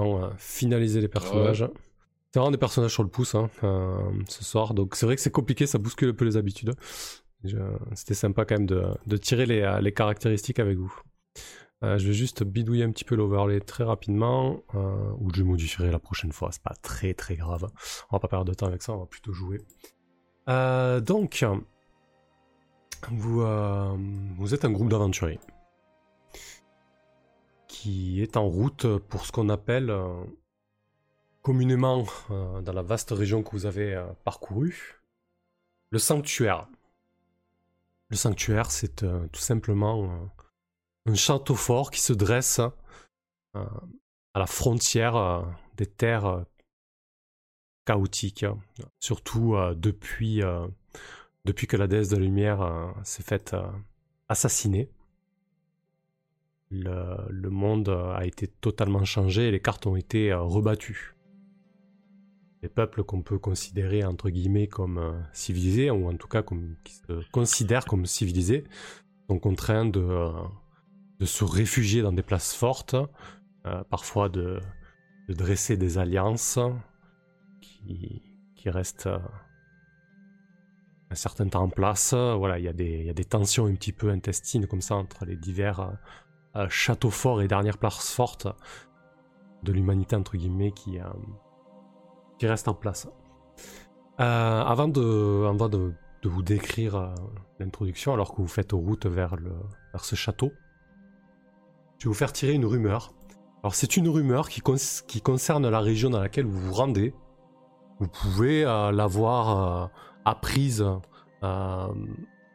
euh, finaliser les personnages. C'est vraiment des personnages sur le pouce hein, euh, ce soir, donc c'est vrai que c'est compliqué, ça bouscule un peu les habitudes. C'était sympa quand même de, tirer les, les, caractéristiques avec vous. je vais juste bidouiller un petit peu l'overlay très rapidement, ou je modifierai la prochaine fois, c'est pas très très grave. On va pas perdre de temps avec ça, on va plutôt jouer. donc, vous, vous êtes un groupe d'aventuriers qui est en route pour ce qu'on appelle euh, communément euh, dans la vaste région que vous avez euh, parcourue, le sanctuaire. Le sanctuaire, c'est tout simplement un château fort qui se dresse à la frontière des terres chaotiques, surtout depuis, depuis que la déesse de la lumière s'est faite assassiner le, monde a été totalement changé les cartes ont été euh, rebattues. Les peuples qu'on peut considérer entre guillemets comme euh, civilisés, ou en tout cas comme, qui se considèrent comme civilisés, sont contraints de, euh, se réfugier dans des places fortes, parfois de, dresser des alliances qui, restent un certain temps en place. Voilà, il y, y, a des tensions un petit peu intestines comme ça entre les divers château fort et dernière place forte de l'humanité entre guillemets qui, euh, qui reste en place. Euh, avant de, avant de, vous décrire euh, l'introduction, alors que vous faites route vers, le, vers ce château, je vais vous faire tirer une rumeur. Alors c'est une rumeur qui, qui concerne la région dans laquelle vous vous rendez. Vous pouvez l'avoir apprise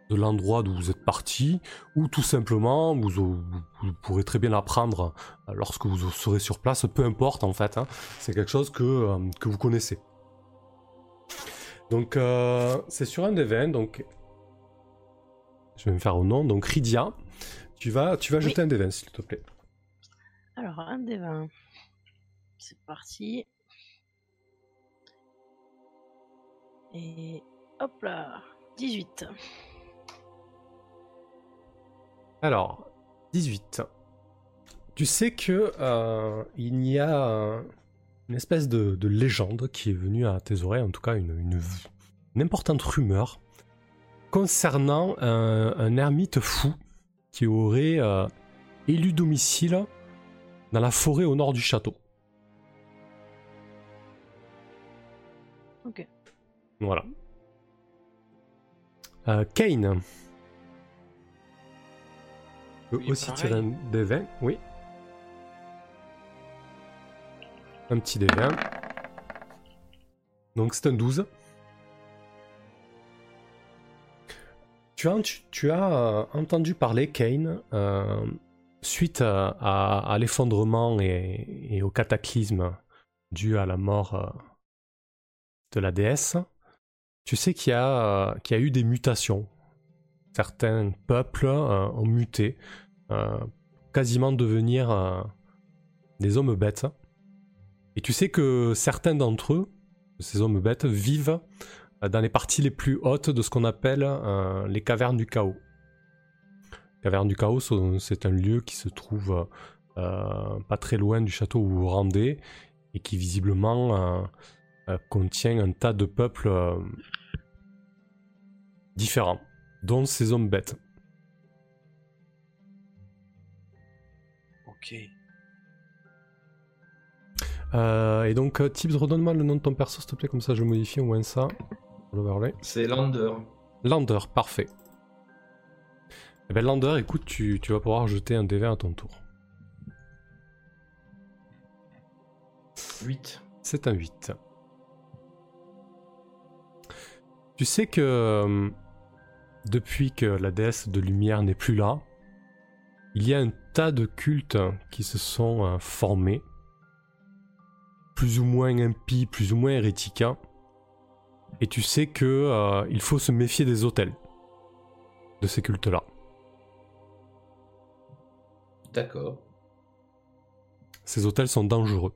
de l'endroit d'où vous êtes parti, ou tout simplement, vous, pourrez très bien l'apprendre euh, lorsque vous serez sur place, peu importe en fait, hein. c'est quelque chose que, euh, que, vous connaissez. Donc euh, c'est sur un des 20, donc je vais me faire au nom, donc Ridia, tu vas, tu vas jeter un des 20 s'il te plaît. Alors un des 20, c'est parti. Et hop là, 18. Alors, 18. Tu sais que euh, il y a une espèce de, légende qui est venue à tes oreilles, en tout cas une, importante rumeur, concernant un, ermite fou qui aurait euh, élu domicile dans la forêt au nord du château. Ok. Voilà. Aussi tirer un des 20, oui. Un petit des 20. Donc c'est un 12. Tu as, tu, as euh, entendu parler, Kane, euh, suite à, l'effondrement et, au cataclysme dû à la mort euh, de la déesse, tu sais qu'il y, y a eu des mutations. Certains peuples ont muté quasiment devenir euh, des hommes bêtes. Et tu sais que certains d'entre eux, ces hommes bêtes, vivent euh, dans les parties les plus hautes de ce qu'on appelle les cavernes du chaos. Cavernes du chaos, c'est un lieu qui se trouve pas très loin du château où vous vous rendez et qui visiblement contient un tas de peuples différents, dont ces hommes bêtes. Euh, et donc, euh, Tips, redonne-moi le nom de ton perso, s'il te plaît, comme ça je modifie au moins ça. C'est Lander. Lander, parfait. Eh ben Lander, écoute, tu, vas pouvoir jeter un DV à ton tour. 8. C'est un 8. Tu sais que euh, depuis que la déesse de lumière n'est plus là, il y a un tas de cultes qui se sont euh, formés, plus ou moins impies, plus ou moins hérétiques. Et tu sais que euh, il faut se méfier des hôtels de ces cultes-là. D'accord. Ces hôtels sont dangereux.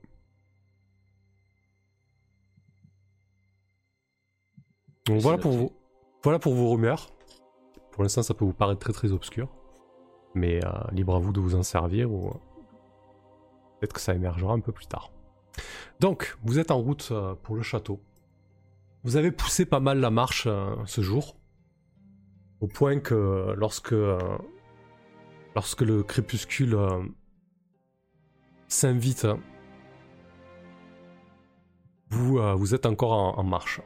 Donc voilà pour, vous, voilà pour vos rumeurs. Pour l'instant, ça peut vous paraître très très obscur. Mais euh, libre à vous de vous en servir ou peut-être que ça émergera un peu plus tard. Donc, vous êtes en route euh, pour le château. Vous avez poussé pas mal la marche euh, ce jour, au point que lorsque, euh, lorsque le crépuscule s'invite, vous êtes encore en, marche.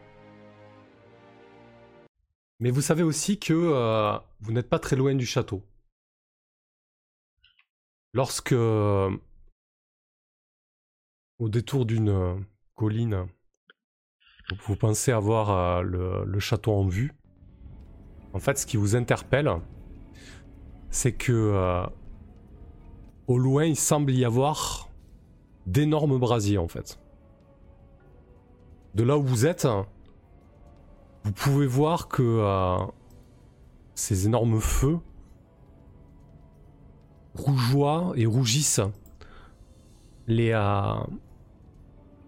Mais vous savez aussi que vous n'êtes pas très loin du château. Lorsque au détour d'une euh, colline, vous pensez avoir euh, le, château en vue. En fait, ce qui vous interpelle, c'est que euh, au loin, il semble y avoir d'énormes brasiers en fait. De là où vous êtes, vous pouvez voir que ces énormes feux rougeoient et rougissent les,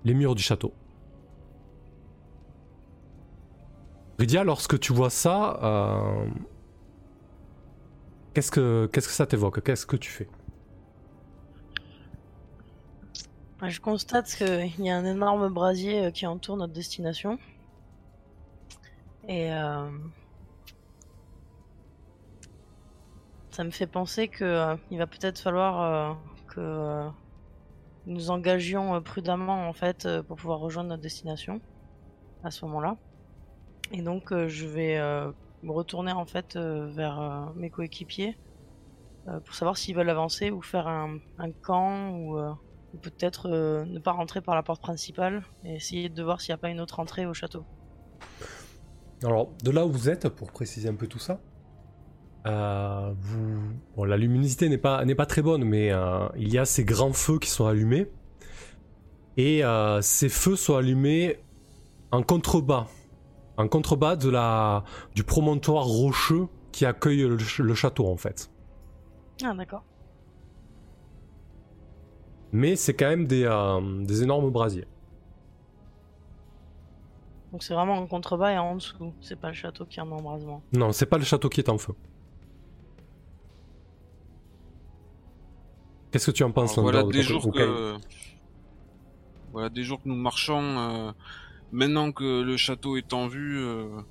les murs du château. Rydia, lorsque tu vois ça, euh, qu'est-ce que qu'est-ce que ça t'évoque? Qu'est-ce que tu fais? Je constate qu'il y a un énorme brasier euh, qui entoure notre destination. Et euh, ça me fait penser que il va peut-être falloir que nous engagions euh, prudemment en fait euh, pour pouvoir rejoindre notre destination à ce moment-là. Et donc euh, je vais me retourner en fait vers mes coéquipiers pour savoir s'ils veulent avancer ou faire un, camp ou, peut-être ne pas rentrer par la porte principale et essayer de voir s'il n'y a pas une autre entrée au château. Alors de là où vous êtes, pour préciser un peu tout ça, euh, vous... la luminosité n'est pas, n'est pas très bonne, mais euh, il y a ces grands feux qui sont allumés. Et euh, ces feux sont allumés en contrebas. En contrebas de la... du promontoire rocheux qui accueille le, château, en fait. Ah, d'accord. Mais c'est quand même des, des énormes brasiers. Donc c'est vraiment en contrebas et en dessous. C'est pas le château qui est en embrasement. Non, c'est pas le château qui est en feu. Qu'est-ce que tu en penses voilà des jours que voilà des jours que nous marchons euh, maintenant que le château est en vue euh,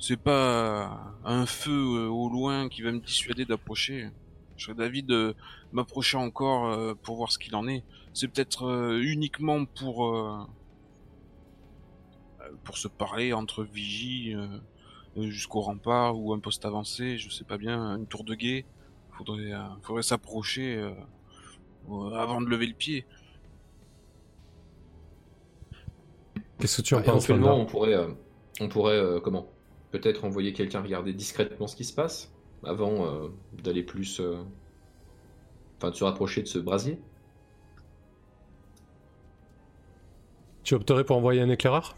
c'est pas un feu euh, au loin qui va me dissuader d'approcher. Je serais d'avis de m'approcher encore pour voir ce qu'il en est. C'est peut-être uniquement pour pour se parler entre vigies jusqu'au rempart ou un poste avancé je sais pas bien une tour de guet faudrait, euh, faudrait s'approcher euh, avant de lever le pied. Qu'est-ce que tu en penses on pourrait, euh, on pourrait comment? Peut-être envoyer quelqu'un regarder discrètement ce qui se passe avant d'aller plus, enfin de se rapprocher de ce brasier? Tu opterais pour envoyer un éclaireur?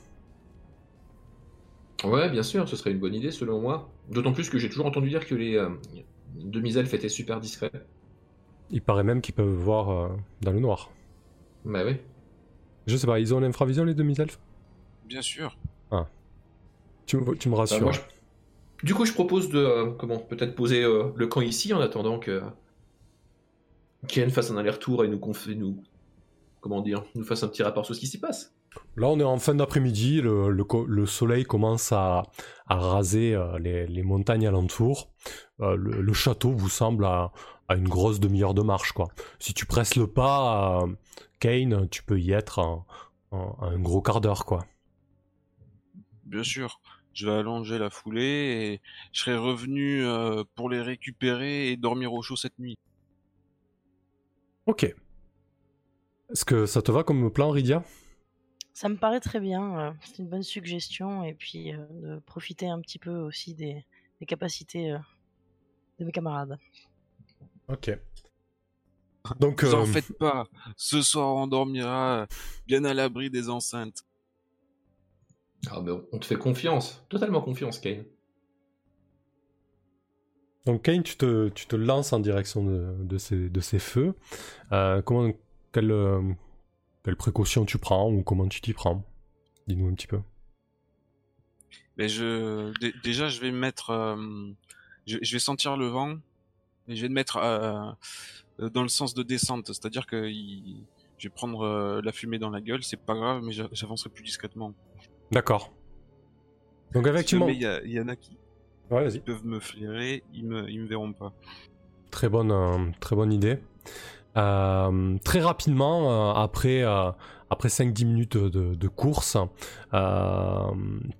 Ouais, bien sûr, ce serait une bonne idée selon moi. D'autant plus que j'ai toujours entendu dire que les, demi-elfes étaient super discrets. Il paraît même qu'ils peuvent voir euh, dans le noir. Bah oui. Je sais pas, ils ont l'infravision les demi-elfes? Bien sûr. Ah. Tu, me, tu me bah, rassures. Du coup, je propose de euh, comment peut-être poser euh, le camp ici en attendant que Ken fasse un aller-retour et nous, nous comment dire, nous fasse un petit rapport sur ce qui s'y passe. Là, on est en fin d'après-midi, le, soleil commence à, raser euh, les, montagnes alentour. Euh, le, château vous semble à, une grosse demi-heure de marche. quoi. Si tu presses le pas, euh, Kane, tu peux y être en, un gros quart d'heure. quoi. Bien sûr, je vais allonger la foulée et je serai revenu pour les récupérer et dormir au chaud cette nuit. Ok. Est-ce que ça te va comme plan, Rydia ça me paraît très bien. Euh, c'est une bonne suggestion. Et puis euh, de profiter un petit peu aussi des, capacités euh, de mes camarades. Ok. Donc, Vous en faites pas. Ce soir, on dormira bien à l'abri des enceintes. Ah ben, on te fait confiance. Totalement confiance, Kane. Donc Kane, tu te, tu te lances en direction de, ces, de ces feux. comment, quel, quelles précautions tu prends ou comment tu t'y prends? Dis-nous un petit peu. Mais je déjà je vais mettre euh, je, vais sentir le vent et je vais me mettre euh, dans le sens de descente, c'est-à-dire que Je vais prendre euh, la fumée dans la gueule, c'est pas grave, mais j'a- j'avancerai plus discrètement. D'accord. Donc effectivement. Il y, en a qui Ouais, vas-y. peuvent me flairer, ils me, ils me verront pas. Très bonne, euh, très bonne idée. Euh, très rapidement, euh, après, euh, après 5-10 minutes de, de course, euh,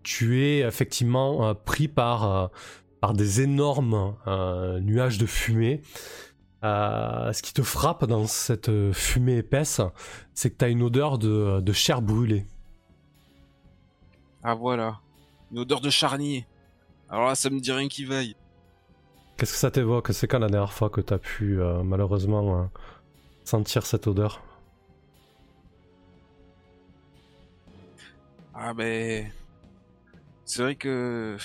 tu es effectivement pris par, par des énormes euh, nuages de fumée. Euh, ce qui te frappe dans cette fumée épaisse, c'est que tu as une odeur de, de chair brûlée. Ah voilà, une odeur de charnier. Alors là, ça me dit rien qui vaille. Qu'est-ce que ça t'évoque? C'est quand la dernière fois que tu as pu malheureusement euh, sentir cette odeur Ah ben, c'est vrai que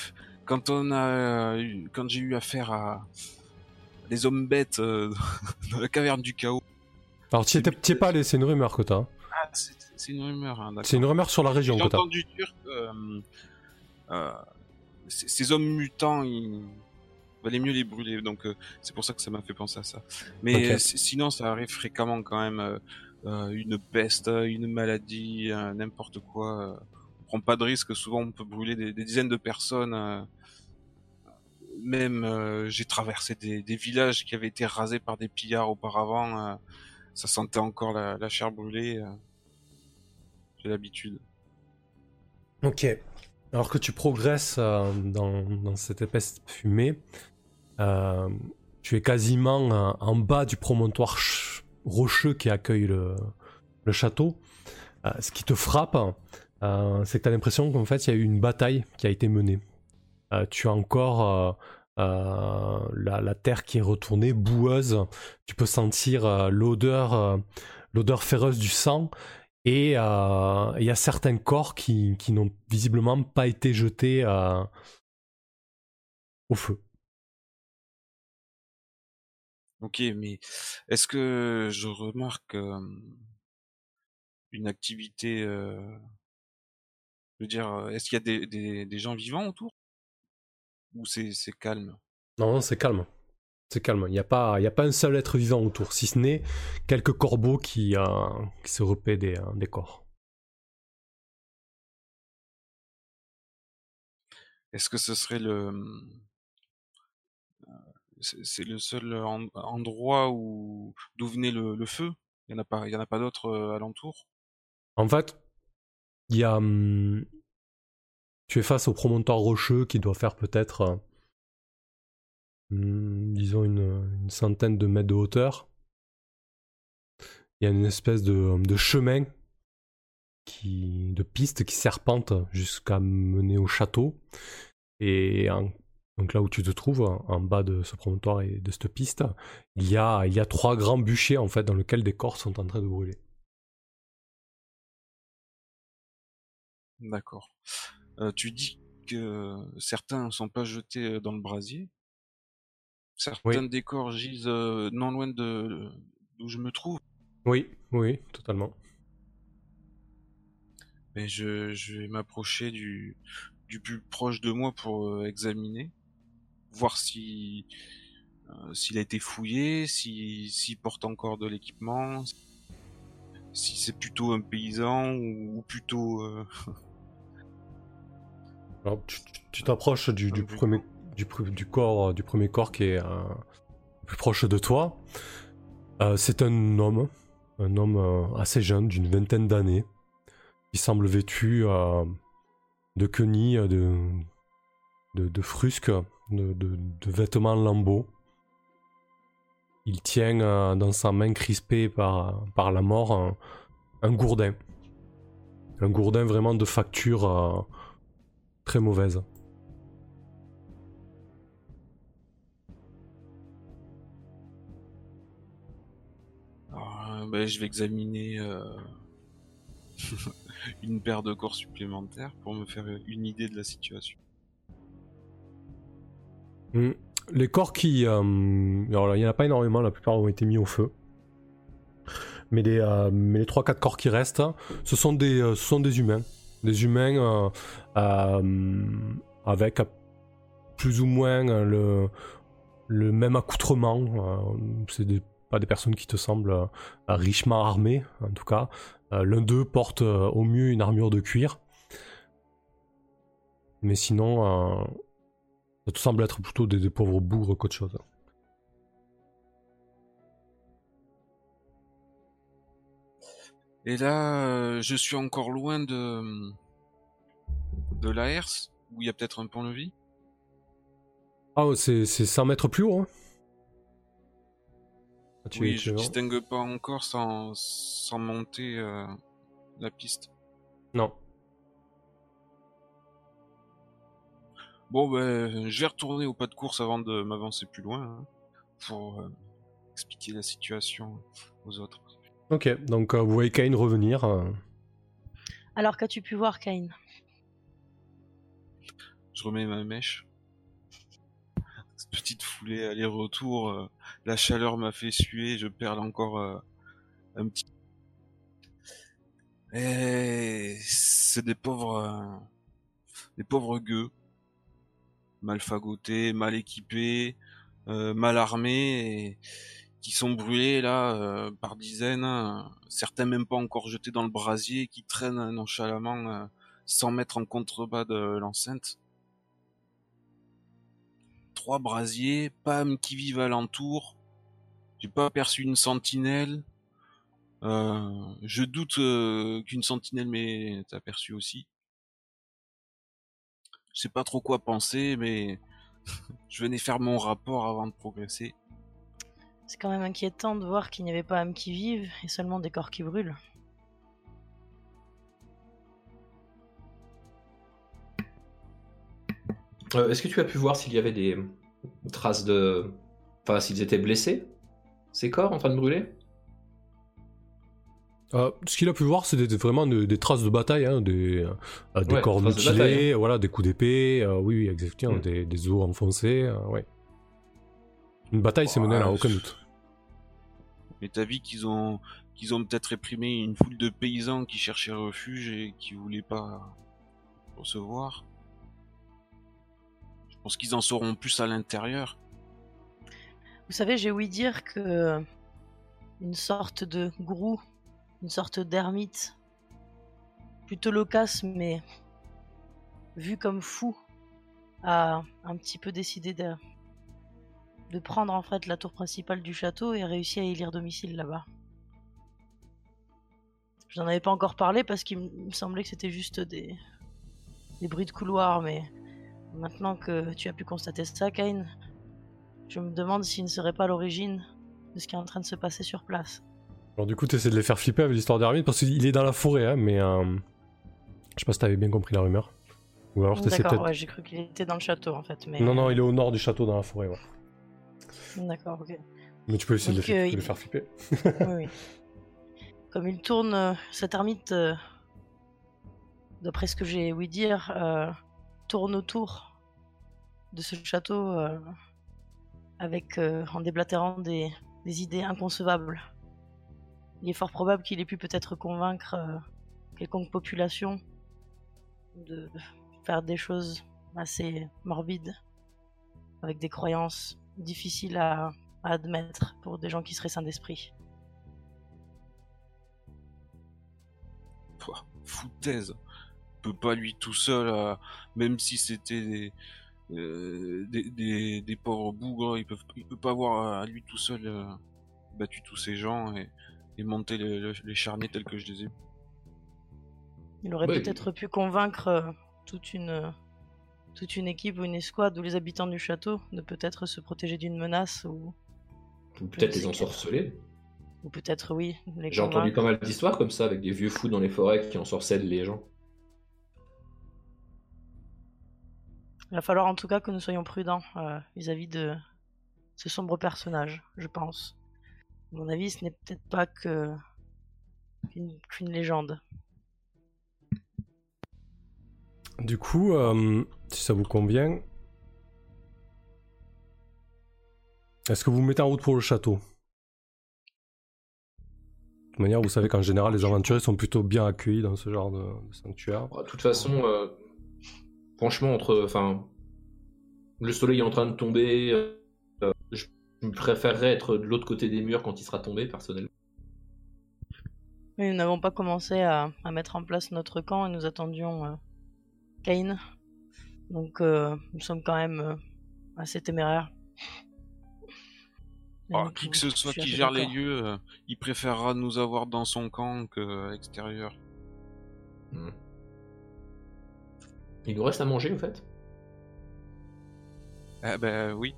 quand on a, eu- quand j'ai eu affaire à des hommes bêtes euh, dans la caverne du chaos. Alors, tu es pas allé, c'est une rumeur que tu as. Ah, c'est une rumeur. Hein. C'est une rumeur sur la région que tu as. entendu dire que euh, euh, ces hommes mutants, il valait mieux les brûler. Donc euh, c'est pour ça que ça m'a fait penser à ça. Mais euh, si- sinon, ça arrive fréquemment quand même. euh, une peste, une maladie, n'importe quoi. on prend pas de risque. Souvent, on peut brûler des, des dizaines de personnes. même, j'ai traversé des, des villages qui avaient été rasés par des pillards auparavant. ça sentait encore la, la chair brûlée. J'ai l'habitude. Ok. Alors que tu progresses euh, dans, dans cette épaisse fumée, euh, tu es quasiment euh, en bas du promontoire ch- rocheux qui accueille le, château. Euh, ce qui te frappe, c'est que tu as l'impression qu'en fait, il y a eu une bataille qui a été menée. Tu as encore la, terre qui est retournée, boueuse. Tu peux sentir l'odeur, l'odeur féroce du sang. Et il y a certains corps qui, n'ont visiblement pas été jetés au feu. Ok, mais est-ce que je remarque une activité Je veux dire, est-ce qu'il y a des, des, des gens vivants autour? Ou c'est c'est calme? Non, non, c'est calme. C'est calme. Il n'y a, pas- il y a pas un seul être vivant autour, si ce n'est quelques corbeaux qui, euh, qui se repaient des, euh, des corps. Est-ce que ce serait le c'est le seul en- endroit où d'où venait le, feu? Il y en a pas, il y en a pas d'autres euh, alentours? En fait, il y a. hum, tu es face au promontoire rocheux qui doit faire peut-être. hum, disons une, une centaine de mètres de hauteur. Il y a une espèce de, de chemin, qui, de piste qui serpente jusqu'à mener au château. Et en- donc là où tu te trouves, en bas de ce promontoire et de cette piste, il y a, il y a trois grands bûchers en fait dans lesquels des corps sont en train de brûler. D'accord. Euh, tu dis que certains ne sont pas jetés euh, dans le brasier. Certains des corps gisent euh, non loin de d'où je me trouve. Oui, oui, totalement. Mais je, je vais m'approcher du, du plus proche de moi pour examiner, voir si euh, s'il a été fouillé, si s'il porte encore de l'équipement, si c'est plutôt un paysan ou, ou plutôt euh, Alors, tu t'approches du, du premier, du, du corps, euh, du premier corps qui est plus proche de toi. C'est un homme, un homme assez jeune, d'une vingtaine d'années, qui semble vêtu de quenilles, de, de, de frusques, de, vêtements en lambeaux. Il tient euh, dans sa main crispée par, la mort un, gourdin. Un gourdin vraiment de facture euh, très mauvaise. Euh, ben, je vais examiner une paire de corps supplémentaires pour me faire une idée de la situation. Hmm. Les corps qui... euh, alors là, il n'y en a pas énormément, la plupart ont été mis au feu. Mais les, euh, mais les 3-4 corps qui restent, ce sont des, euh, ce sont des humains. Des humains euh, euh, avec euh, plus ou moins euh, le, même accoutrement. euh, C'est pas des personnes qui te semblent euh, richement armées, en tout cas. Euh, L'un d'eux porte euh, au mieux une armure de cuir. Mais sinon, euh, ça te semble être plutôt des, des pauvres bougres qu'autre chose. Et là, euh, je suis encore loin de de la herse, où il y a peut-être un pont-levis. Ah, c'est c'est 100 mètres plus haut, hein Ah, tu- oui, tu je vois distingue pas encore sans sans monter euh, la piste. Non. Bon, ben, je vais retourner au pas de course avant de m'avancer plus loin, hein, pour euh, expliquer la situation aux autres. Ok, donc euh, vous voyez Kane revenir. euh, Alors qu'as-tu pu voir, Kane? Je remets ma mèche. Cette petite foulée aller-retour, euh, la chaleur m'a fait suer, je perds encore euh, un petit. Et c'est des pauvres, euh, des pauvres gueux, mal fagotés, mal équipés, euh, mal armés, qui sont brûlés là euh, par dizaines, hein. certains même pas encore jetés dans le brasier, qui traînent nonchalamment euh, sans mettre en contrebas de l'enceinte trois brasiers, Pam qui vivent alentour. J'ai pas aperçu une sentinelle. Euh, je doute qu'une sentinelle m'ait aperçu aussi. Je sais pas trop quoi penser, mais je venais faire mon rapport avant de progresser. C'est quand même inquiétant de voir qu'il n'y avait pas âmes qui vivent et seulement des corps qui brûlent. Euh, Est-ce que tu as pu voir s'il y avait des traces de. Enfin, s'ils étaient blessés Ces corps en train de brûler? Euh, ce qu'il a pu voir, c'est des- vraiment des, des traces de bataille, hein, des, euh, des Ouais, corps de mutilés, bataille, hein. voilà, des coups d'épée, euh, oui, oui, exactement, Mm. des, des os enfoncés, euh, ouais. Une bataille s'est menée là, aucun doute. Mais t'as vu qu'ils ont qu'ils ont peut-être réprimé une foule de paysans qui cherchaient refuge et qui voulaient pas recevoir. Je pense qu'ils en sauront plus à l'intérieur. Vous savez, j'ai ouï dire que une sorte de gourou, une sorte d'ermite, plutôt loquace mais vu comme fou, a un petit peu décidé de, de prendre en fait la tour principale du château et réussi à y élire domicile là-bas. Je n'en avais pas encore parlé parce qu'il me semblait que c'était juste des, des bruits de couloir, mais maintenant que tu as pu constater ça, Kane, je me demande s'il ne serait pas l'origine de ce qui est en train de se passer sur place. Alors du coup, t'essaies de les faire flipper avec l'histoire d'Hermine, parce qu'il est dans la forêt, hein, mais... euh, je sais pas si t'avais bien compris la rumeur. Ou alors t'essaies peut-être... ouais, j'ai cru qu'il était dans le château en fait, mais... Non, non, il est au nord du château, dans la forêt, ouais. D'accord, ok. Mais tu peux essayer de, les, euh, de les faire flipper. oui, oui. Comme il tourne, euh, cet ermite, d'après ce que j'ai ouï dire, tourne autour de ce château avec, en déblatérant des, des idées inconcevables. Il est fort probable qu'il ait pu peut-être convaincre euh, quelconque population de faire des choses assez morbides, avec des croyances difficiles à, admettre pour des gens qui seraient sains d'esprit. Pouah, Foutaise. Peut pas lui tout seul, euh, même si c'était des, euh, des, des, pauvres bougres, il peut, peut pas avoir à lui tout seul battu tous ces gens et, et monté les, charniers tels que je les ai. Il aurait Ouais, peut-être pu convaincre euh, toute une, euh, toute une équipe ou une escouade ou les habitants du château de peut-être se protéger d'une menace ou, Ou peut-être les ensorceler ou peut-être, oui, les J'ai entendu pas mal d'histoires comme ça, avec des vieux fous dans les forêts qui ensorcellent les gens. Il va falloir en tout cas que nous soyons prudents euh, vis-à-vis de ce sombre personnage, je pense. À mon avis, ce n'est peut-être pas que qu'une légende. Du coup, euh, si ça vous convient, est-ce que vous vous mettez en route pour le château? De toute manière, vous savez qu'en général, les aventuriers sont plutôt bien accueillis dans ce genre de, de sanctuaire. Bon, De toute façon, euh, franchement, entre, enfin, le soleil est en train de tomber. Je préférerais être de l'autre côté des murs quand il sera tombé, personnellement. Mais nous n'avons pas commencé à, à mettre en place notre camp et nous attendions euh, Kane. Donc euh, nous sommes quand même euh, assez téméraires. Ah, donc, qui que ce soit qui gère les lieux, euh, il préférera nous avoir dans son camp qu'à l'extérieur. Hmm. Il nous reste à manger, en fait? Ah ben oui.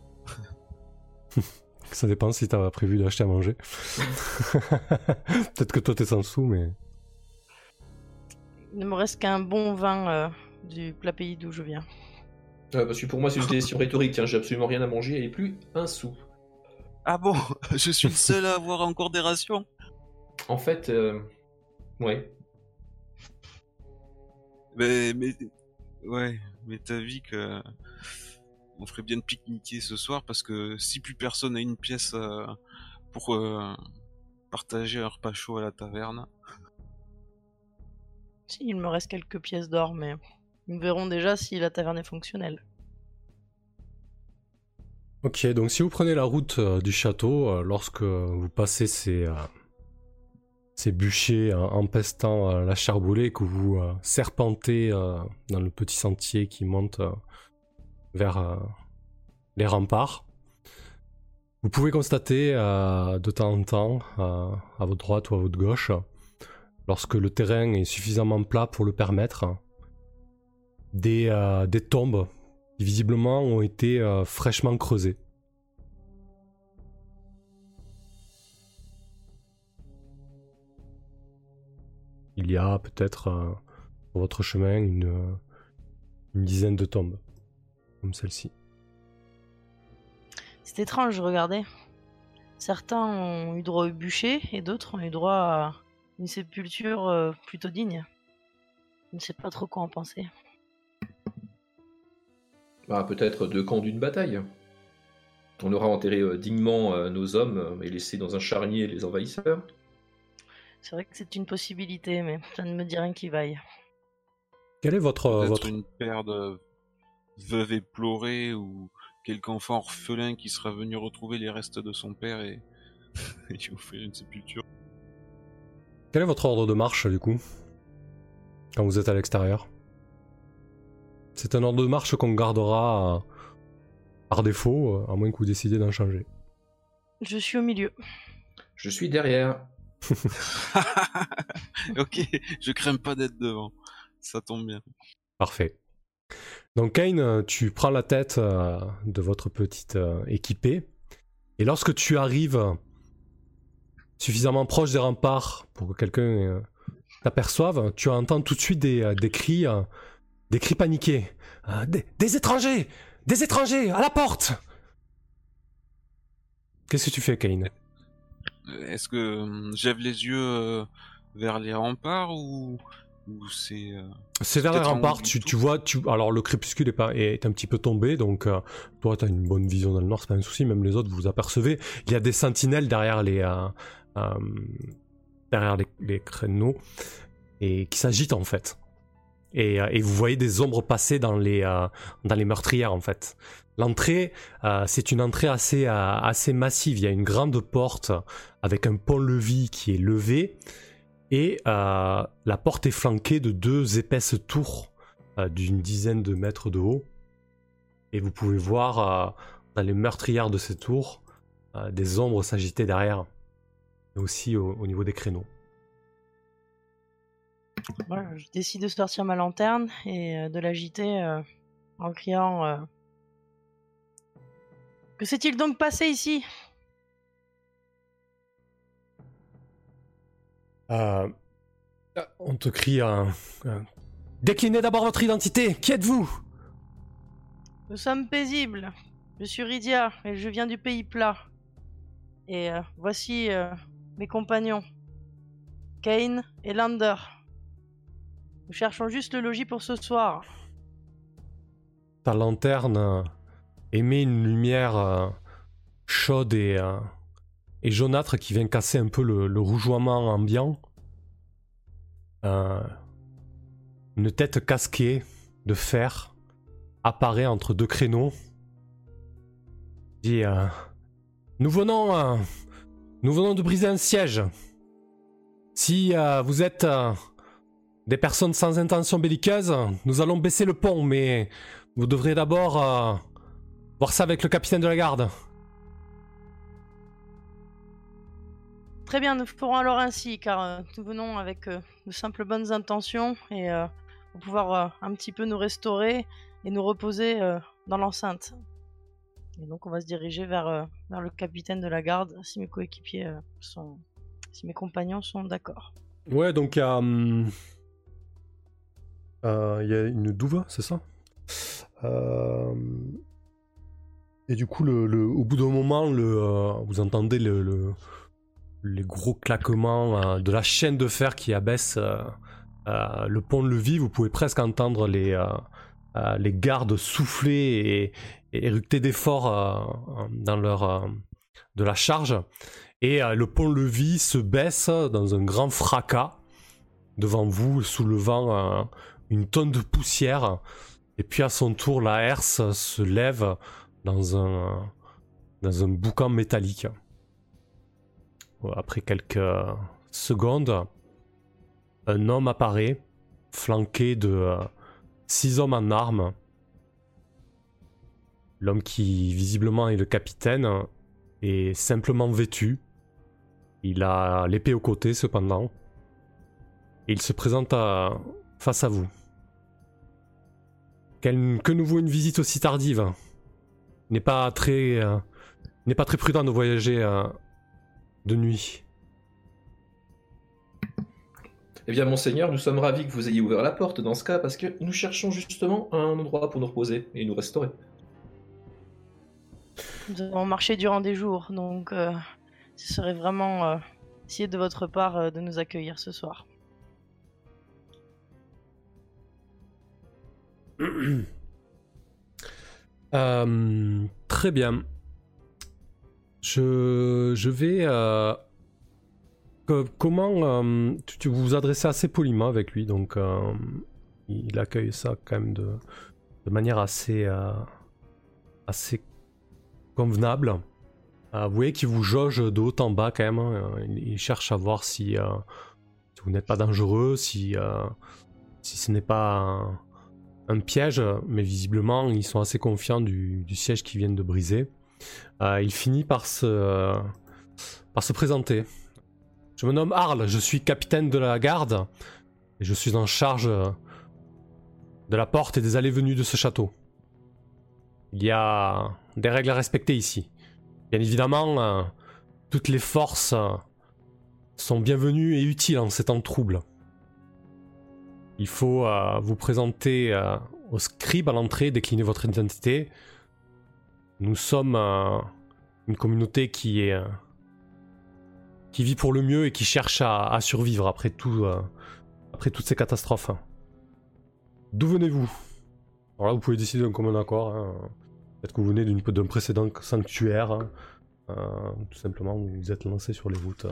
Ça dépend si t'as prévu d'acheter à manger. Peut-être que toi t'es sans sous, mais. Il ne me reste qu'un bon vin euh, du plat pays d'où je viens. Euh, Parce que pour moi, c'est une question rhétorique. Tiens, j'ai absolument rien à manger et plus un sou. Ah bon? Je suis le seul à avoir encore des rations En fait, euh... ouais. Mais, mais, ouais, mais t'as vu que on ferait bien de pique-niquer ce soir parce que si plus personne a une pièce euh, pour euh, partager un repas chaud à la taverne. Si, il me reste quelques pièces d'or, mais nous verrons déjà si la taverne est fonctionnelle. Ok, donc si vous prenez la route euh, du château, euh, lorsque vous passez ces, euh, ces bûchers euh, empestant euh, la charboulet et que vous euh, serpentez euh, dans le petit sentier qui monte euh, vers euh, les remparts, vous pouvez constater euh, de temps en temps, euh, à votre droite ou à votre gauche, lorsque le terrain est suffisamment plat pour le permettre, des, tombes qui visiblement ont été fraîchement creusées. Il y a peut-être sur votre chemin une, une dizaine de tombes, comme celle-ci. C'est étrange, regardez. Certains ont eu droit au bûcher et d'autres ont eu droit à une sépulture euh, plutôt digne. Je ne sais pas trop quoi en penser. Bah, peut-être deux camps d'une bataille. On aura enterré euh, dignement euh, nos hommes euh, et laissé dans un charnier les envahisseurs. C'est vrai que c'est une possibilité, mais ça ne me dit rien qui vaille. Quel est votre, euh, Peut-être votre... une paire de veuves éplorées ou quelque enfant orphelin qui sera venu retrouver les restes de son père et, et lui offrir une sépulture. Quel est votre ordre de marche du coup Quand vous êtes à l'extérieur? C'est un ordre de marche qu'on gardera euh, par défaut, euh, à moins que vous décidiez d'en changer. Je suis au milieu. Je suis derrière. ok, je crains pas d'être devant. Ça tombe bien. Parfait. Donc Kane, euh, tu prends la tête euh, de votre petite euh, équipée, et lorsque tu arrives suffisamment proche des remparts pour que quelqu'un t'aperçoive, tu entends tout de suite des, cris, des cris paniqués. Des, étrangers! Des étrangers! À la porte! Qu'est-ce que tu fais, Kane? Est-ce que j'ève les yeux vers les remparts ou c'est... euh, vers les remparts, tu, vois, tu, alors le crépuscule est, pas, est un petit peu tombé, donc euh, toi tu as une bonne vision dans le nord, c'est pas un souci, même les autres vous apercevez. Il y a des sentinelles derrière les, euh, euh, derrière les, les créneaux et qui s'agitent en fait. Et, et vous voyez des ombres passer dans les, dans les meurtrières en fait. L'entrée, c'est une entrée assez, assez massive. Il y a une grande porte avec un pont-levis qui est levé et euh, la porte est flanquée de deux épaisses tours euh, d'une dizaine de mètres de haut. Et vous pouvez voir euh, dans les meurtrières de ces tours des ombres s'agiter derrière, et aussi au, au niveau des créneaux. Je décide de sortir ma lanterne et de l'agiter en criant Que s'est-il donc passé ici? Euh, on te crie un, un- Déclinez d'abord votre identité, qui êtes-vous? Nous sommes paisibles. Je suis Rydia et je viens du pays plat. Et euh, voici euh, mes compagnons, Kane et Lander. Nous cherchons juste le logis pour ce soir. Ta lanterne euh, émet une lumière euh, chaude et, euh, et jaunâtre qui vient casser un peu le, le rougeoiement ambiant. Euh, une tête casquée de fer apparaît entre deux créneaux. Dit euh, Nous venons, euh, nous venons de briser un siège. Si vous êtes des personnes sans intention belliqueuse, nous allons baisser le pont, mais vous devrez d'abord voir ça avec le capitaine de la garde. Très bien, nous ferons alors ainsi, car euh, nous venons avec euh, de simples bonnes intentions et euh, pour pouvoir un petit peu nous restaurer et nous reposer dans l'enceinte. Et donc on va se diriger vers, vers le capitaine de la garde si mes coéquipiers sont. si mes compagnons sont d'accord. Ouais, donc il hum, euh, y a une douve, c'est ça? Et du coup, au bout d'un moment, vous entendez le- les gros claquements euh, de la chaîne de fer qui abaisse euh, euh, le pont de levis. Vous pouvez presque entendre les, les gardes souffler et, et éructer d'efforts dans leur, de la charge. Et le pont-levis se baisse dans un grand fracas devant vous, soulevant une tonne de poussière. Et puis à son tour, la herse se lève dans un, dans un boucan métallique. Après quelques secondes, un homme apparaît, flanqué de euh, six hommes en armes. L'homme qui visiblement est le capitaine est simplement vêtu. Il a l'épée au côté cependant. Il se présente à- face à vous. Quel- que nous vaut une visite aussi tardive n'est pas très, euh, n'est pas très prudent de voyager euh, de nuit. Eh bien, monseigneur, nous sommes ravis que vous ayez ouvert la porte dans ce cas, parce que nous cherchons justement un endroit pour nous reposer et nous restaurer. Nous avons marché durant des jours, donc euh, ce serait vraiment euh, essayer de votre part euh, de nous accueillir ce soir. Euh, très bien. Je, vais. euh, comment. euh, vous vous adressez assez poliment avec lui, donc euh, il accueille ça quand même de, manière assez. assez convenable. Vous voyez qu'il vous jauge de haut en bas quand même. hein. Il, cherche à voir si, vous n'êtes pas dangereux, si, si ce n'est pas. un- un piège, mais visiblement ils sont assez confiants du, du siège qu'ils viennent de briser. Euh, il finit par se, présenter. Je me nomme Arl, je suis capitaine de la garde et je suis en charge de la porte et des allées-venues de ce château. Il y a des règles à respecter ici. Bien évidemment, euh, toutes les forces euh, sont bienvenues et utiles en ces temps de trouble. Il faut vous présenter au scribe à l'entrée, décliner votre identité. Nous sommes une communauté qui est euh, qui vit pour le mieux et qui cherche à, à survivre après tout, euh, après toutes ces catastrophes. D'où venez-vous? Alors là, vous pouvez décider d'un commun accord. hein. Peut-être que vous venez d'une- d'un précédent sanctuaire. hein. Euh, tout simplement, vous vous êtes lancé sur les routes.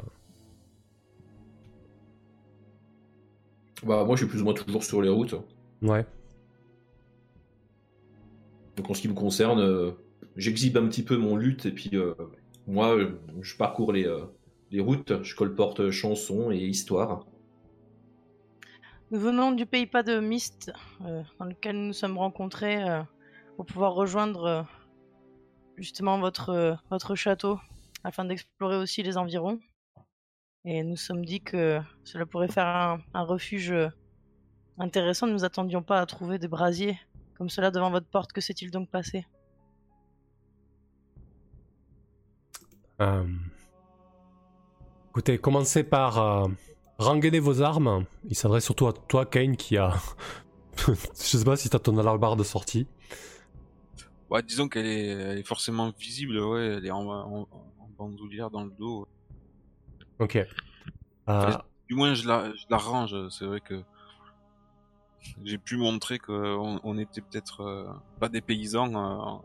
Bah, moi, je suis plus ou moins toujours sur les routes. Ouais. Donc, en ce qui me concerne, j'exhibe un petit peu mon lutte, et puis euh, moi, euh, je parcours les, euh, routes, je colporte chansons et histoires. Nous venons du pays pas de Mist, euh, dans lequel nous nous sommes rencontrés euh, pour pouvoir rejoindre euh, justement votre, euh, château afin d'explorer aussi les environs. Et nous sommes dit que cela pourrait faire un, un refuge euh, intéressant. Nous ne nous attendions pas à trouver des brasiers comme cela devant votre porte. Que s'est-il donc passé? Euh, Écoutez, commencez par euh, rengainer vos armes. Il s'adresse surtout à toi, Kane, qui a. Je sais pas si t'as ton alarme de sortie. Bah, disons qu'elle est, elle est forcément visible, ouais, elle est en, en, en bandoulière dans le dos. Ok. Euh, Du moins, je la, je la range. C'est vrai que j'ai pu montrer qu'on on était peut-être euh, pas des paysans euh,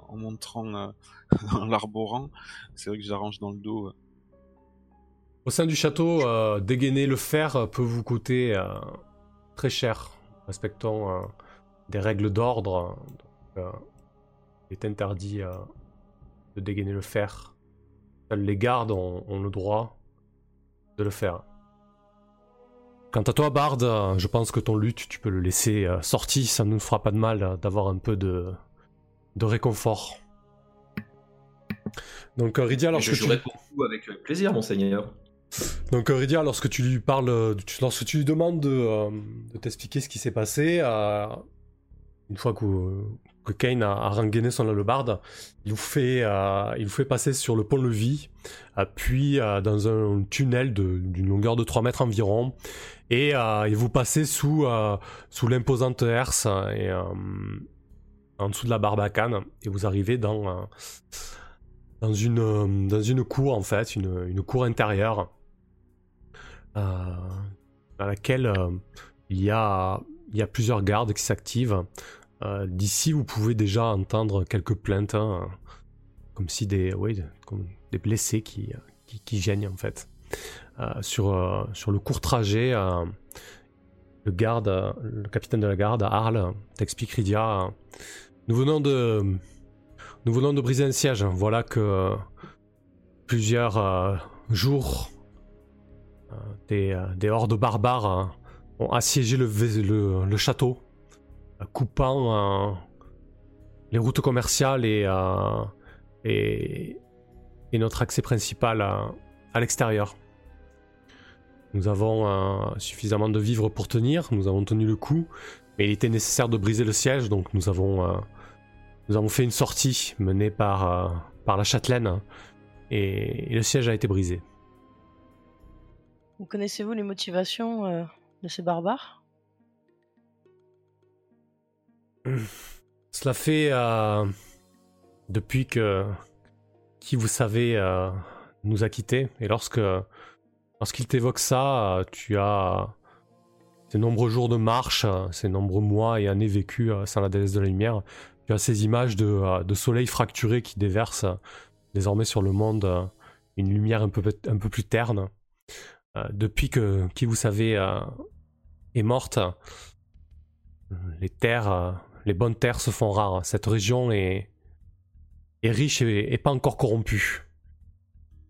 en, montrant euh, l'arborant. C'est vrai que je la range dans le dos. Au sein du château, dégainer le fer peut vous coûter très cher. Respectons euh, des règles d'ordre. Il est interdit de dégainer le fer Seuls les gardes ont le droit de le faire. Quant à toi, Bard, je pense que ton lutte, tu peux le laisser euh, sorti. Ça ne nous fera pas de mal euh, d'avoir un peu de, de réconfort. Donc, euh, Rydia, Je lorsque tu... jouerai pour vous avec plaisir, monseigneur. Donc Rydia, lorsque tu lui parles, tu- lorsque tu lui demandes de, de t'expliquer ce qui s'est passé, une fois que, que Kane a, a rengainé son hallebarde, il vous fait, euh, il vous fait passer sur le pont-levis, puis euh, dans un tunnel d'une longueur de 3 mètres environ, et, euh, et vous passez sous, euh, sous l'imposante herse et, euh, en dessous de la barbacane, et vous arrivez dans, dans, une, dans une cour en fait, une, une cour intérieure dans laquelle il, y a, il y a plusieurs gardes qui s'activent. D'ici, vous pouvez déjà entendre quelques plaintes, hein, comme si des, comme des blessés qui, qui, qui gênent en fait. Euh, sur, euh, sur le court trajet, euh, le garde, le capitaine de la garde, Arles, t'explique Rydia. euh, nous venons de, nous venons de briser un siège. Voilà que plusieurs jours des, des hordes barbares ont assiégé le, le- château, coupant les routes commerciales et, notre accès principal à l'extérieur. Nous avons euh, suffisamment de vivres pour tenir, nous avons tenu le coup, mais il était nécessaire de briser le siège, donc nous avons, euh, nous avons fait une sortie menée par, euh, par la châtelaine, et- et le siège a été brisé. Vous connaissez-vous les motivations de ces barbares? Cela fait depuis que qui vous savez nous a quittés. Et lorsque lorsqu'il t'évoque ça, euh, tu as ces nombreux jours de marche, euh, ces nombreux mois et années vécus euh, sans la déesse de la lumière. Tu as ces images de, euh, soleil fracturé qui déversent euh, désormais sur le monde euh, une lumière un peu plus terne. Euh, depuis que qui vous savez euh, est morte, les terres euh, les bonnes terres se font rares. Cette région est, est riche et, et pas encore corrompue.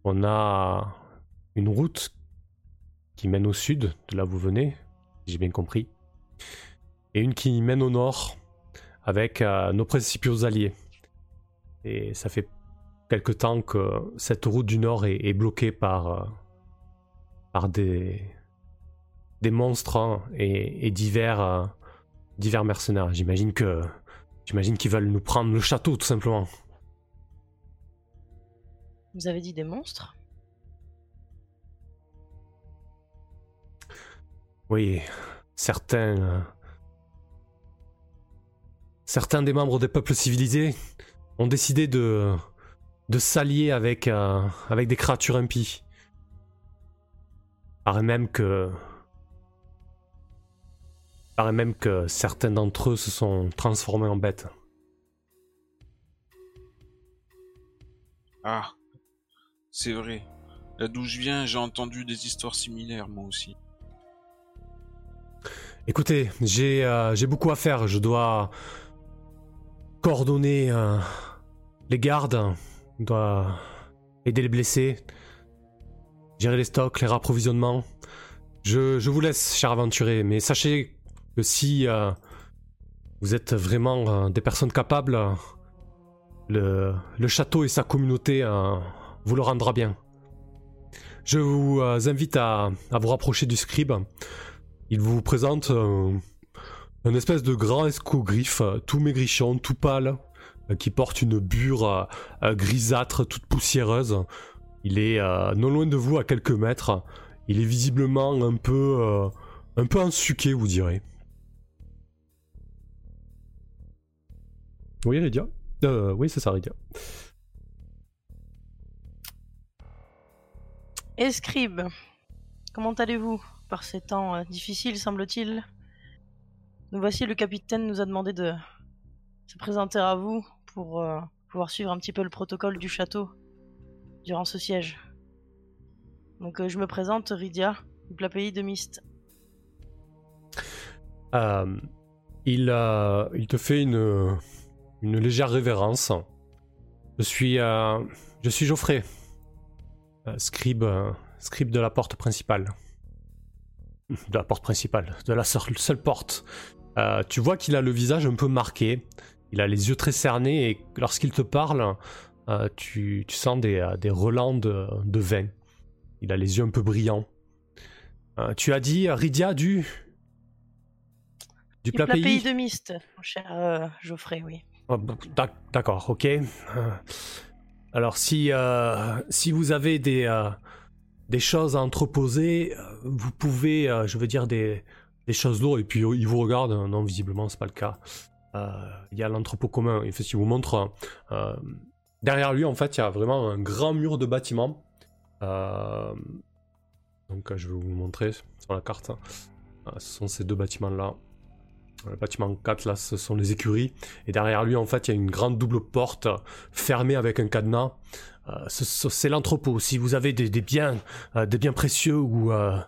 On a une route mène au sud, de là où vous venez, j'ai bien compris, et une qui mène au nord, avec euh, nos principaux alliés. Et ça fait quelque temps que cette route du nord est, bloquée par, euh, par des, monstres hein, et, et divers... euh, divers mercenaires. J'imagine que. J'imagine qu'ils veulent nous prendre le château, tout simplement. Vous avez dit des monstres? Oui, certains. euh, Certains des membres des peuples civilisés ont décidé de. de s'allier avec. euh, avec des créatures impies. Paraît même que. Paraît même que certains d'entre eux se sont transformés en bêtes. Ah, c'est vrai. Là d'où je viens, j'ai entendu des histoires similaires, moi aussi. Écoutez, j'ai euh, j'ai beaucoup à faire. Je dois coordonner euh, les gardes, je dois aider les blessés, gérer les stocks, les rapprovisionnements. Je, je vous laisse, cher aventuré, mais sachez que si euh, vous êtes vraiment des personnes capables, le, le château et sa communauté vous le rendra bien. Je vous invite à, à vous rapprocher du scribe. Il vous présente un espèce de grand escogriffe, euh, tout maigrichon, tout pâle, euh, qui porte une bure euh, grisâtre, toute poussiéreuse. Il est non loin de vous, à quelques mètres. Il est visiblement un peu, un peu ensuqué, vous direz. Oui, Rydia Oui, c'est ça, Rydia. Escribe, comment allez-vous? Par ces temps euh, difficiles, semble-t-il Nous voici, le capitaine nous a demandé de se présenter à vous pour euh, pouvoir suivre un petit peu le protocole du château durant ce siège. Donc euh, je me présente, Rydia, du plat pays de Mist. Il, il te fait une, une légère révérence. Je suis, je suis Geoffrey. scribe, scribe de la porte principale. De la porte principale, de la seule, seule porte. Euh, tu vois qu'il a le visage un peu marqué, il a les yeux très cernés et lorsqu'il te parle, euh, tu, tu sens des, euh, des relents de, de vin. Il a les yeux un peu brillants. Euh, tu as dit Rydia du. Du Du plat, plat pays, pays de Mist, mon cher Geoffrey, oui. Oh, b- d'ac- D'accord, ok. Alors si, si vous avez des, des choses à entreposer, euh, vous pouvez, euh, je veux dire, des, choses lourdes, et puis il vous regarde, non, visiblement, c'est pas le cas. Euh, Il y a l'entrepôt commun, fait, il vous montre, euh, derrière lui, en fait, il y a vraiment un grand mur de bâtiments. Euh, donc, euh, je vais vous montrer sur la carte. Euh, ce sont ces deux bâtiments-là. Le bâtiment 4, là, ce sont les écuries. Et derrière lui, en fait, il y a une grande double porte euh, fermée avec un cadenas. Euh, ce- ce- c'est l'entrepôt. Si vous avez des, des biens, euh, des biens précieux ou, euh,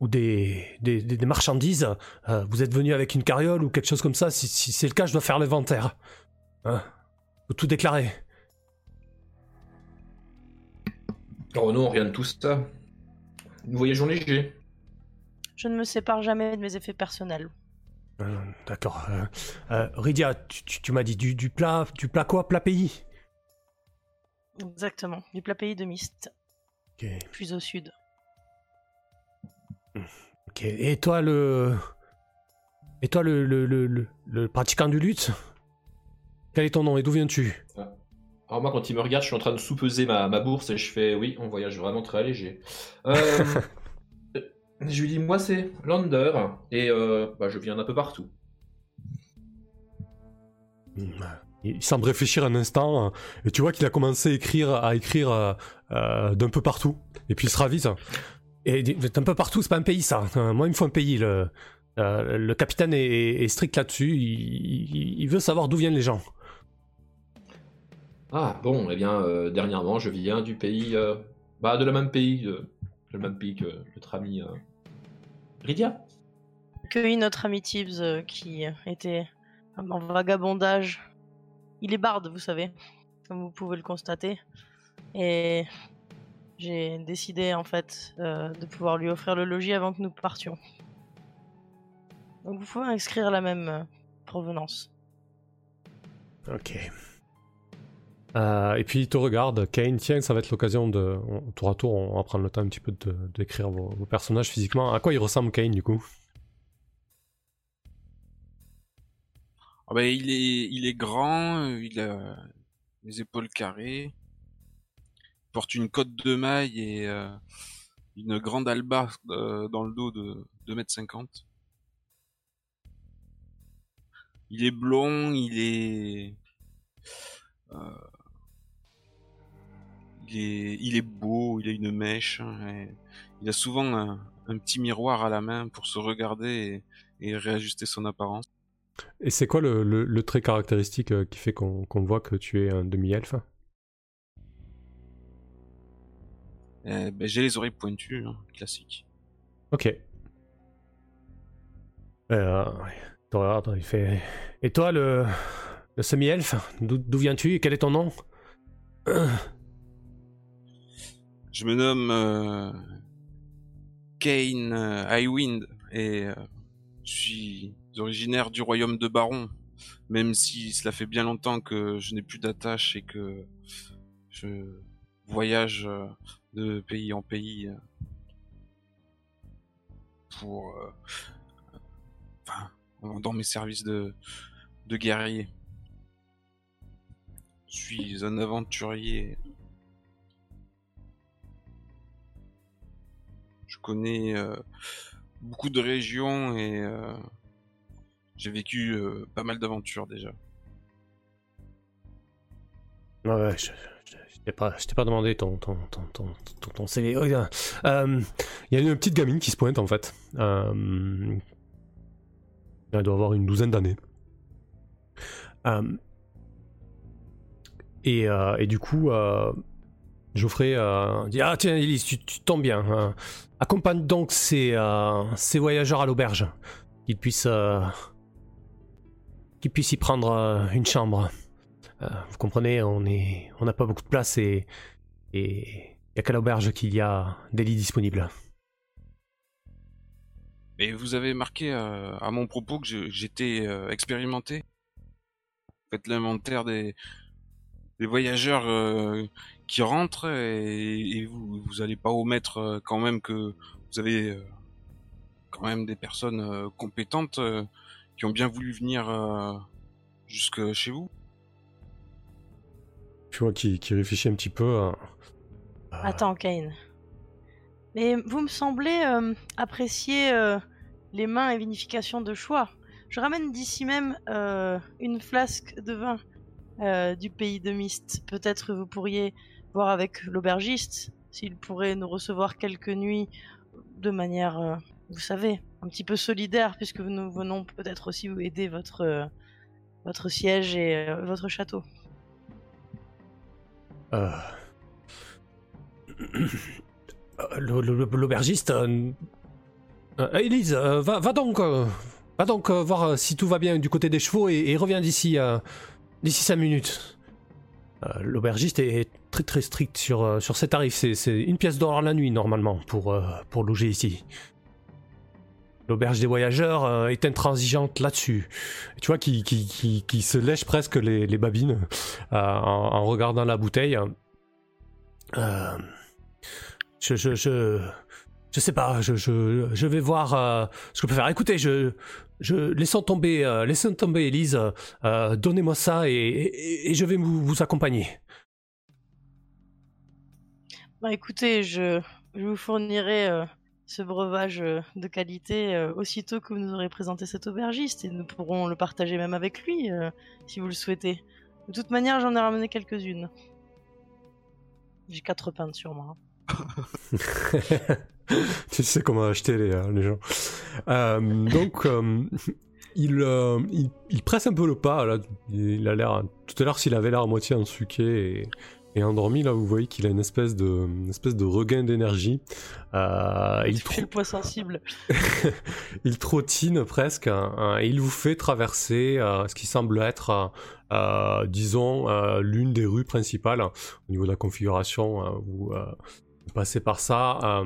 ou des, des, des- des marchandises, euh, vous êtes venu avec une carriole ou quelque chose comme ça. Si, si c'est le cas, je dois faire l'inventaire. Hein? Faut tout déclarer. Oh non, rien de tout ça. Nous voyageons léger. Je ne me sépare jamais de mes effets personnels. Euh, D'accord. Euh, euh, Rydia, tu, tu- tu m'as dit du, du plat, du plat quoi? Plat pays? Exactement, du plat pays de Mist, Ok. plus au sud. Ok. Et toi le, et toi le le, le, le- le pratiquant du lutte? Quel est ton nom et d'où viens-tu? Alors moi, quand il me regarde, je suis en train de sous-peser ma, ma bourse et je fais oui, on voyage vraiment très léger. Euh, je lui dis moi c'est Lander et euh, bah, je viens d'un peu partout. Il semble réfléchir un instant et tu vois qu'il a commencé à écrire, à écrire euh, euh, d'un peu partout. Et puis il se ravise. Et d'un peu partout, c'est pas un pays ça. Euh, moi, il me faut un pays. Le, euh, le capitaine est, est strict là-dessus. Il, il- il veut savoir d'où viennent les gens. Ah bon, eh bien euh, dernièrement, je viens du pays, euh, bah de le même pays, euh, le même pays que notre ami euh, Rydia. Cueilli notre ami Tibbs euh, qui était en vagabondage. Il est barde, vous savez, comme vous pouvez le constater. Et j'ai décidé en fait euh, de pouvoir lui offrir le logis avant que nous partions. Donc vous pouvez inscrire la même euh, provenance. Ok. Euh, et puis il te regarde, Kane, tiens, ça va être l'occasion de. tour à tour, on va prendre le temps un petit peu d'écrire vos, vos personnages physiquement. À quoi il ressemble Kane du coup? Ah bah, il est, il est grand, euh, il a les épaules carrées, il porte une cotte de maille et euh, une grande alba euh, dans le dos de 2m50. Il est blond, il est, euh, il est, il est beau, il a une mèche, il a souvent un, petit miroir à la main pour se regarder et réajuster son apparence. Et c'est quoi le, le- le trait caractéristique euh, qui fait qu'on voit que tu es un demi-elfe? Euh, ben, j'ai les oreilles pointues, hein, classique. Ok. Euh. Il fait. Et toi, le, le semi-elfe, d'où viens-tu? Et quel est ton nom? Je me nomme euh, Kane Highwind et euh, je suis originaire du royaume de Baron, même si cela fait bien longtemps que je n'ai plus d'attache et que je voyage euh, de pays en pays euh, pour, euh, enfin, dans mes services de, de guerrier. Je suis un aventurier Je connais beaucoup de régions et j'ai vécu euh, pas mal d'aventures déjà. Ouais, ouais, je, je, t'ai pas, demandé ton, ton, ton, ton, ton, CV. Euh, Il y a une petite gamine qui se pointe en fait. Euh, elle doit avoir une douzaine d'années. Et, du coup, Geoffrey dit Ah, tiens, Elise, tu, tu tombes bien. hein. accompagne donc ces, ces voyageurs à l'auberge. Qu'ils puissent, qu'ils puissent y prendre euh, une chambre. Euh, vous comprenez, on est, on n'a pas beaucoup de place et, Il y a qu'à l'auberge qu'il y a des lits disponibles. Et vous avez marqué euh, à mon propos que j'étais expérimenté. Faites l'inventaire des, voyageurs qui rentrent et, vous vous allez pas omettre quand même que vous avez quand même des personnes compétentes qui ont bien voulu venir euh, jusque chez vous. Tu vois qui, qui réfléchit un petit peu. euh, euh, Attends, Kane. Mais vous me semblez euh, apprécier euh, les mains et vinification de choix. Je ramène d'ici même euh, une flasque de vin euh, du pays de Mist. Peut-être vous pourriez voir avec l'aubergiste s'il pourrait nous recevoir quelques nuits de manière, euh, vous savez, un petit peu solidaire, puisque nous venons peut-être aussi vous aider votre, euh, votre siège et euh, votre château. Euh, L'aubergiste. euh, Élise, euh, va, va donc, va donc voir si tout va bien du côté des chevaux et, reviens d'ici d'ici 5 minutes. L'aubergiste est très très strict sur, sur ses tarifs. C'est- une pièce d'or la nuit normalement pour, pour loger ici. L'auberge des voyageurs euh, est intransigeante là-dessus. Tu vois qui, qui, qui, qui se lèche presque les, babines euh, en, regardant la bouteille. Euh, je, je, je, je sais pas, je, je, je vais voir ce que je peux faire. Écoutez, je, je laissons tomber, laissons tomber, Elise. Donnez-moi ça et, et, et je vais vous, vous accompagner. Bah écoutez, je, je vous fournirai ce breuvage euh, de qualité euh, aussitôt que vous nous aurez présenté cet aubergiste et nous pourrons le partager même avec lui euh, si vous le souhaitez. De toute manière, j'en ai ramené quelques-unes. J'ai quatre pintes sur moi. tu sais comment acheter les, gens. Donc, il, il, presse un peu le pas. Il a l'air. Tout à l'heure, s'il avait l'air à moitié ensuqué et, et endormi, là, vous voyez qu'il a une espèce de, une espèce de regain d'énergie. Euh, il, le poids sensible. il trottine presque hein, et il vous fait traverser euh, ce qui semble être, euh, disons, l'une des rues principales au niveau de la configuration. vous, vous passez par ça.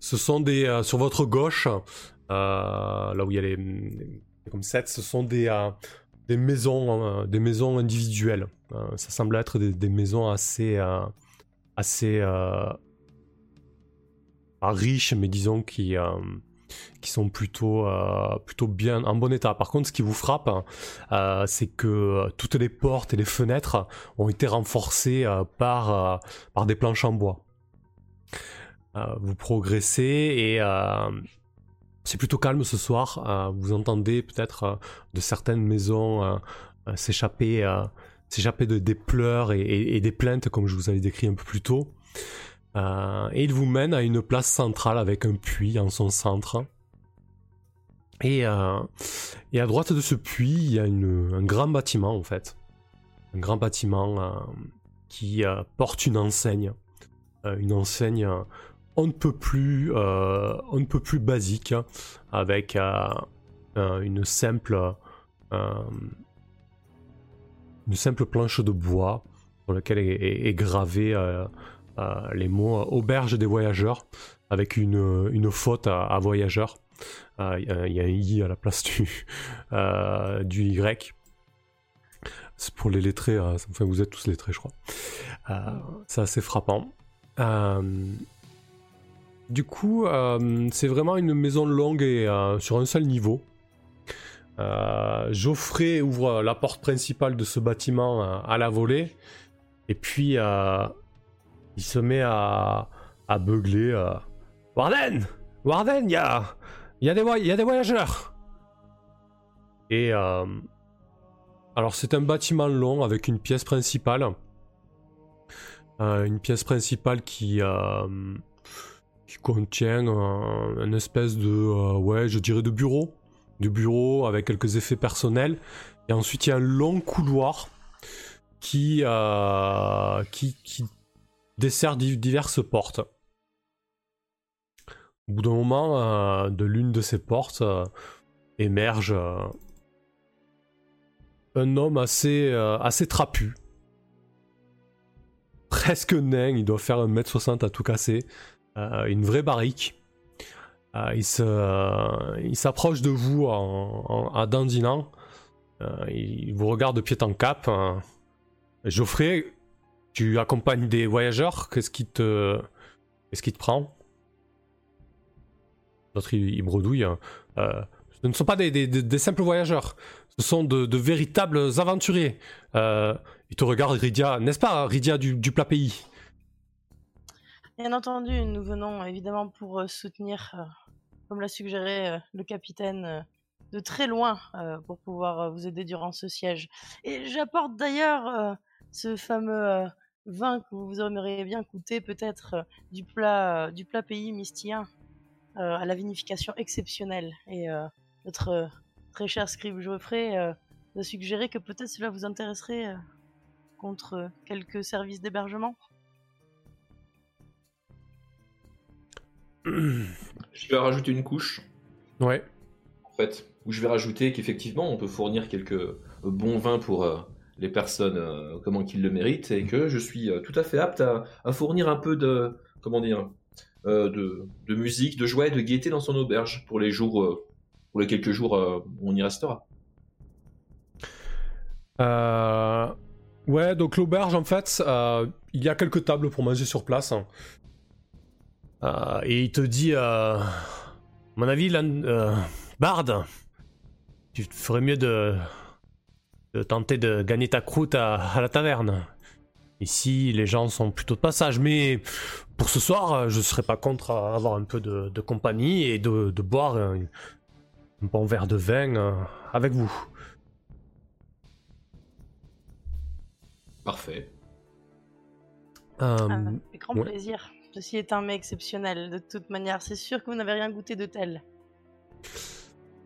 ce sont des sur votre gauche, là où il y a les, comme sept, ce sont des des maisons, euh, des maisons individuelles. Euh, ça semble être des, maisons assez euh, assez riches, mais disons qui sont plutôt bien en bon état. Par contre, ce qui vous frappe, c'est que toutes les portes et les fenêtres ont été renforcées par par des planches en bois. Vous progressez et c'est plutôt calme ce soir. Euh, vous entendez peut-être euh, de certaines maisons euh, s'échapper s'échapper de des pleurs et, des plaintes, comme je vous avais décrit un peu plus tôt. Et il vous mène à une place centrale avec un puits en son centre. Et, à droite de ce puits, il y a un grand bâtiment en fait. Un grand bâtiment qui porte une enseigne. Une enseigne on ne peut plus, euh, on ne peut plus basique, avec euh, euh, une simple, une simple planche de bois sur laquelle est, gravé les mots auberge des voyageurs avec une, une faute à, à voyageurs. Il y a- un i à la place du, du y. C'est pour les lettrés, hein, enfin vous êtes tous lettrés je crois. C'est assez frappant. Du coup, euh, c'est vraiment une maison longue et euh, sur un seul niveau. Euh, Geoffrey ouvre la porte principale de ce bâtiment à la volée. Et puis, il se met à, beugler. Warden Warden, il y a, des voyageurs Et alors, c'est un bâtiment long avec une pièce principale. Une pièce principale qui, qui contient un, une espèce de, euh, ouais, je dirais de bureau. De bureau avec quelques effets personnels. Et ensuite, il y a un long couloir qui, euh, qui, dessert di- diverses portes. Au bout d'un moment, euh, de l'une de ces portes émerge un homme assez, assez trapu. presque nain, il doit faire 1m60 à tout casser, une vraie barrique. Euh, il euh, il s'approche de vous en, en- dandinant. Euh, il vous regarde de pied en cap. hein. Geoffrey, tu accompagnes des voyageurs. Qu'est-ce qui te, qu'est-ce qui te prend? L'autre, il, il bredouille. hein. Euh, ce ne sont pas des, des- des- simples voyageurs. Ce sont de, véritables aventuriers. Euh, il te regarde, Rydia. N'est-ce pas, Rydia du, du plat pays? Bien entendu, nous venons évidemment pour euh, soutenir, euh, comme l'a suggéré euh, le capitaine, de très loin pour pouvoir vous aider durant ce siège. Et j'apporte d'ailleurs ce fameux vin que vous aimeriez bien goûter, peut-être du plat, du plat pays mystien à la vinification exceptionnelle. Et notre très cher scribe Geoffrey euh, a suggéré que peut-être cela vous intéresserait contre quelques services d'hébergement. Je vais rajouter une couche, Ouais. en fait, où je vais rajouter qu'effectivement, on peut fournir quelques bons vins pour euh, les personnes euh, comment qu'ils le méritent, et que je suis euh, tout à fait apte à, à fournir un peu de, comment dire, euh, de, de musique, de joie et de gaieté dans son auberge pour les jours, pour les quelques jours où on y restera. Euh, Ouais, donc l'auberge, en fait, euh, il y a quelques tables pour manger sur place. Euh, et il te dit, euh, à mon avis, euh, Bard, tu ferais mieux de, de tenter de gagner ta croûte à, à la taverne. Ici, les gens sont plutôt de passage, mais pour ce soir, euh, je serais pas contre à avoir un peu de, de compagnie et de, de boire un, un bon verre de vin euh, avec vous. Parfait. Euh, Ah, avec grand ouais. plaisir. Ceci est un mets exceptionnel. De toute manière, c'est sûr que vous n'avez rien goûté de tel.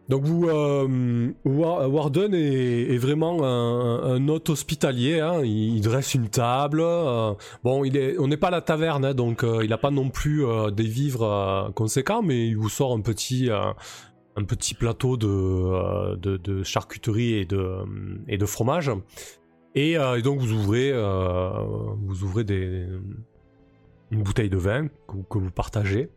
Donc vous, euh, Wa- Warden est, vraiment un, hôte hospitalier. hein. Il, dresse une table. euh, bon, on n'est pas à la taverne, hein, donc euh, il n'a pas non plus des vivres conséquents, mais il vous sort un petit, plateau de, charcuterie et de, fromage. Et, et donc vous ouvrez, vous ouvrez des, une bouteille de vin que, vous- partagez.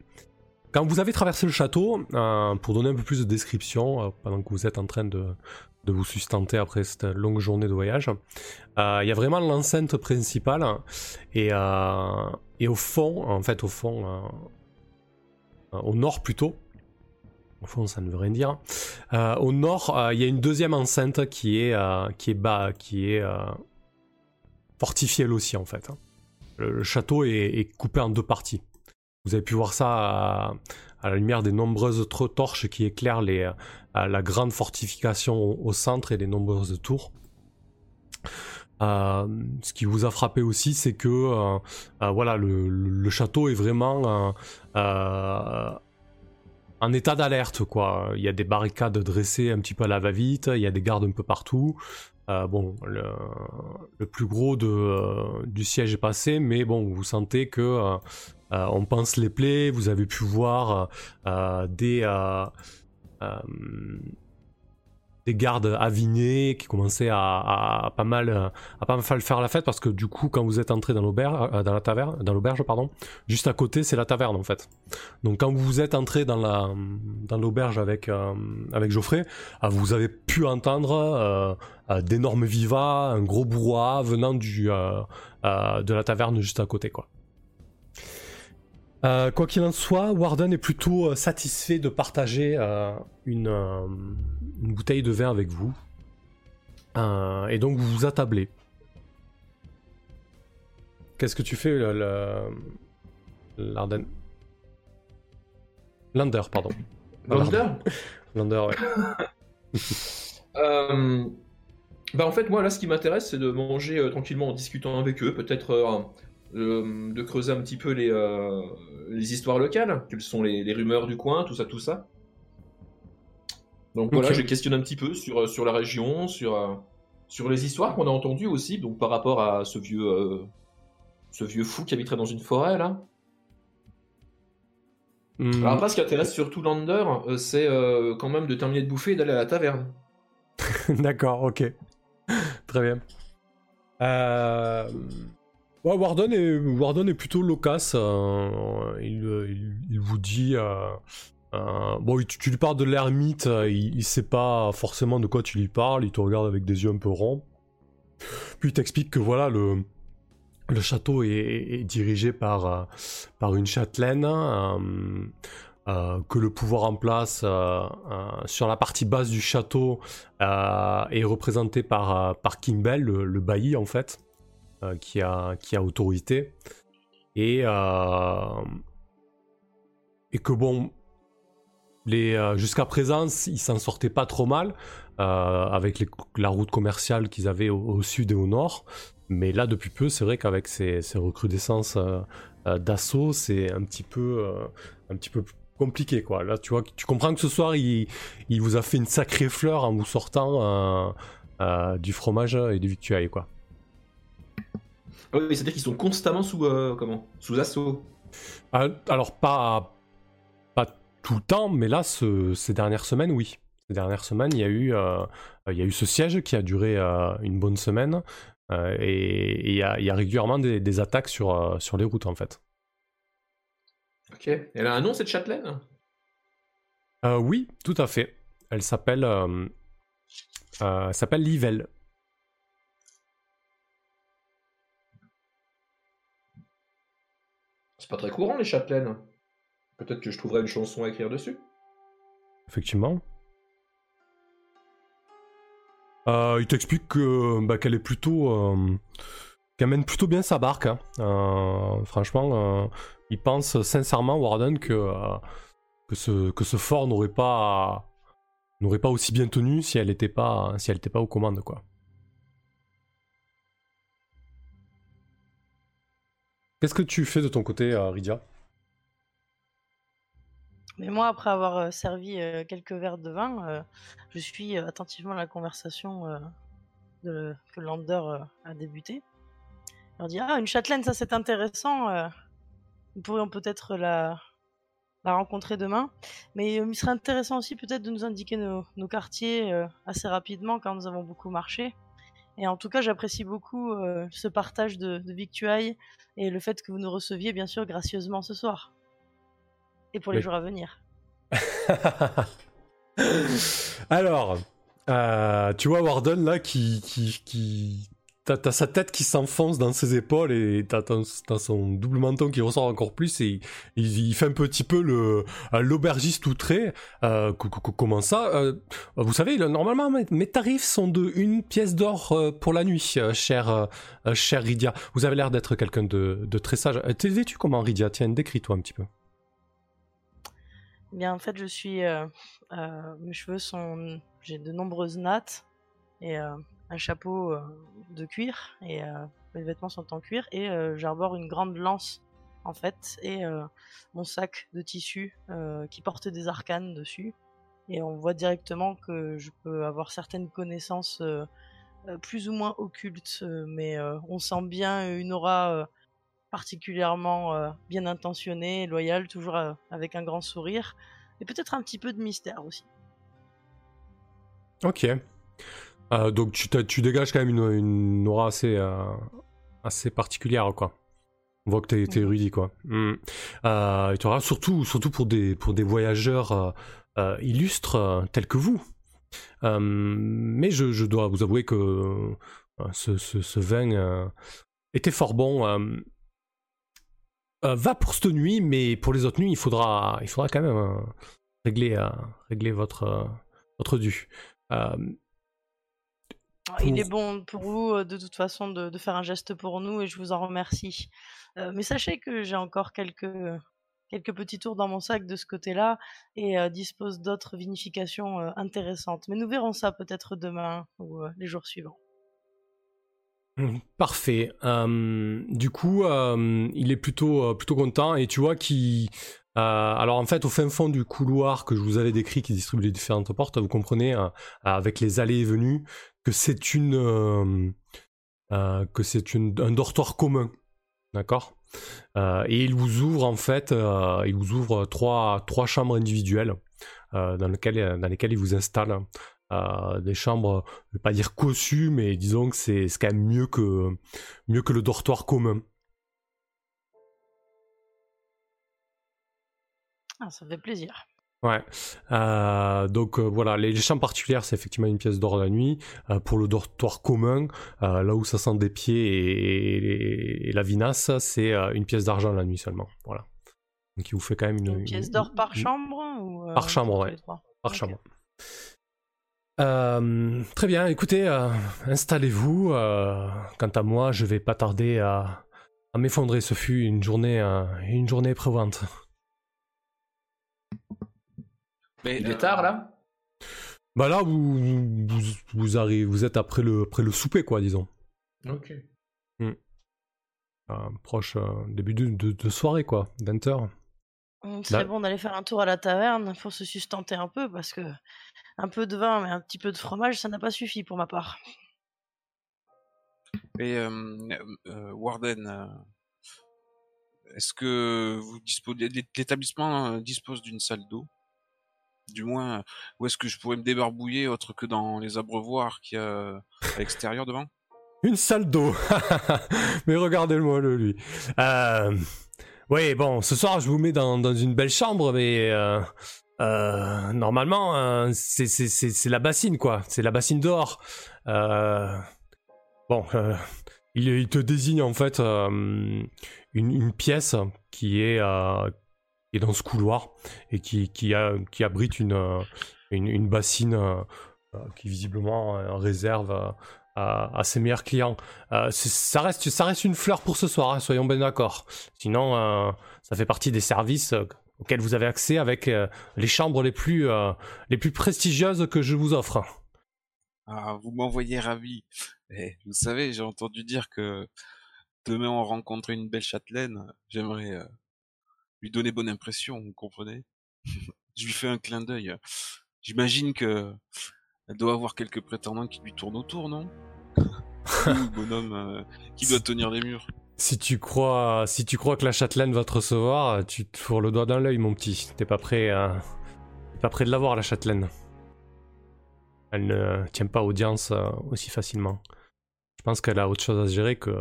Quand vous avez traversé le château, euh, pour donner un peu plus de description, euh, pendant que vous êtes en train de, de vous sustenter après cette longue journée de voyage, euh, il y a vraiment l'enceinte principale. Et, et au fond, en fait, au fond, au nord plutôt, au fond, ça ne veut rien dire. Au nord, il y a une deuxième enceinte qui est, qui est bas, qui est fortifiée elle aussi, en fait. Le, château est, coupé en deux parties. Vous avez pu voir ça à, la lumière des nombreuses torches qui éclairent euh, la grande fortification au, centre et les nombreuses tours. Euh, ce qui vous a frappé aussi, c'est que euh, voilà, le, château est vraiment en état d'alerte. Il y a des barricades dressées un petit peu à la va-vite, il y a des gardes un peu partout. Euh, bon, le, plus gros de, euh, du siège est passé, mais bon, vous sentez que euh, on pense les plaies. Vous avez pu voir des des gardes avinés qui commençaient à, à- à pas mal à pas mal faire la fête parce que du coup, quand vous êtes entré dans l'auberge, euh, dans la taverne, dans l'auberge, pardon, juste à côté, c'est la taverne en fait. Donc quand vous êtes entré dans la dans l'auberge avec euh, avec Geoffrey, euh, vous avez pu entendre euh, euh, d'énormes vivas, un gros brouhaha venant du euh, de la taverne juste à côté quoi. Euh, quoi qu'il en soit, Warden est plutôt euh, satisfait de partager euh, une, euh, une bouteille de vin avec vous. Et donc vous vous attablez. Qu'est-ce que tu fais, l'Arden? Lander, pardon. Lander? Lander, ouais. Bah en fait moi là ce qui m'intéresse c'est de manger tranquillement en discutant avec eux, peut-être de creuser un petit peu les, euh, les histoires locales, quelles sont les, les rumeurs du coin, tout ça, tout ça. Donc voilà, je questionne un petit peu sur, euh, sur la région, sur, euh, sur les histoires qu'on a entendues aussi, donc par rapport à ce vieux, euh, ce vieux fou qui habiterait dans une forêt là. Hmm, Alors après ce qui intéresse surtout Lander, euh, c'est euh, quand même de terminer de bouffer et d'aller à la taverne. D'accord, ok. Très bien. Euh, Ouais, Warden est, Warden est plutôt loquace. euh, il, il- il vous dit. euh, euh, bon, tu, lui parles de l'ermite, euh, il, il sait pas forcément de quoi tu lui parles, il te regarde avec des yeux un peu ronds. Puis il t'explique que voilà, le, le château est, dirigé par, euh, par une châtelaine, euh, euh, que le pouvoir en place euh, euh, sur la partie basse du château euh, est représenté par, euh, par Kimbell, le, le bailli en fait euh, qui, a, qui a autorité. Et, euh, et que bon, euh, jusqu'à présent, ils s'en sortaient pas trop mal avec la route commerciale qu'ils avaient au, sud et au nord. Mais là, depuis peu, c'est vrai qu'avec ces, ces recrudescences d'assaut, c'est un petit peu, un petit peu compliqué, quoi. Là, tu vois, tu comprends que ce soir, il, il vous a fait une sacrée fleur en vous sortant du fromage et du victuailles, quoi. Ah oui, c'est-à-dire qu'ils sont constamment sous euh, comment? Sous assaut. Ah, Alors, pas, pas tout le temps, mais là, ce- ces dernières semaines, oui. Ces dernières semaines, il y a eu, euh, il y a eu ce siège qui a duré euh, une bonne semaine. et il y, a, il y a régulièrement des, des attaques sur, sur les routes, en fait. Ok. Elle a un nom cette châtelaine? Oui, tout à fait. Elle s'appelle elle s'appelle Livelle. C'est pas très courant les châtelaines. Peut-être que je trouverai une chanson à écrire dessus. Effectivement. Euh, il t'explique que bah, qu'elle est plutôt, euh, qu'elle mène plutôt bien sa barque. hein. Euh, franchement, il pense sincèrement Warden que que ce que ce fort n'aurait pas n'aurait pas aussi bien tenu si elle n'était pas si elle pas aux commandes quoi. Qu'est-ce que tu fais de ton côté, euh, Rydia Mais moi, après avoir euh, servi euh, quelques verres de vin, je suis attentivement la conversation de- que Lander a débuté. Il leur dit Ah, une châtelaine, ça c'est intéressant. nous pourrions peut-être la, rencontrer demain. Mais il serait intéressant aussi peut-être de nous indiquer nos, nos quartiers assez rapidement car nous avons beaucoup marché. Et en tout cas, j'apprécie beaucoup euh, ce partage de, de victuailles et le fait que vous nous receviez bien sûr gracieusement ce soir. Et pour les Oui. jours à venir. Alors, euh, tu vois Warden là qui. qui, qui... T'as, sa tête qui s'enfonce dans ses épaules et t'as, son double menton qui ressort encore plus et il, fait un petit peu le, euh, l'aubergiste outré. Euh, co- co- comment ça Euh, Vous savez, le- normalement mes, tarifs sont de une pièce d'or euh, pour la nuit, cher, cher Rydia. Vous avez l'air d'être quelqu'un de, de très sage. T'es vêtu comment Rydia Tiens, décris-toi un petit peu. Bien, en fait, je suis. mes cheveux sont. J'ai de nombreuses nattes et un chapeau euh, de cuir et euh, mes vêtements sont en cuir et euh, j'arbore une grande lance en fait et mon sac de tissu qui porte des arcanes dessus et on voit directement que je peux avoir certaines connaissances plus ou moins occultes mais on sent bien une aura particulièrement bien intentionnée, loyale, toujours avec un grand sourire et peut-être un petit peu de mystère aussi. Ok. Euh, donc tu, tu dégages quand même une, une aura assez, euh, assez particulière, quoi. On voit que t'es, Mhm. érudit, quoi. Hmm. Euh, et tu auras surtout, surtout pour des, pour des voyageurs euh, illustres tels que vous. Mais je, je dois vous avouer que ce, ce- ce vin était fort bon. va pour cette nuit, mais pour les autres nuits, il faudra, il faudra quand même régler, régler votre, votre dû. Il Pour- est bon pour vous de toute façon de, de faire un geste pour nous et je vous en remercie. Euh, mais sachez que j'ai encore quelques, quelques petits tours dans mon sac de ce côté-là et euh, dispose d'autres vinifications euh, intéressantes. Mais nous verrons ça peut-être demain ou les jours suivants. Mm, Parfait. Du coup, il est plutôt, plutôt content et tu vois qu'il... euh, alors en fait, au fin fond du couloir que je vous avais décrit qui distribue les différentes portes, vous comprenez, euh, avec les allées et venues, que c'est une... euh, euh, que c'est un dortoir commun. D'accord? Et il vous ouvre en fait, il vous ouvre trois, chambres individuelles dans, lesquelles, il vous installe. Des chambres, je vais pas dire cossues, mais disons que c'est quand même mieux que le dortoir commun. Ah, ça fait plaisir. Ouais. Euh, donc euh, voilà, les, les chambres particulières, c'est effectivement une pièce d'or la nuit. Euh, pour le dortoir commun, là où ça sent des pieds et, et- et la vinasse, c'est une pièce d'argent la nuit seulement. Voilà. Donc il vous fait quand même une, Une pièce d'or par chambre ou, Par chambre, ouais. Par chambre. Euh, très bien, écoutez, euh, installez-vous. euh, quant à moi, je vais pas tarder à, à m'effondrer. Ce fut une journée, une journée éprouvante. Mais, Il euh, est tard là Bah là, vous, vous, vous arrivez, vous êtes après le, après le souper, quoi, disons. Ok. Euh, proche euh, début de, de- de soirée, quoi, 20h. Il serait Bah- bon d'aller faire un tour à la taverne pour se sustenter un peu parce que un peu de vin mais un petit peu de fromage ça n'a pas suffi pour ma part. Et euh, euh, Warden, est-ce que vous disposez, l'établissement dispose d'une salle d'eau? Du moins, euh, où est-ce que je pourrais me débarbouiller autre que dans les abreuvoirs qu'il y a à l'extérieur devant? Une salle d'eau. Mais regardez-le-moi, le lui. Euh, oui, bon, ce soir, je vous mets dans, dans une belle chambre, mais euh, euh, normalement, euh, c'est la bassine, quoi. C'est la bassine dehors. Euh, bon, euh, il, te désigne en fait euh, une, une pièce qui est, euh, est dans ce couloir et qui, qui, a, qui abrite une, euh, une, bassine euh, euh, qui visiblement réserve à, ses meilleurs clients. Ça, reste, ça reste une fleur pour ce soir, hein, soyons bien d'accord. Sinon, ça fait partie des services auxquels vous avez accès avec les chambres les plus, les plus prestigieuses que je vous offre. Ah, vous m'envoyez ravi. Eh, vous savez, j'ai entendu dire que demain on rencontrait une belle châtelaine. J'aimerais lui donner bonne impression, vous comprenez? Je lui fais un clin d'œil. J'imagine que elle doit avoir quelques prétendants qui lui tournent autour, non? Le bonhomme euh, qui doit tenir les murs. Si tu crois, si tu crois que la châtelaine va te recevoir, tu te fourres le doigt dans l'œil, mon petit. T'es pas prêt, à... t'es pas prêt de la voir, la châtelaine. Elle ne tient pas audience euh, aussi facilement. Je pense qu'elle a autre chose à gérer que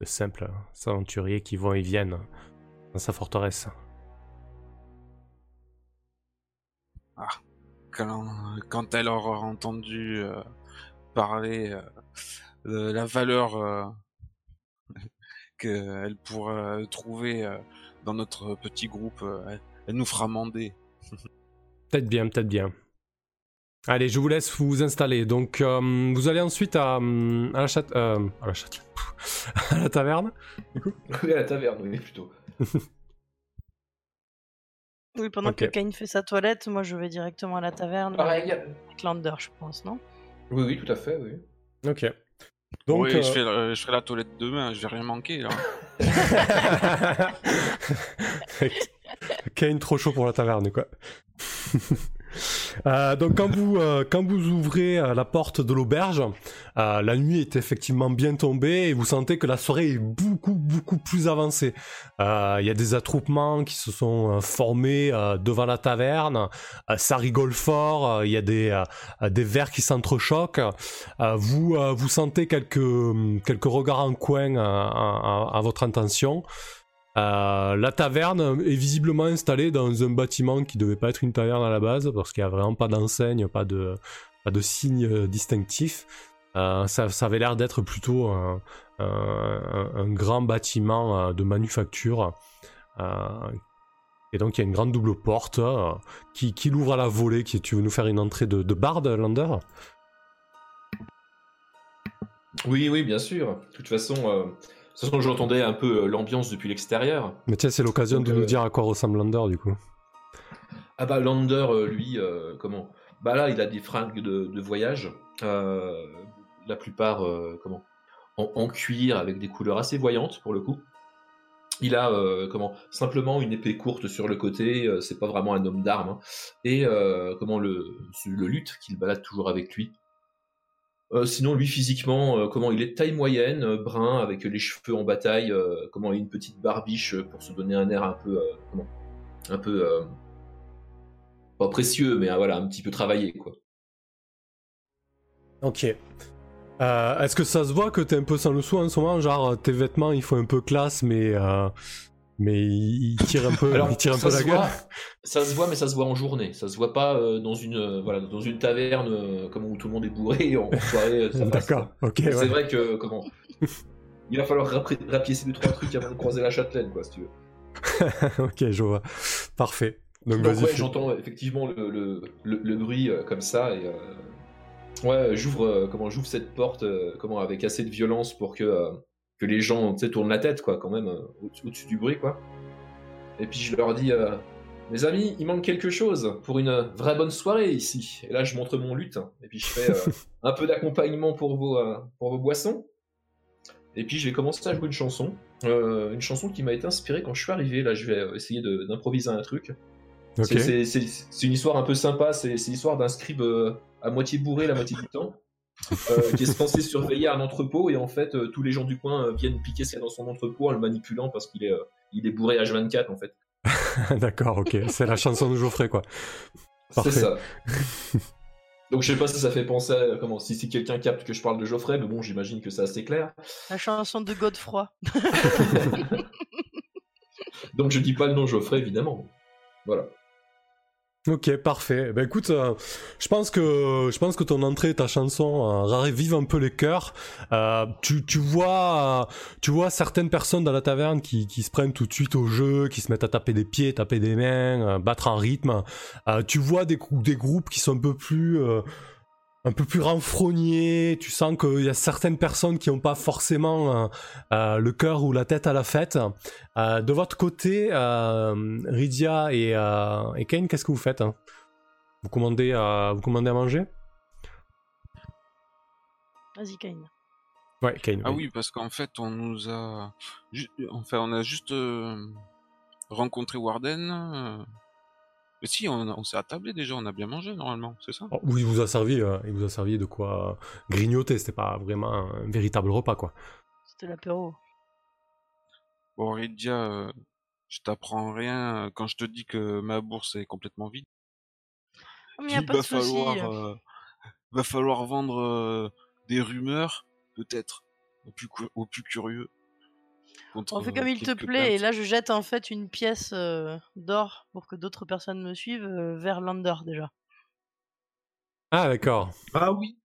de simples aventuriers qui vont et viennent dans sa forteresse. Quand, quand elle aura entendu euh, parler euh, de la valeur euh, qu'elle pourra trouver euh, dans notre petit groupe, elle, elle nous fera mander. Peut-être bien, peut-être bien. Allez, je vous laisse vous installer. Donc, euh, vous allez ensuite à, à la châte... euh, à la châte... à la taverne. Oui, à la taverne, oui, plutôt. Oui, pendant que Kane fait sa toilette, moi je vais directement à la taverne Pareil. avec Lander, je pense, non? Oui, oui, tout à fait, oui. Ok. Donc, oui, euh, je, fais, la- je ferai la toilette demain, je vais rien manquer là. Kane trop chaud pour la taverne, quoi. Euh, donc quand vous euh, quand vous ouvrez euh, la porte de l'auberge, euh, la nuit est effectivement bien tombée et vous sentez que la soirée est beaucoup beaucoup plus avancée. Il y a des attroupements qui se sont formés devant la taverne, ça rigole fort, il y a des des verres qui s'entrechoquent. Vous vous sentez quelques quelques regards en coin à- à votre intention. Euh, la taverne est visiblement installée dans un bâtiment qui devait pas être une taverne à la base parce qu'il y a vraiment pas d'enseigne, pas de, pas de signe euh, distinctif. Euh, ça, ça avait l'air d'être plutôt un, un- grand bâtiment de manufacture. Et donc il y a une grande double porte qui, qui l'ouvre à la volée. Qui, tu veux nous faire une entrée de, de barde, Lander? Oui, oui, bien sûr. De toute façon, de toute façon j'entendais un peu euh, l'ambiance depuis l'extérieur. Mais tiens, c'est l'occasion de Donc, nous euh, dire à quoi ressemble Lander du coup. Ah bah Lander, euh, lui, euh, comment? Bah là, il a des fringues de, de voyage. euh, la plupart, euh, comment? En, en cuir avec des couleurs assez voyantes pour le coup. Il a euh, comment? Simplement une épée courte sur le côté. euh, c'est pas vraiment un homme d'armes. hein. Et euh, comment le le lutte qu'il balade toujours avec lui. Euh, sinon, lui physiquement, euh, comment il est de taille moyenne, euh, brun, avec les cheveux en bataille, comment il a une petite barbiche pour se donner un air un peu, comment, un peu pas précieux, mais voilà, un petit peu travaillé, quoi. Ok. Est-ce que ça se voit que t'es un peu sans le sou en ce moment? Genre, tes vêtements, ils font un peu classe, mais, mais il, tire un peu, Alors, il tire un peu la gueule. voit, ça se voit, mais ça se voit en journée. Ça se voit pas euh, dans une euh, voilà dans une taverne euh, comme où tout le monde est bourré en soirée. D'accord, ok. C'est vrai que comment Il va falloir rapiécer deux trois trucs avant de croiser la châtelaine, quoi, si tu veux. ok, je vois. Parfait. Donc, Donc ouais, j'entends effectivement le, le, le, le bruit comme ça et ouais, j'ouvre comment j'ouvre cette porte comment avec assez de violence pour que que les gens tournent la tête quoi quand même euh, au- au-dessus du bruit quoi. Et puis je leur dis euh, mes amis, il manque quelque chose pour une vraie bonne soirée ici. Et là je montre mon luth et puis je fais euh, un peu d'accompagnement pour vos euh, pour vos boissons. Et puis je vais commencer à jouer une chanson, une chanson qui m'a été inspirée quand je suis arrivé. Là je vais essayer d'improviser un truc. C'est- une histoire un peu sympa, c'est l'histoire d'un scribe à moitié bourré la moitié du temps, euh, qui est censé surveiller un entrepôt, et en fait, euh, tous les gens du coin euh, viennent piquer ce qu'il y a dans son entrepôt en le manipulant parce qu'il est, euh, il est bourré H24 en fait. D'accord, ok. C'est la chanson de Geoffrey, quoi. C'est ça. Donc je sais pas si ça fait penser à comment si, si quelqu'un capte que je parle de Geoffrey, mais bon j'imagine que c'est assez clair. La chanson de Godefroy. Donc je dis pas le nom Geoffrey évidemment. Voilà. Ok, parfait. Ben écoute, euh, je pense que je pense que ton entrée, ta chanson euh, ravive un peu les cœurs. Euh, tu, tu vois, euh, tu vois certaines personnes dans la taverne qui, qui se prennent tout de suite au jeu, qui se mettent à taper des pieds, taper des mains, euh, battre en rythme. Euh, tu vois des, des groupes qui sont un peu plus un peu plus renfrognés. Tu sens qu'il y a certaines personnes qui n'ont pas forcément euh, euh, le cœur ou la tête à la fête. Euh, de votre côté, euh, Rydia et, euh, et Kane, qu'est-ce que vous faites hein? Vous, commandez, euh, vous commandez à manger? Vas-y, Kane. Ouais, Kane. Ah oui, parce qu'en fait, on nous a. Enfin, on a juste euh, rencontré Warden. Mais si, on, s'est attablé déjà, on a bien mangé normalement, c'est ça? Oh, oui, il vous a servi, euh, il vous a servi de quoi euh, grignoter. C'était pas vraiment un véritable repas, quoi. C'était l'apéro. Bon, Rydia, euh, je t'apprends rien euh, quand je te dis que ma bourse est complètement vide. Oh, mais y a Il pas va falloir, euh, va falloir vendre euh, des rumeurs, peut-être, aux plus, cu- aux plus curieux. Contre, On fait euh, comme il te plaît, et là je jette en fait une pièce euh, d'or pour que d'autres personnes me suivent euh, vers Lander déjà. Ah, d'accord. Ah oui,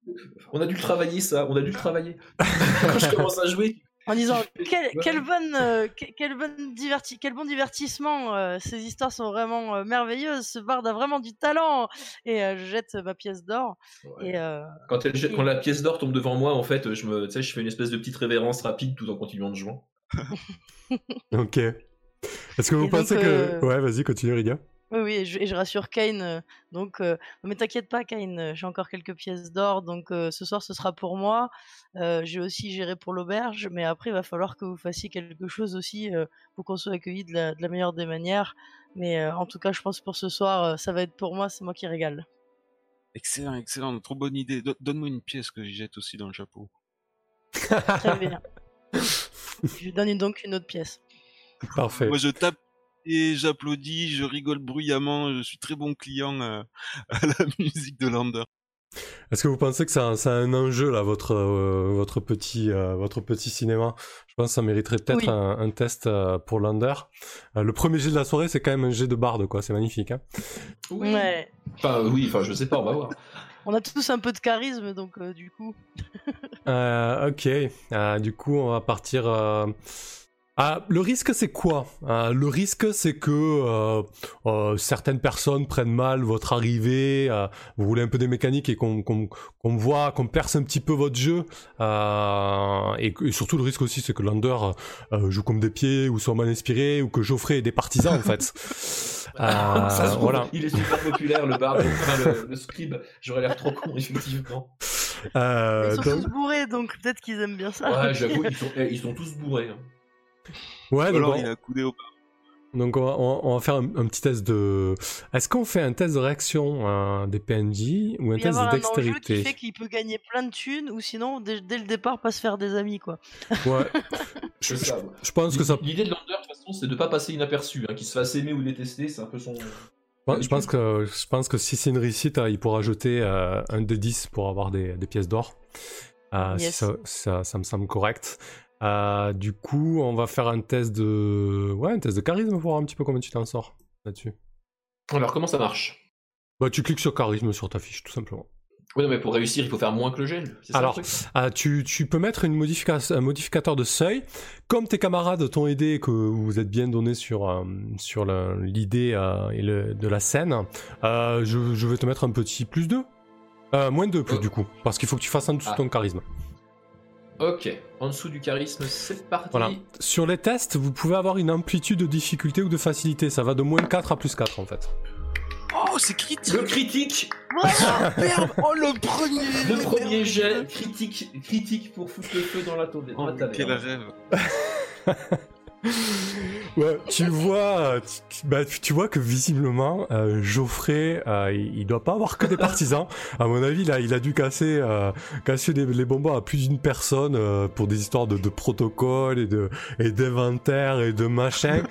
on a dû le travailler ça, on a dû le travailler. Quand je commence à jouer, En disant quel, quelle bonne, euh, quel, bon diverti quel bon divertissement, euh, ces histoires sont vraiment euh, merveilleuses, ce barde a vraiment du talent Et euh, je jette ma pièce d'or. Ouais. Et euh, Quand, elle jette- quand la pièce d'or tombe devant moi, en fait, je me, tu sais, je fais une espèce de petite révérence rapide tout en continuant de jouer. Ok. Est-ce que vous Et pensez donc, que... euh, Ouais, vas-y, continue, Rydia. Oui, oui, et je, et je rassure Kane. euh, donc, euh, mais t'inquiète pas, Kane, j'ai encore quelques pièces d'or. Donc, euh, ce soir, ce sera pour moi. Euh, j'ai aussi géré pour l'auberge. Mais après, il va falloir que vous fassiez quelque chose aussi euh, pour qu'on soit accueillis de la, de la meilleure des manières. Mais euh, en tout cas, je pense pour ce soir, ça va être pour moi. C'est moi qui régale. Excellent, excellent, trop bonne idée. Do- Donne-moi une pièce que j'y jette aussi dans le chapeau. Très bien. je lui donne donc une autre pièce. Parfait. Moi, je tape et j'applaudis, je rigole bruyamment, je suis très bon client euh, à la musique de Lander. Est-ce que vous pensez que ça, a- ça a un enjeu là, votre euh, votre petit euh, votre petit cinéma? Je pense que ça mériterait peut-être Oui. un, un test euh, pour Lander. Euh, le premier jet de la soirée, c'est quand même un jet de barde, quoi. C'est magnifique. Hein Oui. Ouais. Enfin, oui, enfin, je sais pas, on va voir. On a tous un peu de charisme, donc euh, du coup. Euh, ok. Euh, du coup, on va partir. Euh, Ah, le risque, c'est quoi? Euh, Le risque, c'est que euh, euh, certaines personnes prennent mal votre arrivée. euh, vous voulez un peu des mécaniques et qu'on voit, qu'on perce un petit peu votre jeu. Euh, et, surtout, le risque aussi, c'est que Lander euh, joue comme des pieds ou soit mal inspiré ou que Geoffrey ait des partisans, en fait. Euh, Ça se voilà. Il est super populaire, le barbe, enfin, le, le scribe. J'aurais l'air trop con, effectivement. Euh, Ils sont donc- tous bourrés, donc peut-être qu'ils aiment bien ça. Ouais, j'avoue, ils sont, eh, ils sont tous bourrés. hein. Ouais, donc Alors, on- il a coulé au Donc on va, on faire un, un petit test de... Est-ce qu'on fait un test de réaction euh, des PNJ ou un test de un enjeu qui dextérité? fait qu'il peut gagner plein de thunes, ou sinon, dès, dès le départ, pas se faire des amis, quoi. Ouais, Je, pense que ça... L'idée de Lander, de toute façon, c'est de pas passer inaperçu. Hein, qu'il se fasse aimer ou détester, c'est un peu son. Ouais, je, pense que, je pense que si c'est une réussite, euh, il pourra jeter euh, un de 10 pour avoir des, des pièces d'or. Euh, si Yes. ça, ça, ça me semble correct. Euh, du coup, on va faire un test de. Ouais, un test de charisme pour voir un petit peu comment tu t'en sors là-dessus. Alors, comment ça marche? Bah, tu cliques sur charisme sur ta fiche, tout simplement. Oui, non, mais pour réussir, il faut faire moins que le gel. le Alors, truc? Ah, tu, tu peux mettre une modifica- un modificateur de seuil. Comme tes camarades t'ont aidé et que vous êtes bien donné sur, euh, sur l'idée euh, de la scène, euh, je, je vais te mettre un petit plus 2. Euh, moins 2 plus du coup, parce qu'il faut que tu fasses en dessous de Ah. ton charisme. Ok, en dessous du charisme, c'est parti. Voilà. Sur les tests, vous pouvez avoir une amplitude de difficulté ou de facilité. Ça va de moins 4 à plus 4 en fait. Oh, c'est critique Le critique Oh, le premier Le premier jet critique, critique pour foutre le feu dans la taverne. Oh, quel rêve Ouais, tu vois, bah, tu vois que visiblement euh, Geoffrey, euh, il, il doit pas avoir que des partisans. À mon avis, là, il a dû casser, euh, casser des- les bonbons à plus d'une personne euh, pour des histoires de, de protocole et de et d'inventaire et de machin.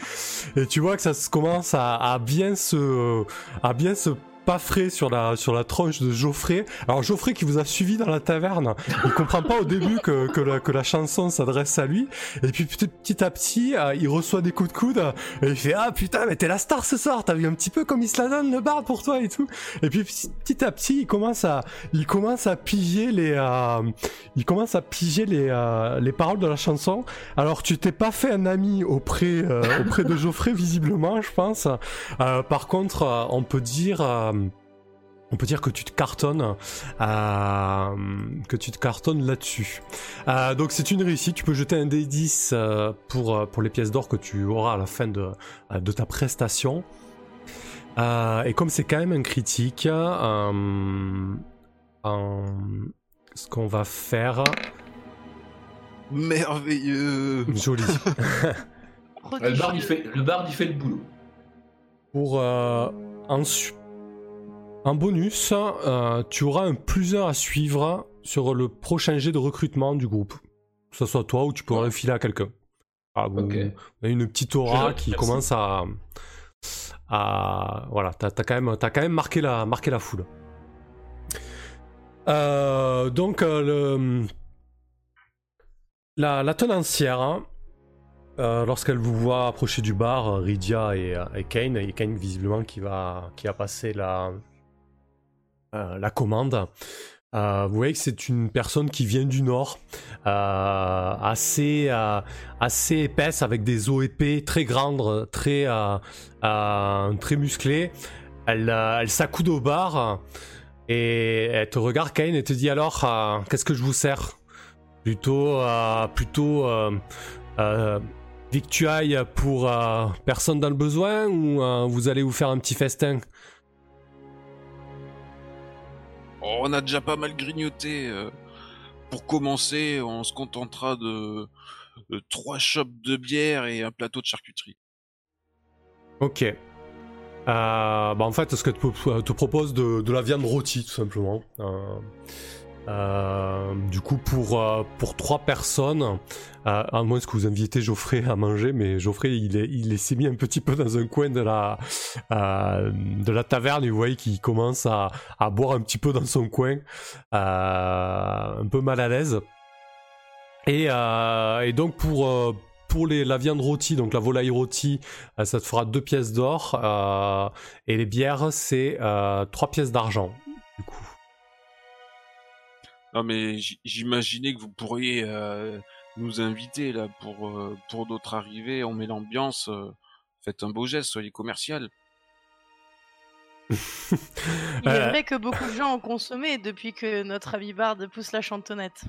et tu vois que ça se commence à, à bien se à bien se pas frais sur la sur la tronche de Geoffrey. Alors Geoffrey qui vous a suivi dans la taverne, il comprend pas au début que, que, la, que la chanson s'adresse à lui. Et puis petit, à petit, euh, il reçoit des coups de coude et il fait ah putain mais t'es la star ce soir. T'as vu un petit peu comme il se la donne le bar pour toi et tout. Et puis petit, à petit, il commence à il commence à piger les euh, il commence à piger les euh, les paroles de la chanson. Alors tu t'es pas fait un ami auprès euh, auprès de Geoffrey visiblement, je pense. Euh, par contre, on peut dire on peut dire que tu te cartonnes, euh, que tu te cartonnes là-dessus. Euh, donc c'est une réussite. Tu peux jeter un D10 euh, pour pour les pièces d'or que tu auras à la fin de de ta prestation. Euh, et comme c'est quand même un critique, euh, euh, ce qu'on va faire, Merveilleux joli. Le bard, il fait, le bard, il fait le boulot. Pour euh, ensu- en bonus, euh, tu auras un plus 1 à suivre sur le prochain jet de recrutement du groupe. Que ce soit toi ou tu pourras le filer à quelqu'un. Ah, vous- Ok. vous avez une petite aura qui commence à. à voilà, t'as as quand, même- t'as quand même marqué la, marqué la foule. Euh, donc, euh, le, la, la tenancière, hein, euh, lorsqu'elle vous voit approcher du bar, Rydia et, et Kane, et Kane visiblement qui va, qui a passé la, la commande, euh, vous voyez que c'est une personne qui vient du nord, euh, assez, euh, assez épaisse, avec des os épais, très grandes, très, euh, euh, très musclées. Elle, euh, s'accoude au bar et elle te regarde, Kane, et te dit alors, euh, qu'est-ce que je vous sers? Plutôt, euh, plutôt euh, euh, victuailles pour euh, personne dans le besoin ou euh, vous allez vous faire un petit festin? On a déjà pas mal grignoté. euh. Pour commencer, on se contentera de, trois chopes de bière et un plateau de charcuterie. Ok. Euh, bah en fait, ce que te, te propose de, de la viande rôtie, tout simplement. Euh, euh, du coup, pour, euh, pour trois personnes, euh, à moins que vous invitez Geoffrey à manger, mais Geoffrey, il, est, il est- s'est mis un petit peu dans un coin de la, euh, de la taverne, et vous voyez qu'il commence à, à boire un petit peu dans son coin, euh, un peu mal à l'aise. Et, euh, et donc, pour, pour les, la viande rôtie, donc la volaille rôtie, ça te fera deux pièces d'or. euh, et les bières, c'est euh, trois pièces d'argent, du coup. Non mais j- j'imaginais que vous pourriez euh, nous inviter là pour euh, pour notre arrivée. On met l'ambiance. euh, faites un beau geste, soyez commercial. Il est vrai que beaucoup de gens ont consommé depuis que notre ami Bard pousse la chantonnette.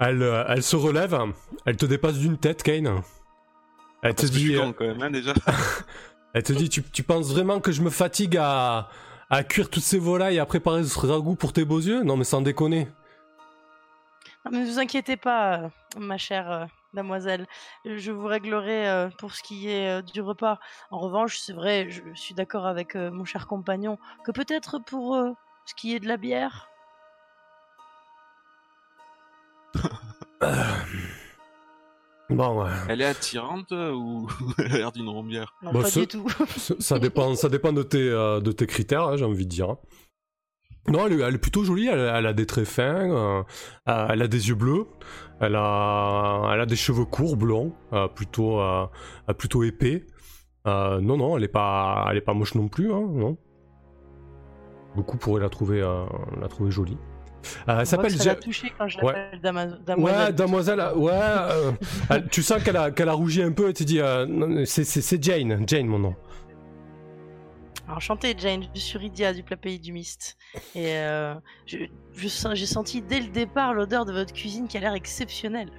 Elle, euh, elle se relève, elle te dépasse d'une tête, Kane. Elle te que je dit, suis euh, con, quand même hein, déjà. elle te dit, tu, tu penses vraiment que je me fatigue à, à cuire toutes ces volailles et à préparer ce ragoût pour tes beaux yeux Non, mais sans déconner. Mais ne vous inquiétez pas, euh, ma chère euh, mademoiselle. Je vous réglerai euh, pour ce qui est euh, du repas. En revanche, c'est vrai, je suis d'accord avec euh, mon cher compagnon que peut-être pour euh, ce qui est de la bière? Bon, ouais. Elle est attirante euh, ou elle a l'air d'une rombière Non, Bah, pas ce- du tout. ça, dépend, ça dépend de tes, euh, de tes critères, hein, j'ai envie de dire. Non, elle, est- elle est plutôt jolie, elle, elle a des traits fins, euh, euh, elle a des yeux bleus, elle a, elle a des cheveux courts, blonds, euh, plutôt, euh, euh, plutôt épais. Euh, non, non, elle est pas, elle est pas moche non plus, hein, non. Beaucoup pourraient la trouver, euh, la trouver jolie. Euh, elle s'appelle que ça Ja- l'a touché quand je Ouais. Ouais, damoiselle. demoiselle, ouais, euh, elle- tu sens qu'elle a, qu'elle a rougi un peu et tu dis, euh, c'est- Jane, Jane mon nom. Enchantée Jane, je suis Rydia du plat pays du Mist. Et je- je sens- j'ai senti dès le départ l'odeur de votre cuisine qui a l'air exceptionnelle.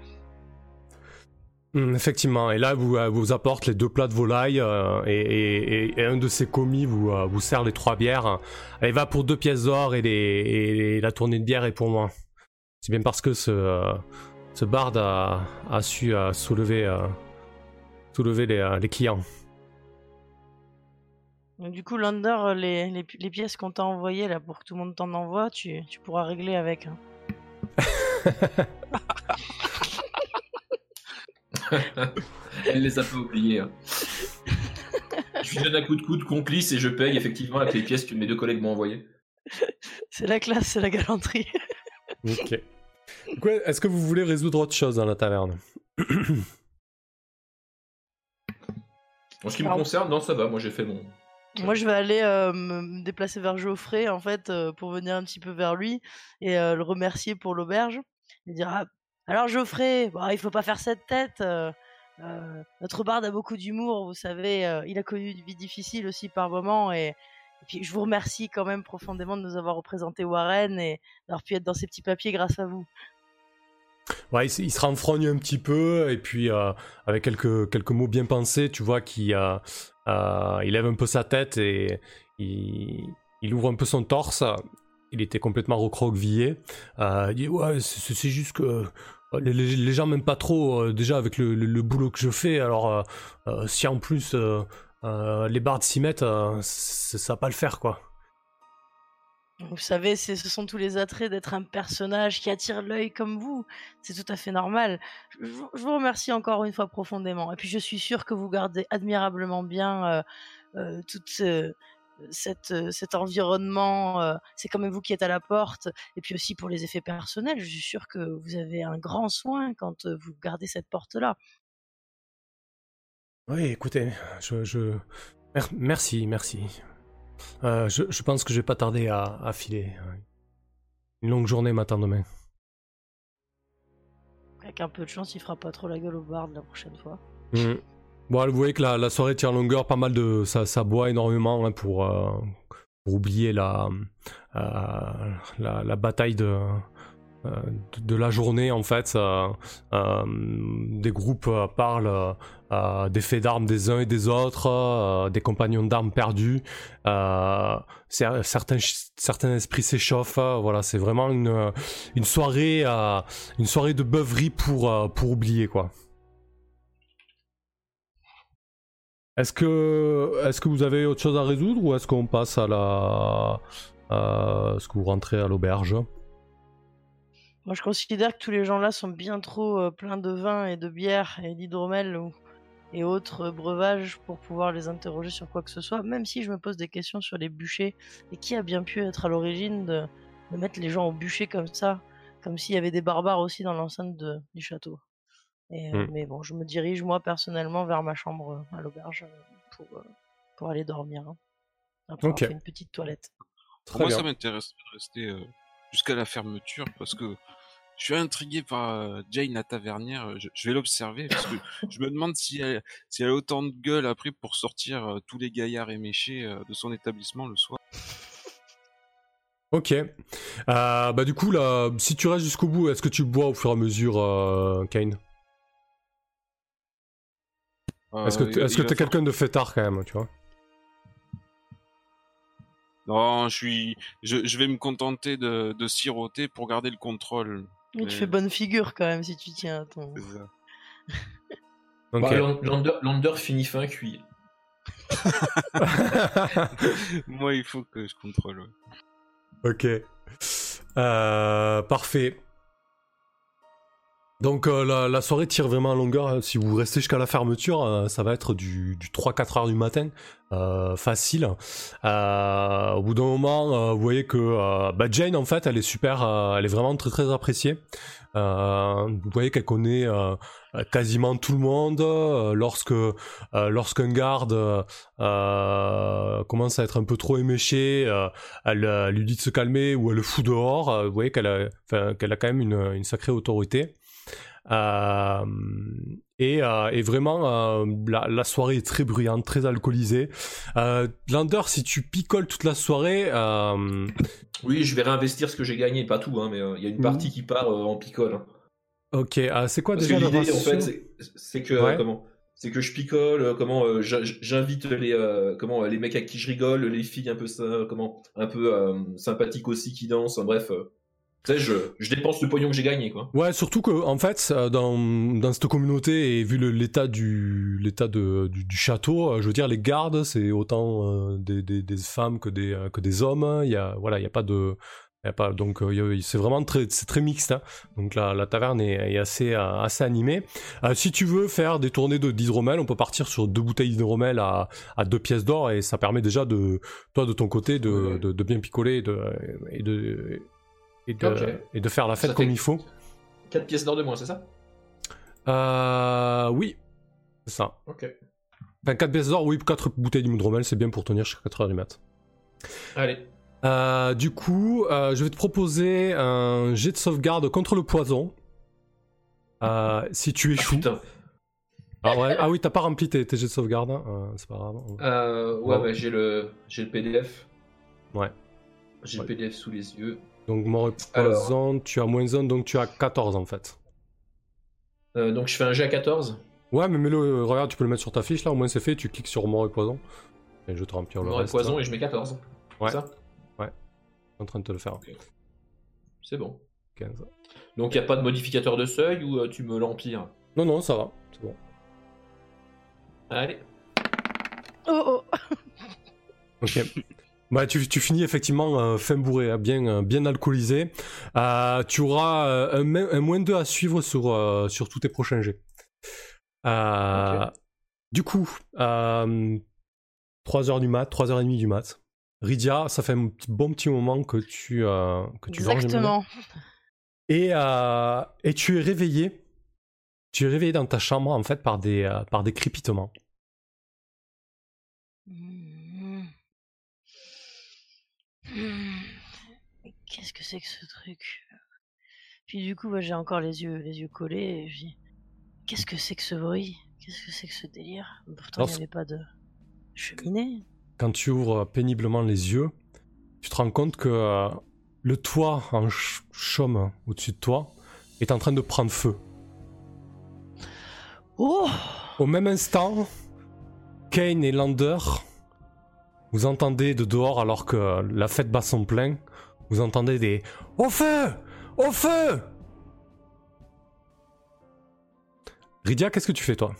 Hum, effectivement, et là vous euh, vous apporte les deux plats de volaille euh, et, et- et- et un de ses commis vous, euh, vous sert les trois bières. Elle va pour deux pièces d'or et, la tournée de bière est pour moi. C'est bien parce que ce, euh, ce barde a, a su soulever, soulever les, les clients. Du coup, Lander, les, les, les pièces qu'on t'a envoyées là pour que tout le monde t'en envoie, tu, tu pourras régler avec. hein. Elle les a pas oubliés. hein. je lui donne un coup de coude complice et je paye effectivement avec les pièces que mes deux collègues m'ont envoyées. C'est la classe, c'est la galanterie. Ok. Est-ce que vous voulez résoudre autre chose dans la taverne? En ce qui me concerne, non, ça va. Moi, j'ai fait mon. Moi, je vais aller euh, me me déplacer vers Geoffrey, en fait, euh, pour venir un petit peu vers lui et euh, le remercier pour l'auberge. Et dire ah, Alors, Geoffrey, bon, il faut pas faire cette tête. euh, euh, notre barde a beaucoup d'humour, vous savez. euh, il a connu une vie difficile aussi par moments. Et, puis, je vous remercie quand même profondément de nous avoir représenté Warren et d'avoir pu être dans ces petits papiers grâce à vous. Ouais, il, se renfrogne un petit peu et puis avec quelques, quelques mots bien pensés, tu vois qu'il il lève un peu sa tête et il, ouvre un peu son torse. Il était complètement recroquevillé. Euh, il dit ouais, c'est juste que les, gens m'aiment pas trop euh, déjà avec le, boulot que je fais. Alors euh, euh, si en plus euh, euh, les bardes s'y mettent, euh, ça va pas le faire quoi. Vous savez, ce sont tous les attraits d'être un personnage qui attire l'œil comme vous. C'est tout à fait normal. Je, vous- remercie encore une fois profondément. Et puis je suis sûr que vous gardez admirablement bien euh, euh, tout ce- cette, euh, cet environnement. euh, c'est quand même vous qui êtes à la porte. Et puis aussi pour les effets personnels, je suis sûr que vous avez un grand soin quand euh, vous gardez cette porte-là. Oui, écoutez, je, je... mer- merci, merci. Euh, je, je pense que je vais pas tarder à, à filer. Une longue journée m'attend demain. Avec un peu de chance, il fera pas trop la gueule au barde la prochaine fois. Mm. Bon, vous voyez que la, soirée en longueur, pas mal de. Ça, ça boit énormément hein, pour, euh, pour oublier la, euh, la, la bataille de, euh, de, la journée en fait. Des groupes parlent des faits d'armes des uns et des autres, des compagnons d'armes perdus. Cer- certains, certains esprits s'échauffent. voilà, c'est vraiment une, une soirée, une soirée de beuverie pour, pour oublier quoi. Est-ce que, vous avez autre chose à résoudre ou est-ce qu'on passe à la, est-ce que vous rentrez à l'auberge? Moi, je considère que tous les gens là sont bien trop euh, pleins de vin et de bière et d'hydromel et autres euh, breuvages pour pouvoir les interroger sur quoi que ce soit, même si je me pose des questions sur les bûchers et qui a bien pu être à l'origine de, mettre les gens au bûcher comme ça, comme s'il y avait des barbares aussi dans l'enceinte du château? Et, euh, Mm. Mais bon, je me dirige moi personnellement vers ma chambre euh, à l'auberge euh, pour, pour aller dormir. hein. Après avoir Ok. fait une petite toilette. Très Moi, bien. ça m'intéresse de rester jusqu'à la fermeture parce que je suis intrigué par Jane la tavernière. Je, je vais l'observer parce que je me demande si elle, si elle a autant de gueule après pour sortir tous les gaillards éméchés de son établissement le soir. Ok. Euh, bah du coup là, si tu restes jusqu'au bout, est-ce que tu bois au fur et à mesure, euh, Kane? Est-ce que Euh, t'es- est-ce que va quelqu'un de fêtard quand même, tu vois? Non, je suis, je, je vais me contenter de, de siroter pour garder le contrôle. Mais Mais- tu fais bonne figure quand même si tu tiens à ton. C'est ça. Ok. Bah, Land- Lander, Lander finit fin cuit. Moi, il faut que je contrôle. ouais. ok. Euh, parfait. Donc euh, la, la soirée tire vraiment en longueur. hein. Si vous restez jusqu'à la fermeture, euh, ça va être du, du 3-4 heures du matin. euh, facile. Euh, au bout d'un moment, euh, vous voyez que euh, bah, Jane, en fait, elle est super, elle est vraiment très très appréciée. Vous voyez qu'elle connaît quasiment tout le monde. lorsque lorsqu'un garde commence à être un peu trop éméché, elle, elle lui dit de se calmer ou elle le fout dehors. Vous voyez qu'elle a, qu'elle a quand même une, une sacrée autorité. Euh, et, euh, et vraiment, euh, la, la soirée est très bruyante, très alcoolisée. Lander, si tu picoles toute la soirée, Oui, je vais réinvestir ce que j'ai gagné, pas tout, hein, mais il y a une Mhm. partie qui part en picole. hein. ok, c'est quoi Parce déjà l'idée, en fait, c'est- que Ouais. comment c'est que je picole, comment j'in- j'invite les comment les mecs à qui je rigole, les filles un peu comment un peu sympathiques aussi qui dansent. hein, bref, tu sais, je, je dépense le pognon que j'ai gagné, quoi. Ouais, surtout que en fait, dans, dans cette communauté et vu l'état du l'état du, du château, euh, je veux dire, les gardes, c'est autant euh, des, des, des femmes que des euh, que des hommes. Il y a voilà, il y a pas de y a pas donc c'est vraiment très c'est très mixte. hein. Donc la, la taverne est, est assez assez animée. Euh, si tu veux faire des tournées de d'hydromel, on peut partir sur deux bouteilles d'hydromel à, à deux pièces d'or et ça permet déjà de toi de ton côté de, de, de bien picoler et de et de et de, Ok. et de faire la fête Ça comme il faut. 4 pièces d'or de moins, c'est ça? Euh, oui, c'est ça. Ok. Enfin, 4 pièces d'or, oui, 4 bouteilles d'hydromel, c'est bien pour tenir jusqu'à 4h du mat. Allez. Euh, du coup, euh, je vais te proposer un jet de sauvegarde contre le poison. Euh, si tu échoues. Putain. Ah, ouais. ah oui, t'as pas rempli tes, tes jets de sauvegarde, hein. Euh, c'est pas grave. Euh, ouais, bah, j'ai le j'ai le PDF. Ouais. J'ai Ouais. le PDF sous les yeux. Donc, mort et Alors. poison, tu as moins 1, donc tu as 14 en fait. Euh, donc je fais un G à 14. Ouais, mais mets-le, euh, regarde, tu peux le mettre sur ta fiche là, au moins c'est fait, tu cliques sur mort et poison. Et je te remplir le Mort et reste. poison là. et je mets 14. Ouais. C'est ça Je suis en train de te le faire. C'est bon. 15. Donc il n'y a pas de modificateur de seuil ou euh, tu me l'empires? Non, non, ça va, c'est bon. Allez. Oh oh Ok. Bah, tu, tu finis effectivement euh, fin bourré, hein, bien, euh, bien alcoolisé. Euh, tu auras un, moins 2 à suivre sur, sur tous tes prochains jets. Du coup, euh, 3h du mat, 3h30 du mat. Ridia, ça fait un petit- bon petit moment que tu, que tu. Exactement. Et, et tu es réveillé. Tu es réveillé dans ta chambre en fait par des, par des crépitements. Hmm. Qu'est-ce que c'est que ce truc? Puis du coup, j'ai encore les yeux, les yeux collés. Et je dis, qu'est-ce que c'est que ce bruit? Qu'est-ce que c'est que ce délire? Pourtant, il n'y avait pas de cheminée. quand tu ouvres péniblement les yeux, tu te rends compte que euh, le toit en ch- chaume au-dessus de toi est en train de prendre feu. Oh Au même instant, Kane et Lander, vous entendez de dehors alors que la fête bat son plein, vous entendez des Au feu Au feu Rydia, qu'est-ce que tu fais toi?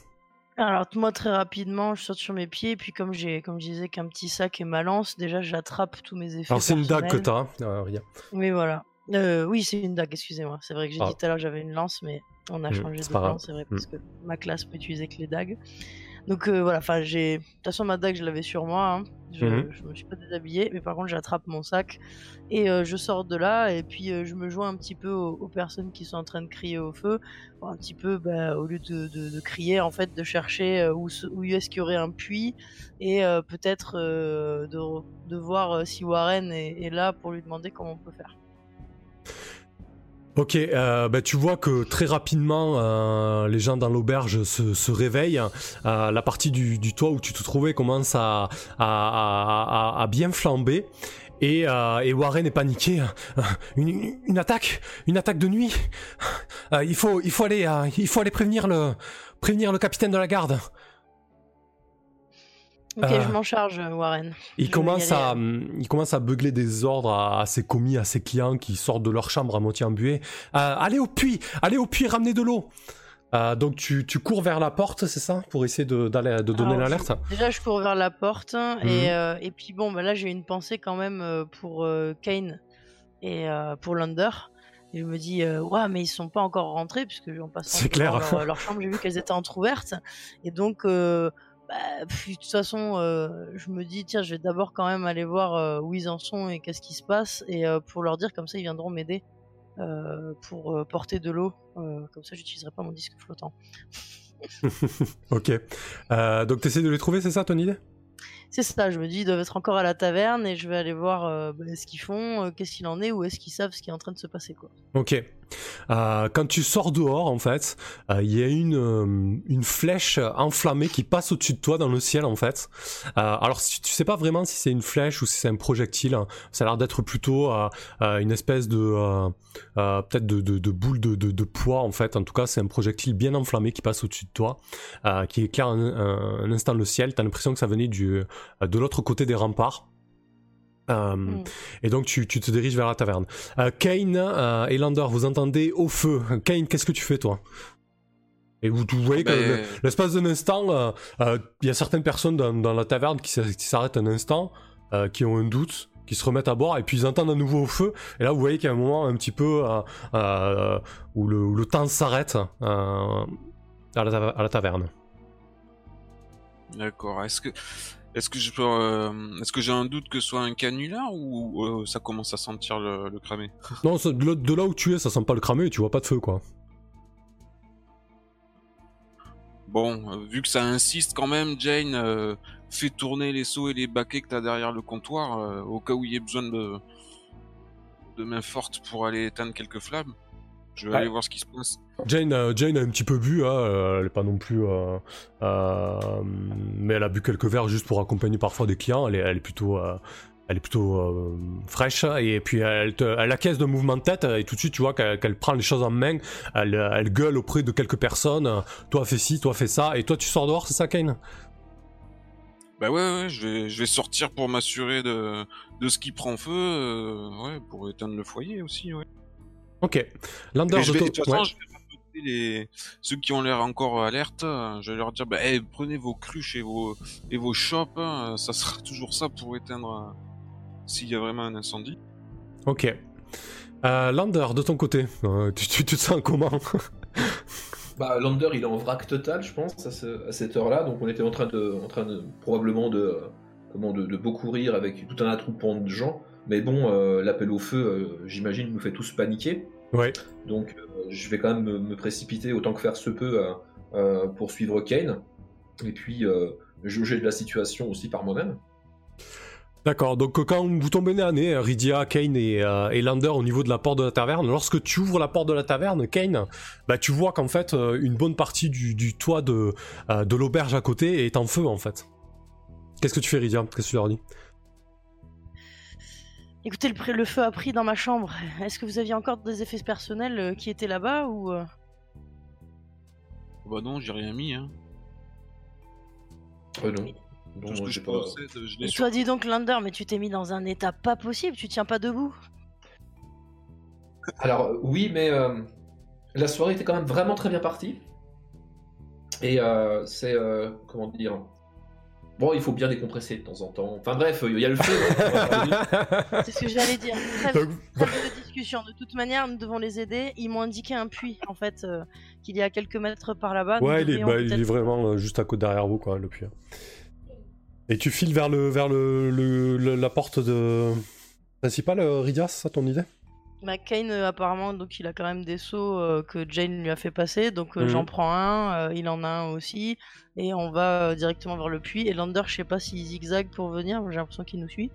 Alors moi très rapidement, je saute sur mes pieds, et puis comme j'ai, comme je disais, qu'un petit sac et ma lance, déjà j'attrape tous mes effets. Alors c'est une dague que t'as, hein, euh, Rydia. Oui voilà. Euh, oui c'est une dague, excusez-moi. C'est vrai que j'ai Ah. dit tout à l'heure que j'avais une lance, mais on a Mm, changé de plan, c'est vrai, Mm. parce que ma classe peut utiliser que les dagues. Donc euh, voilà, enfin j'ai. De toute façon ma dague je l'avais sur moi, hein. je, je me suis pas déshabillé, mais par contre j'attrape mon sac et euh, je sors de là et puis euh, je me joins un petit peu aux, aux personnes qui sont en train de crier au feu, un petit peu bah, au lieu de, de- de crier en fait de chercher où, où est-ce qu'il y aurait un puits et euh, peut-être de, de voir si Warren est, est là pour lui demander comment on peut faire. Ok, euh, bah, tu vois que très rapidement, euh, les gens dans l'auberge se, se réveillent. Euh, la partie du, du toit où tu te trouvais commence à, à, bien flamber. Et, euh, et Warren est paniqué. Une, attaque Une attaque de nuit il, faut, il, faut aller, il faut aller prévenir le, prévenir le capitaine de la garde. Ok, Euh, je m'en charge, Warren. Il Je commence, à, hum, il commence à beugler des ordres à, à ses commis, à ses clients qui sortent de leur chambre à moitié embués. Euh, allez au puits, allez au puits, ramenez de l'eau. Euh, donc tu, tu cours vers la porte, c'est ça, pour essayer de, d'aller, de donner l'alerte. Déjà, je cours vers la porte Mhm. et, euh, et puis bon, bah là j'ai une pensée quand même euh, pour euh, Kane et euh, pour Lander. Et je me dis, euh, ouais, mais ils sont pas encore rentrés, puisque en passant C'est clair. dans leur, leur chambre, j'ai vu qu'elles étaient entrouvertes. Et donc, euh, bah, de toute façon, euh, je me dis, tiens, je vais d'abord quand même aller voir euh, où ils en sont et qu'est-ce qui se passe, et euh, pour leur dire, comme ça, ils viendront m'aider pour porter de l'eau. Comme ça, j'utiliserai pas mon disque flottant. ok. Donc t'essaies de les trouver, c'est ça ton idée? C'est ça, je me dis, ils doivent être encore à la taverne, et je vais aller voir bah, ce qu'ils font, qu'est-ce qu'il en est, ou est-ce qu'ils savent ce qui est en train de se passer, quoi. Ok. Euh, quand tu sors dehors, en fait, euh, il y a une, euh, une flèche enflammée qui passe au-dessus de toi dans le ciel, en fait. Alors, si- tu sais pas vraiment si c'est une flèche ou si c'est un projectile. hein. Ça a l'air d'être plutôt une espèce de... peut-être de, boule de, poids, en fait. En tout cas, c'est un projectile bien enflammé qui passe au-dessus de toi, qui éclaire un, un, instant le ciel. T'as l'impression que ça venait du, de l'autre côté des remparts. Euh, Mm. et donc tu, tu te diriges vers la taverne. Euh, Kane euh, et Lander, vous entendez au feu. Kane, qu'est-ce que tu fais toi? Et vous, vous voyez que Ben, le- l'espace d'un instant, euh, euh, il y a certaines personnes dans, dans la taverne qui s'arrêtent un instant, euh, qui ont un doute, qui se remettent à boire, et puis ils entendent à nouveau au feu. Et là, vous voyez qu'il y a un moment un petit peu euh, euh, où, le, où le temps s'arrête euh, à, la tave- à la taverne. D'accord. Est-ce que est-ce que je peux, euh, est-ce que j'ai un doute que ce soit un canular ou euh, ça commence à sentir le, le cramé? Non, de là- de là où tu es, ça sent pas le cramer, et tu vois pas de feu, quoi. Bon, euh, vu que ça insiste quand même, Jane, euh, fais tourner les seaux et les baquets que t'as derrière le comptoir, au cas où il y ait besoin de, de main forte pour aller éteindre quelques flammes. Je vais Ouais. aller voir ce qui se passe. Jane, euh, Jane a un petit peu bu, hein, euh, elle est pas non plus, euh, mais elle a bu quelques verres juste pour accompagner parfois des clients. Elle est, elle est plutôt, elle est plutôt fraîche et puis elle, te, elle acquiesce d'un mouvement de tête et tout de suite tu vois qu'elle prend les choses en main. Elle, elle gueule auprès de quelques personnes. Toi fais ci, toi fais ça et toi tu sors dehors, c'est ça, Kane? Bah ouais, ouais, je vais, je vais sortir pour m'assurer de, de ce qui prend feu, euh, ouais, pour éteindre le foyer aussi, ouais. Ok. Lander, je de vais, ton- de toute façon, ouais. je vais rappeler les, ceux qui ont l'air encore alertes, euh, je vais leur dire, bah, hey, prenez vos cruches et vos, et vos chopes, hein, ça sera toujours ça pour éteindre euh, s'il y a vraiment un incendie. Ok. Euh, Lander, de ton côté, euh, tu, tu, tu te sens comment? Bah, Lander, il est en vrac total, je pense, à, ce- à cette heure-là. Donc, on était en train de, en train de probablement de, euh, comment, de, de beaucoup rire avec tout un attroupement de gens. Mais bon, euh, l'appel au feu, euh, j'imagine, nous fait tous paniquer. Ouais. Donc, euh, je vais quand même me, me précipiter autant que faire se peut euh, euh, pour suivre Kane. Et puis, jauger de la situation aussi par moi-même. D'accord, donc quand vous tombez nez à nez, euh, Rydia, Kane et, euh, et Lander au niveau de la porte de la taverne, lorsque tu ouvres la porte de la taverne, Kane, bah, tu vois qu'en fait une bonne partie du, du toit de, euh, de l'auberge à côté est en feu en fait. Qu'est-ce que tu fais Rydia Qu'est-ce que tu leur dis? Écoutez, le, le feu a pris dans ma chambre. Est-ce que vous aviez encore des effets personnels euh, qui étaient là-bas ou euh, Bah non, j'ai rien mis, hein. Euh, non. Non, j'ai je pas- possède, je Et toi, dis donc, Lander, mais tu t'es mis dans un état pas possible. Tu tiens pas debout. Alors euh, oui, mais euh, la soirée était quand même vraiment très bien partie. Et euh, c'est euh, comment dire Bon, il faut bien décompresser de temps en temps. Enfin bref, il y a le feu. hein. C'est ce que j'allais dire. Trêve, de discussion. De toute manière, nous devons les aider. Ils m'ont indiqué un puits, en fait, euh, qu'il y a quelques mètres par là-bas. Ouais, il est, bah, il est vraiment euh, juste à côté derrière vous quoi, le puits. Et tu files vers le vers le, le- le- la porte de principale, euh, Rydia, c'est ça ton idée? Kane, euh, apparemment, donc il a quand même des seaux euh, que Jane lui a fait passer. Donc euh, Mhm. j'en prends un, euh, il en a un aussi. Et on va euh, directement vers le puits. Et Lander, je sais pas s'il zigzague pour venir. J'ai l'impression qu'il nous suit.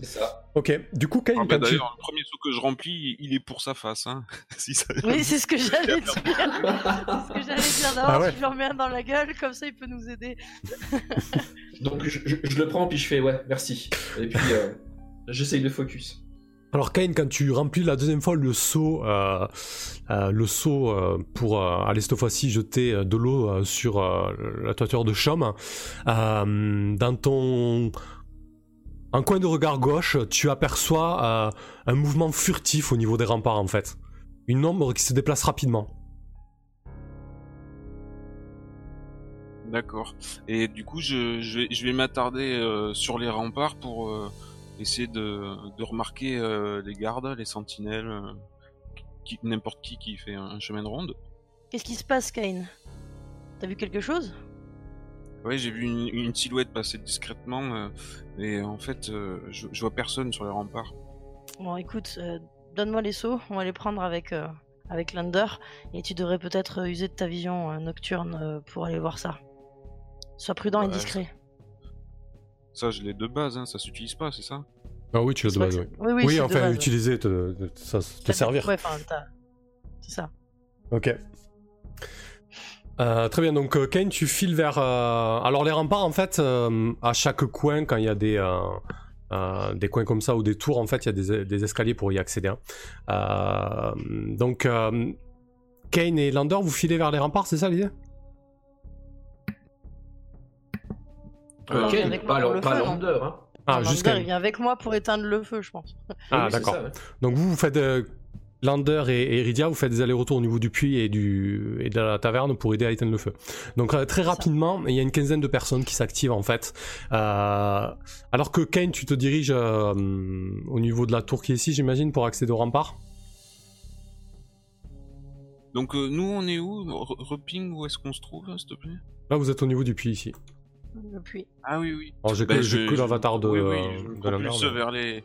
C'est ça. Ok, du coup Kane, Ah bah. D'ailleurs, le premier saut que je remplis, il est pour sa face, hein. si ça... Oui, c'est ce que j'allais dire. c'est ce que j'allais dire d'abord. Ah ouais. Je lui remets un dans la gueule. Comme ça, il peut nous aider. Donc je, je- je le prends puis je fais ouais, merci. Et puis euh, j'essaye de focus. Alors Kane, quand tu remplis la deuxième fois le seau, euh, euh, le seau euh, pour aller cette fois-ci jeter de l'eau sur la toiture de euh, dans ton un coin de regard gauche, tu aperçois un mouvement furtif au niveau des remparts en fait, une ombre qui se déplace rapidement. D'accord. Et du coup, je, vais, m'attarder sur les remparts pour essayer de, de remarquer euh, les gardes, les sentinelles, euh, qui- n'importe qui qui fait un, un chemin de ronde. Qu'est-ce qui se passe, Kane? T'as vu quelque chose? Ouais, j'ai vu une, une silhouette passer discrètement euh, et en fait, euh, je, je vois personne sur les remparts. Bon, écoute, euh, donne-moi les seaux, on va les prendre avec, euh, avec Lander, et tu devrais peut-être euh, user de ta vision euh, nocturne euh, pour aller voir ça. Sois prudent et Ouais, discret. Ça, je l'ai de base, hein, ça s'utilise pas, c'est ça Ah oui, tu l'as de base, oui. Oui, oui, Oui, enfin, utiliser, te, te- ça- te servir. Ouais, enfin, c'est ça. Ok. Euh, très bien, donc euh, Kane, tu files vers... euh, Alors les remparts, en fait, euh, à chaque coin, quand il y a des, euh, euh, des coins comme ça ou des tours, en fait, il y a des, des escaliers pour y accéder. hein. Euh, donc, euh, Kane et Lander, vous filez vers les remparts, c'est ça l'idée? Euh, Ken, avec moi pas, pour Lan- le pas feu, non. Lander. Hein. Ah, il vient avec moi pour éteindre le feu, je pense. Ah, Oui, d'accord. ça, ouais. Donc vous, vous faites... euh, Lander et, et Iridia, vous faites des allers-retours au niveau du puits et, du, et de la taverne pour aider à éteindre le feu. Donc euh, très rapidement, il y a une quinzaine de personnes qui s'activent en fait. Euh, alors que Kane, tu te diriges euh, au niveau de la tour qui est ici, j'imagine, pour accéder au rempart? Donc euh, nous, on est où? Re- Reping, où est-ce qu'on se trouve, s'il te plaît? Là, vous êtes au niveau du puits ici. Le puits. Ah oui, oui. Alors j'ai Ben, que, je- l'avatar de, oui, oui, euh, de vers les,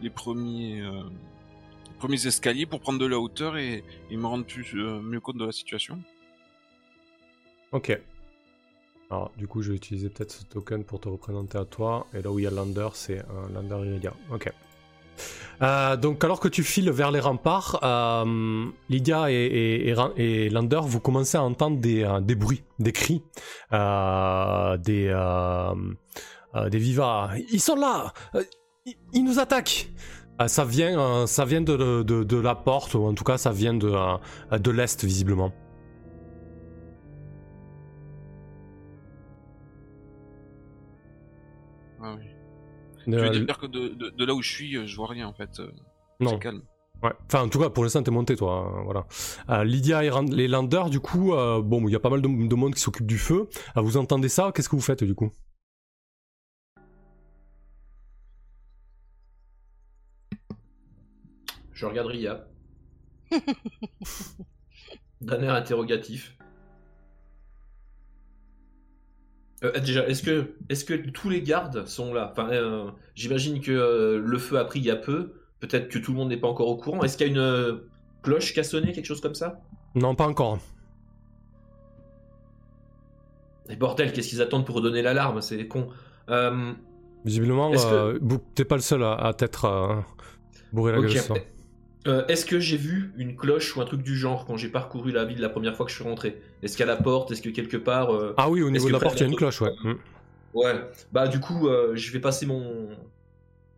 les premiers, euh, les premiers escaliers pour prendre de la hauteur et, et me rendre plus, euh, mieux compte de la situation. Ok. Alors du coup, je vais utiliser peut-être ce token pour te représenter à toi. Et là où il y a Lander, c'est un Lander Iridia. Ok. Euh, donc alors que tu files vers les remparts, euh, Lydia et, Lander, vous commencez à entendre des, euh, bruits, des cris, des, vivas. Ils sont là ils, nous attaquent ça vient, ça vient de, la porte, ou en tout cas ça vient de l'est visiblement. Je veux dire que de, de, de là où je suis, euh, je vois rien en fait. euh, non. C'est calme. Ouais. Enfin, en tout cas, pour l'instant, t'es monté, toi. euh, voilà. Euh, Lydia et les Landers, du coup, euh, bon, il y a pas mal de, de monde qui s'occupe du feu. Euh, vous entendez ça? Qu'est-ce que vous faites, du coup? Je regarde Ria. D'un air interrogatif. Euh, déjà, est-ce que, est que tous les gardes sont là? Enfin, euh, J'imagine que euh, le feu a pris il y a peu. Peut-être que tout le monde n'est pas encore au courant. Est-ce qu'il y a une euh, cloche qui a sonné, quelque chose comme ça? Non, pas encore. Et bordel, qu'est-ce qu'ils attendent pour redonner l'alarme C'est con. Visiblement, que- t'es pas le seul à, à t'être bourré la ok. gueule. Euh, Est-ce que j'ai vu une cloche ou un truc du genre quand j'ai parcouru la ville la première fois que je suis rentré? Est-ce qu'à la porte? Est-ce que quelque part euh, Ah oui, au niveau de la porte, il y a une cloche, ouais. Mm. Ouais, bah du coup, euh, je vais passer mon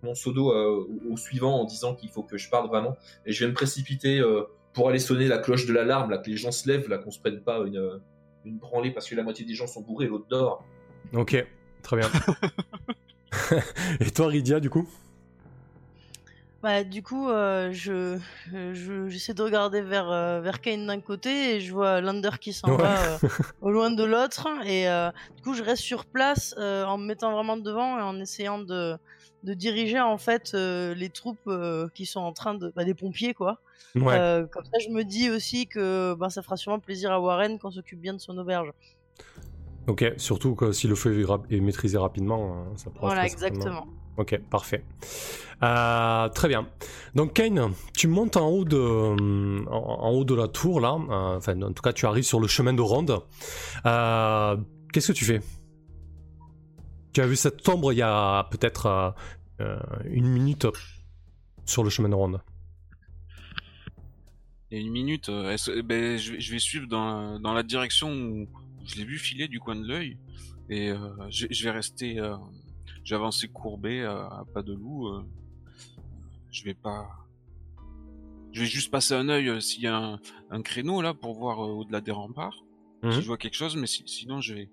mon euh, au- suivant en disant qu'il faut que je parte vraiment et je vais me précipiter euh, pour aller sonner la cloche de l'alarme, là que les gens se lèvent, là qu'on se prenne pas une une branlée parce que la moitié des gens sont bourrés et l'autre dort. Ok, très bien. et toi, Rydia, du coup? Bah, du coup, euh, je, je- j'essaie de regarder vers, euh, vers Kane d'un côté et je vois Lander qui s'en Ouais. va euh, au loin de l'autre. Et du coup, je reste sur place en me mettant vraiment devant et en essayant de, de diriger en fait les troupes qui sont en train de. Bah, des pompiers quoi. Ouais. Comme ça, je me dis aussi que bah, ça fera sûrement plaisir à Warren qu'on s'occupe bien de son auberge. Ok, surtout que si le feu est, rap- est maîtrisé rapidement, euh, ça pourra Voilà, exactement. Ok, parfait. Euh, très bien. Donc Kane, tu montes en haut de, en, en haut de la tour là. Euh, enfin, en tout cas, tu arrives sur le chemin de ronde. Euh, Qu'est-ce que tu fais? Tu as vu cette ombre il y a peut-être une minute sur le chemin de ronde. Une minute, eh ben, je, vais, je vais suivre dans, dans la direction où, je l'ai vu filer du coin de l'œil. Et je vais rester. Avancer courbé à pas de loup. euh. je vais pas. Je vais juste passer un œil euh, s'il y a un, un créneau là pour voir euh, au-delà des remparts. Mhm. Si je vois quelque chose, mais si- sinon je vais,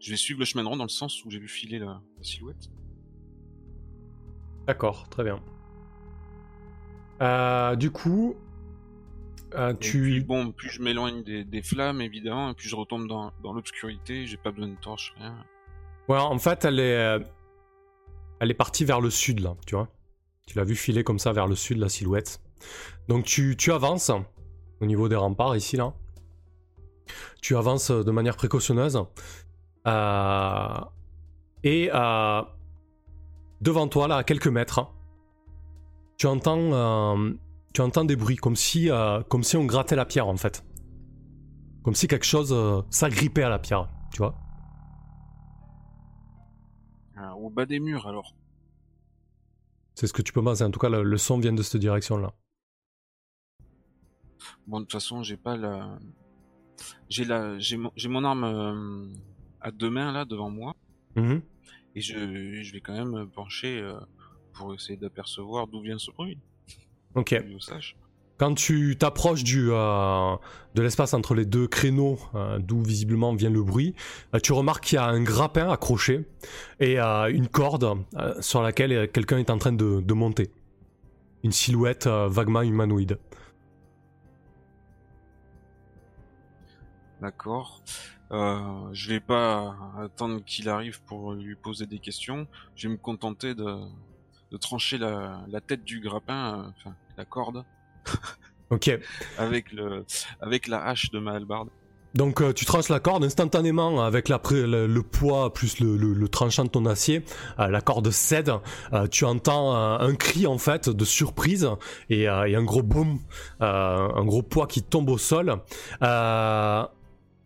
je vais suivre le chemin de ronde dans le sens où j'ai vu filer la, la silhouette. D'accord, très bien. Euh, du coup, euh, tu. puis, bon, plus je m'éloigne des, des flammes évidemment, et plus je retombe dans, dans l'obscurité. J'ai pas besoin de torche, rien. Ouais, en fait, elle est, elle est partie vers le sud là, tu vois. Tu l'as vu filer comme ça vers le sud la silhouette. Donc tu, avances au niveau des remparts ici là. Tu avances de manière précautionneuse. Euh, et euh, devant toi, là, à quelques mètres, tu entends, euh, tu entends des bruits, comme si, comme si on grattait la pierre en fait. Comme si quelque chose s'agrippait à la pierre, tu vois. Au bas des murs alors. C'est ce que tu peux penser. En tout cas, le, son vient de cette direction-là. Bon, de toute façon, j'ai pas la. J'ai la, j'ai mon, arme à deux mains là devant moi. Mhm. Et je, je vais quand même pencher euh, pour essayer d'apercevoir d'où vient ce bruit. Ok. Quand tu t'approches du euh, de l'espace entre les deux créneaux, euh, d'où visiblement vient le bruit, tu remarques qu'il y a un grappin accroché et une corde sur laquelle quelqu'un est en train de, monter. Une silhouette vaguement humanoïde. D'accord. Euh, je vais pas attendre qu'il arrive pour lui poser des questions. Je vais me contenter de, trancher la, tête du grappin, euh, enfin la corde. ok. avec le, avec la hache de ma hallebarde. Donc euh, tu tranches la corde instantanément avec la, le, le, poids plus le, le, tranchant de ton acier, euh, la corde cède, tu entends un cri en fait de surprise et, et un gros boom, un gros poids qui tombe au sol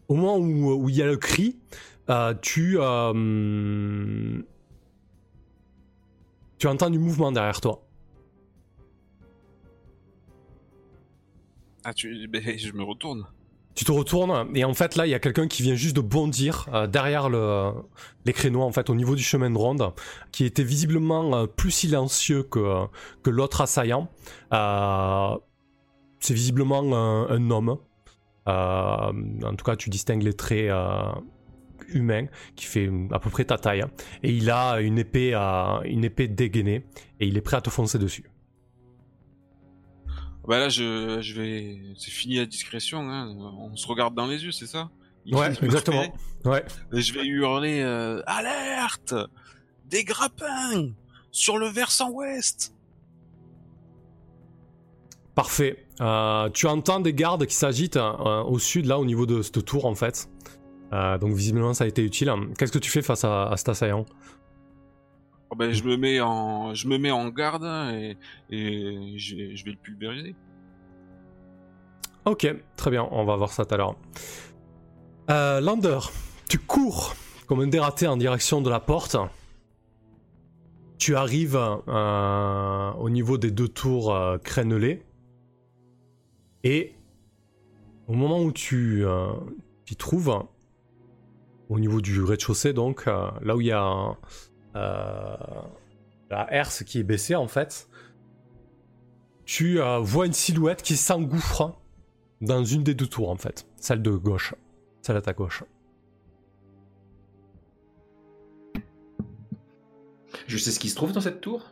au moment où, il y a le cri, euh, tu, euh, tu entends du mouvement derrière toi. Ah, tu... Je me retourne. Tu te retournes et en fait là il y a quelqu'un qui vient juste de bondir euh, derrière le, les créneaux en fait au niveau du chemin de ronde qui était visiblement plus silencieux que, l'autre assaillant. c'est visiblement un homme euh, en tout cas, tu distingues les traits euh, humains qui fait à peu près ta taille. Et il a une épée, euh, une épée dégainée et il est prêt à te foncer dessus. Bah là, je, je vais. C'est fini la discrétion. Hein. On se regarde dans les yeux, c'est ça? Ouais, exactement. Ouais. je vais hurler alerte, des grappins sur le versant ouest. Parfait. Euh, tu entends des gardes qui s'agitent euh, au sud, là, au niveau de cette tour, en fait. Euh, donc visiblement, ça a été utile. Qu'est-ce que tu fais face à, cet assaillant? Oh ben, je me mets en, je me mets en garde et, je, vais le pulvériser. Ok, très bien. On va voir ça tout à l'heure. Lander, tu cours comme un dératé en direction de la porte. Tu arrives au niveau des deux tours crénelées. Et au moment où tu euh, t'y trouves, au niveau du rez-de-chaussée, donc, euh, là où il y a euh, la herse qui est baissée en fait, tu vois une silhouette qui s'engouffre dans une des deux tours en fait, celle de gauche, celle à ta gauche. Je sais ce qui se trouve dans cette tour?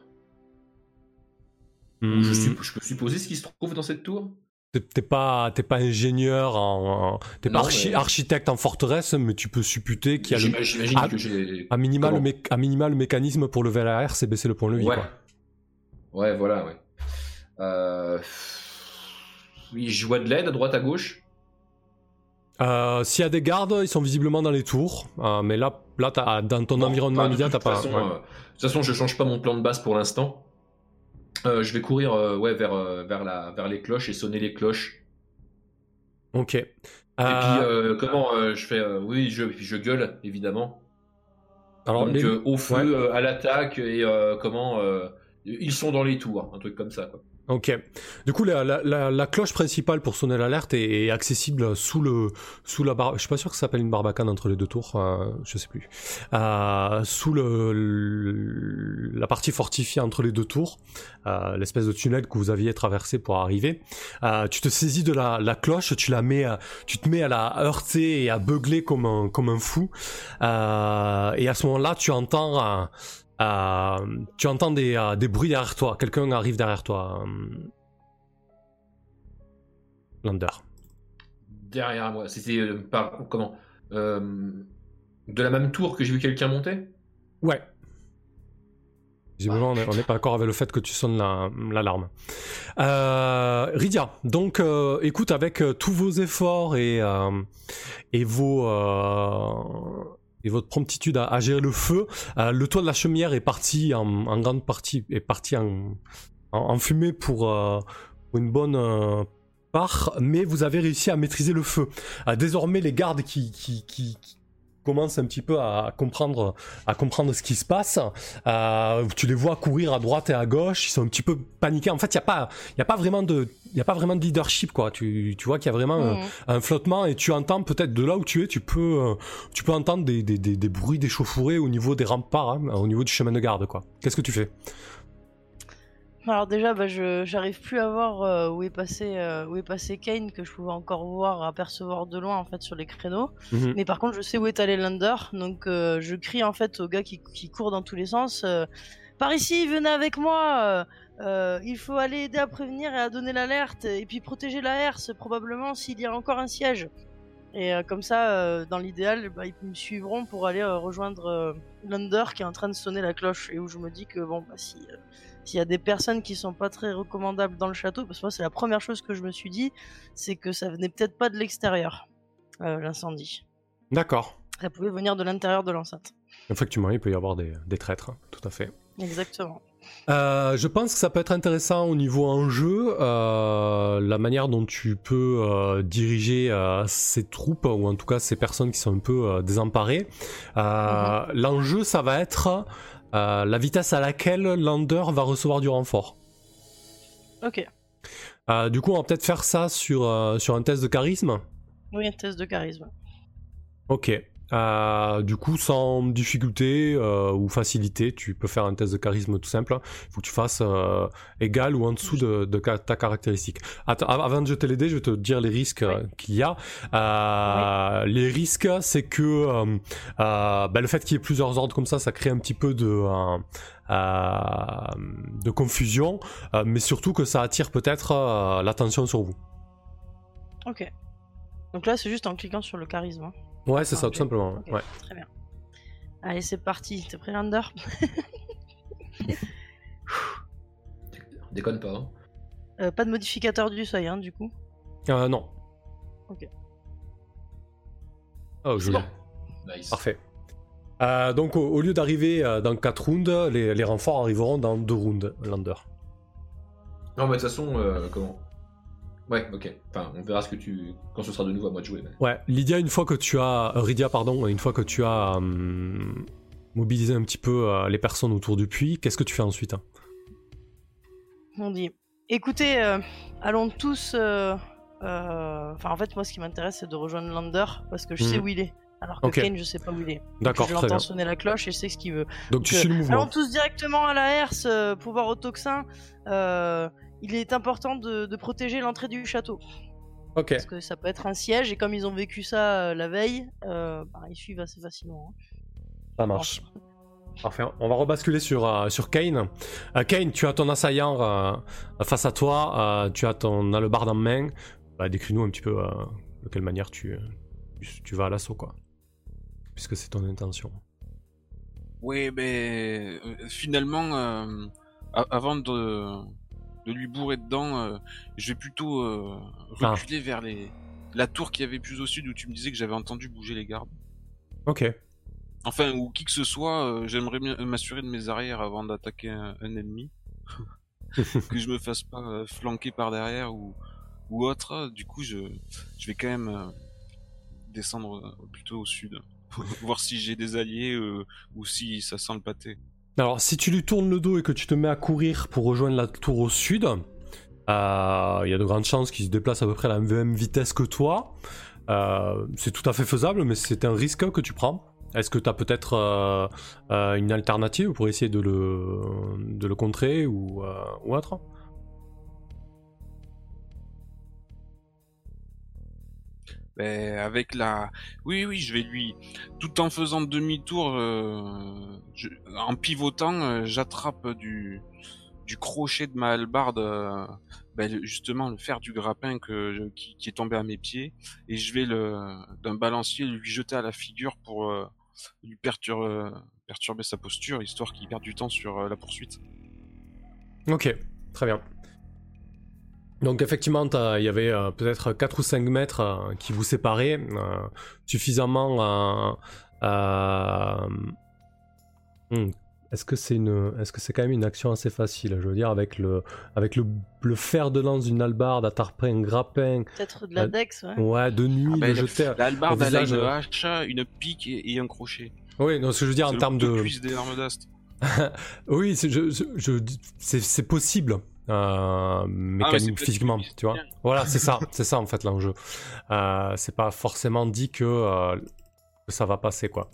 Je, hmm. je, peux supposer ce qui se trouve dans cette tour? T'es pas, pas ingénieur, en, t'es pas architecte en forteresse, mais tu peux supputer qu'il y a le, j'imagine que j'ai. À minima, le mécanisme pour lever la R, c'est baisser le point levis. Ouais. Ouais, voilà, ouais. Euh... Oui, je vois de l'aide à droite à gauche? Euh, S'il y a des gardes, ils sont visiblement dans les tours. Euh, mais là, là dans ton environnement immédiat, t'as pas. Façon, euh, de toute façon, je change pas mon plan de base pour l'instant. Euh, je vais courir euh, ouais, vers, euh, vers, la, vers les cloches et sonner les cloches. Ok. Et puis, comment je fais Oui, je, je gueule, évidemment. Alors, Donc, au feu, à l'attaque, et comment Ils sont dans les tours, un truc comme ça, quoi. Ok. Du coup, la, la, la, cloche principale pour sonner l'alerte est, accessible sous le sous la barre. Je suis pas sûr que ça s'appelle une barbacane entre les deux tours. Euh, je sais plus. Euh, sous le, la partie fortifiée entre les deux tours, euh, l'espèce de tunnel que vous aviez traversé pour arriver. Euh, tu te saisis de la, la cloche, tu la mets, tu te mets à la heurter et à beugler comme un comme un fou. Euh, et à ce moment-là, tu entends tu entends des, euh, des, bruits derrière toi. Quelqu'un arrive derrière toi. Euh, Lander. Derrière moi. C'était par comment De la même tour que j'ai vu quelqu'un monter? Ouais. Visiblement, on n'est pas d'accord avec le fait que tu sonnes l'alarme. La, euh, Rydia, donc euh, écoute, avec euh, tous vos efforts et, euh, et, vos, votre promptitude à, gérer le feu, le toit de la chaumière est parti en, grande partie, est parti en, fumée pour, pour, une bonne part, mais vous avez réussi à maîtriser le feu. désormais, les gardes qui, qui commence un petit peu à comprendre, à comprendre ce qui se passe. Euh, tu les vois courir à droite et à gauche, ils sont un petit peu paniqués. En fait, il n'y a, pas, y a, pas vraiment de, y a pas vraiment de leadership. Quoi. Tu, tu vois qu'il y a vraiment un, mhm. flottement et tu entends peut-être de là où tu es, tu peux, euh, tu peux entendre des, des, des, des bruits d'échauffourée au niveau des remparts, hein, au niveau du chemin de garde. Qu'est-ce que tu fais? Alors déjà, bah, je j'arrive plus à voir euh, où est passé euh, où est passé Kane que je pouvais encore voir apercevoir de loin en fait sur les créneaux. Mhm. Mais par contre, je sais où est allé Lander, donc euh, je crie en fait au gars qui, qui court dans tous les sens. par ici, venez avec moi. il faut aller aider à prévenir et à donner l'alerte et puis protéger la herse probablement s'il y a encore un siège. Et comme ça, dans l'idéal, bah, ils me suivront pour aller rejoindre Lander qui est en train de sonner la cloche et où je me dis que bon bah si s'il y a des personnes qui sont pas très recommandables dans le château, parce que moi c'est la première chose que je me suis dit, c'est que ça venait peut-être pas de l'extérieur, euh, l'incendie. D'accord. Ça pouvait venir de l'intérieur de l'enceinte. Effectivement, il peut y avoir des, traîtres, hein, tout à fait. Exactement. Euh, je pense que ça peut être intéressant au niveau enjeu, euh, la manière dont tu peux diriger ces troupes, ou en tout cas ces personnes qui sont un peu désemparées. Mhm. L'enjeu, ça va être euh, la vitesse à laquelle Lander va recevoir du renfort. Ok. Euh, du coup, on va peut-être faire ça sur, euh, sur un test de charisme. Oui, un test de charisme. Ok. Euh, du coup, sans difficulté euh, ou facilité, tu peux faire un test de charisme tout simple. Il faut que tu fasses euh, égal ou en dessous de, ta caractéristique. avant de jeter les dés, je vais te dire les risques qu'il y a. Les risques, c'est que bah, le fait qu'il y ait plusieurs ordres comme ça, ça crée un petit peu de, de confusion, mais surtout que ça attire peut-être l'attention sur vous. Ok. Donc là, c'est juste en cliquant sur le charisme. Hein. Ouais, c'est ça, tout simplement. Ouais. Très bien. Allez, c'est parti. T'es prêt, Lander Déconne pas. Hein. Euh, pas de modificateur du seuil, hein, du coup Euh, non. Ok. Oh, joli. Nice. Parfait. Euh, donc, au, lieu d'arriver euh, dans 4 rounds, les, les, renforts arriveront dans 2 rounds, Lander. Non, mais de toute façon, comment Ouais, ok. Enfin, on verra ce que tu. quand ce sera de nouveau à moi de jouer. Ouais, Lydia, une fois que tu as. Euh, Rydia, pardon, une fois que tu as hum, mobilisé un petit peu euh, les personnes autour du puits, qu'est-ce que tu fais ensuite hein? On dit écoutez, euh, allons tous. Enfin, en fait, moi, ce qui m'intéresse, c'est de rejoindre Lander parce que je sais mhm. où il est. Alors que Kane, je sais pas où il est. D'accord. Je l'entends sonner la cloche et je sais ce qu'il veut. Donc, tu suis le mouvement. Allons tous directement à la herse pour voir au toxin il est important de, protéger l'entrée du château. Ok. Parce que ça peut être un siège et comme ils ont vécu ça euh, la veille, euh, bah, ils suivent assez facilement. Hein. Ça marche. Parfait. On va rebasculer sur, euh, sur Kane. Kane, tu as ton assaillant face à toi, tu as ton barre en main. Bah, Décris-nous un petit peu de quelle manière tu, tu vas à l'assaut, quoi. Puisque c'est ton intention. Oui, mais finalement, avant de de lui bourrer dedans, euh, je vais plutôt euh, reculer vers les la tour qui avait plus au sud où tu me disais que j'avais entendu bouger les gardes. Ok. Enfin, ou qui que ce soit, euh, j'aimerais m'assurer de mes arrières avant d'attaquer un, ennemi. que je me fasse pas flanquer par derrière ou, ou autre. Du coup, je, je vais quand même descendre plutôt au sud. voir si j'ai des alliés ou si ça sent le pâté. Alors, si tu lui tournes le dos et que tu te mets à courir pour rejoindre la tour au sud, euh, il y a de grandes chances qu'il se déplace à peu près à la même vitesse que toi. Euh, c'est tout à fait faisable, mais c'est un risque que tu prends. Est-ce que tu as peut-être euh, une alternative pour essayer de le, contrer ou autre? Ben, avec la, oui, oui, je vais lui, tout en faisant demi-tour, euh, en pivotant, euh, j'attrape du, du crochet de ma hallebarde, euh, ben, justement le fer du grappin que qui, est tombé à mes pieds, et je vais le, d'un balancier lui jeter à la figure pour lui perturber, perturber sa posture, histoire qu'il perde du temps sur euh, la poursuite. Ok, très bien. Donc effectivement, il y avait euh, peut-être 4 ou 5 mètres euh, qui vous séparaient, euh, suffisamment Hmm. Est-ce que c'est une, est-ce que c'est quand même une action assez facile Je veux dire, avec le, avec le, le fer de lance d'une albarde, à tarpin, un grappin, Peut-être de la Euh, Dex, ouais. ouais, de nuit, Ah bah, le- jeter. L'albarde, elle a visage, une hache, une pique et, et un crochet. Oui, non, ce que je veux dire en termes de, cuisse des armes d'Ast. oui, c'est, je, je- je- c'est, c'est possible. Euh, mécanique, peut-être physiquement, que- tu vois. Voilà, c'est ça, c'est ça en fait l'enjeu. Euh, c'est pas forcément dit que, euh, ça va passer quoi.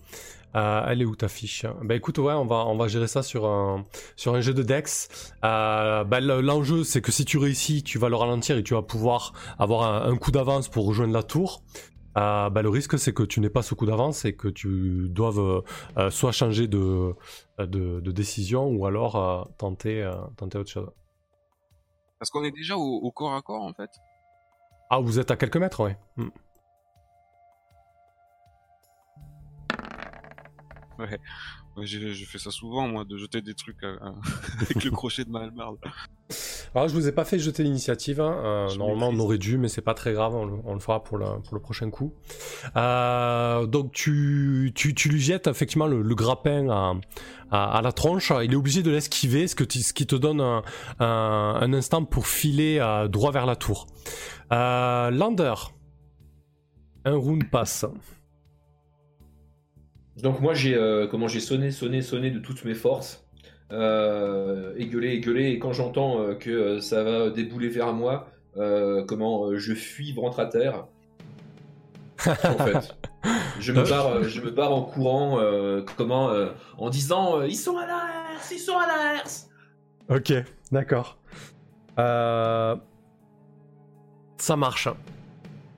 Euh, elle est où ta fiche? Bah écoute, ouais, on va, on va gérer ça sur un, sur un jeu de Dex. Bah, le- l'enjeu, c'est que si tu réussis, tu vas le ralentir et tu vas pouvoir avoir un, un coup d'avance pour rejoindre la tour. Euh, bah, le risque, c'est que tu n'aies pas ce coup d'avance et que tu doives euh, soit changer de, de, de décision ou alors euh, tenter, tenter autre chose. Parce qu'on est déjà au, au corps à corps, en fait. Ah, vous êtes à quelques mètres, ouais. Hmm. Ouais. J'ai fait ça souvent, moi, de jeter des trucs à- à- avec le crochet de ma hallebarde. Alors, je vous ai pas fait jeter l'initiative. hein. Euh, normalement, on aurait dû, mais c'est pas très grave. On le, on le fera pour le, pour le prochain coup. Euh, donc, tu, tu, tu lui jettes effectivement le, le grappin à, à, à la tronche. Il est obligé de l'esquiver, ce, que tu- ce qui te donne un, un, un instant pour filer euh, droit vers la tour. Euh, Lander. Un round passe. Donc moi j'ai euh, comment j'ai sonné, sonné, sonné de toutes mes forces, euh, égueulé, égueulé, et quand j'entends euh, que euh, ça va débouler vers moi, euh, comment je fuis ventre à terre. en fait, je me barre, je me barre en courant, comment, en disant ils sont à l'herse, ils sont à l'herse. Ok, d'accord. Ça marche.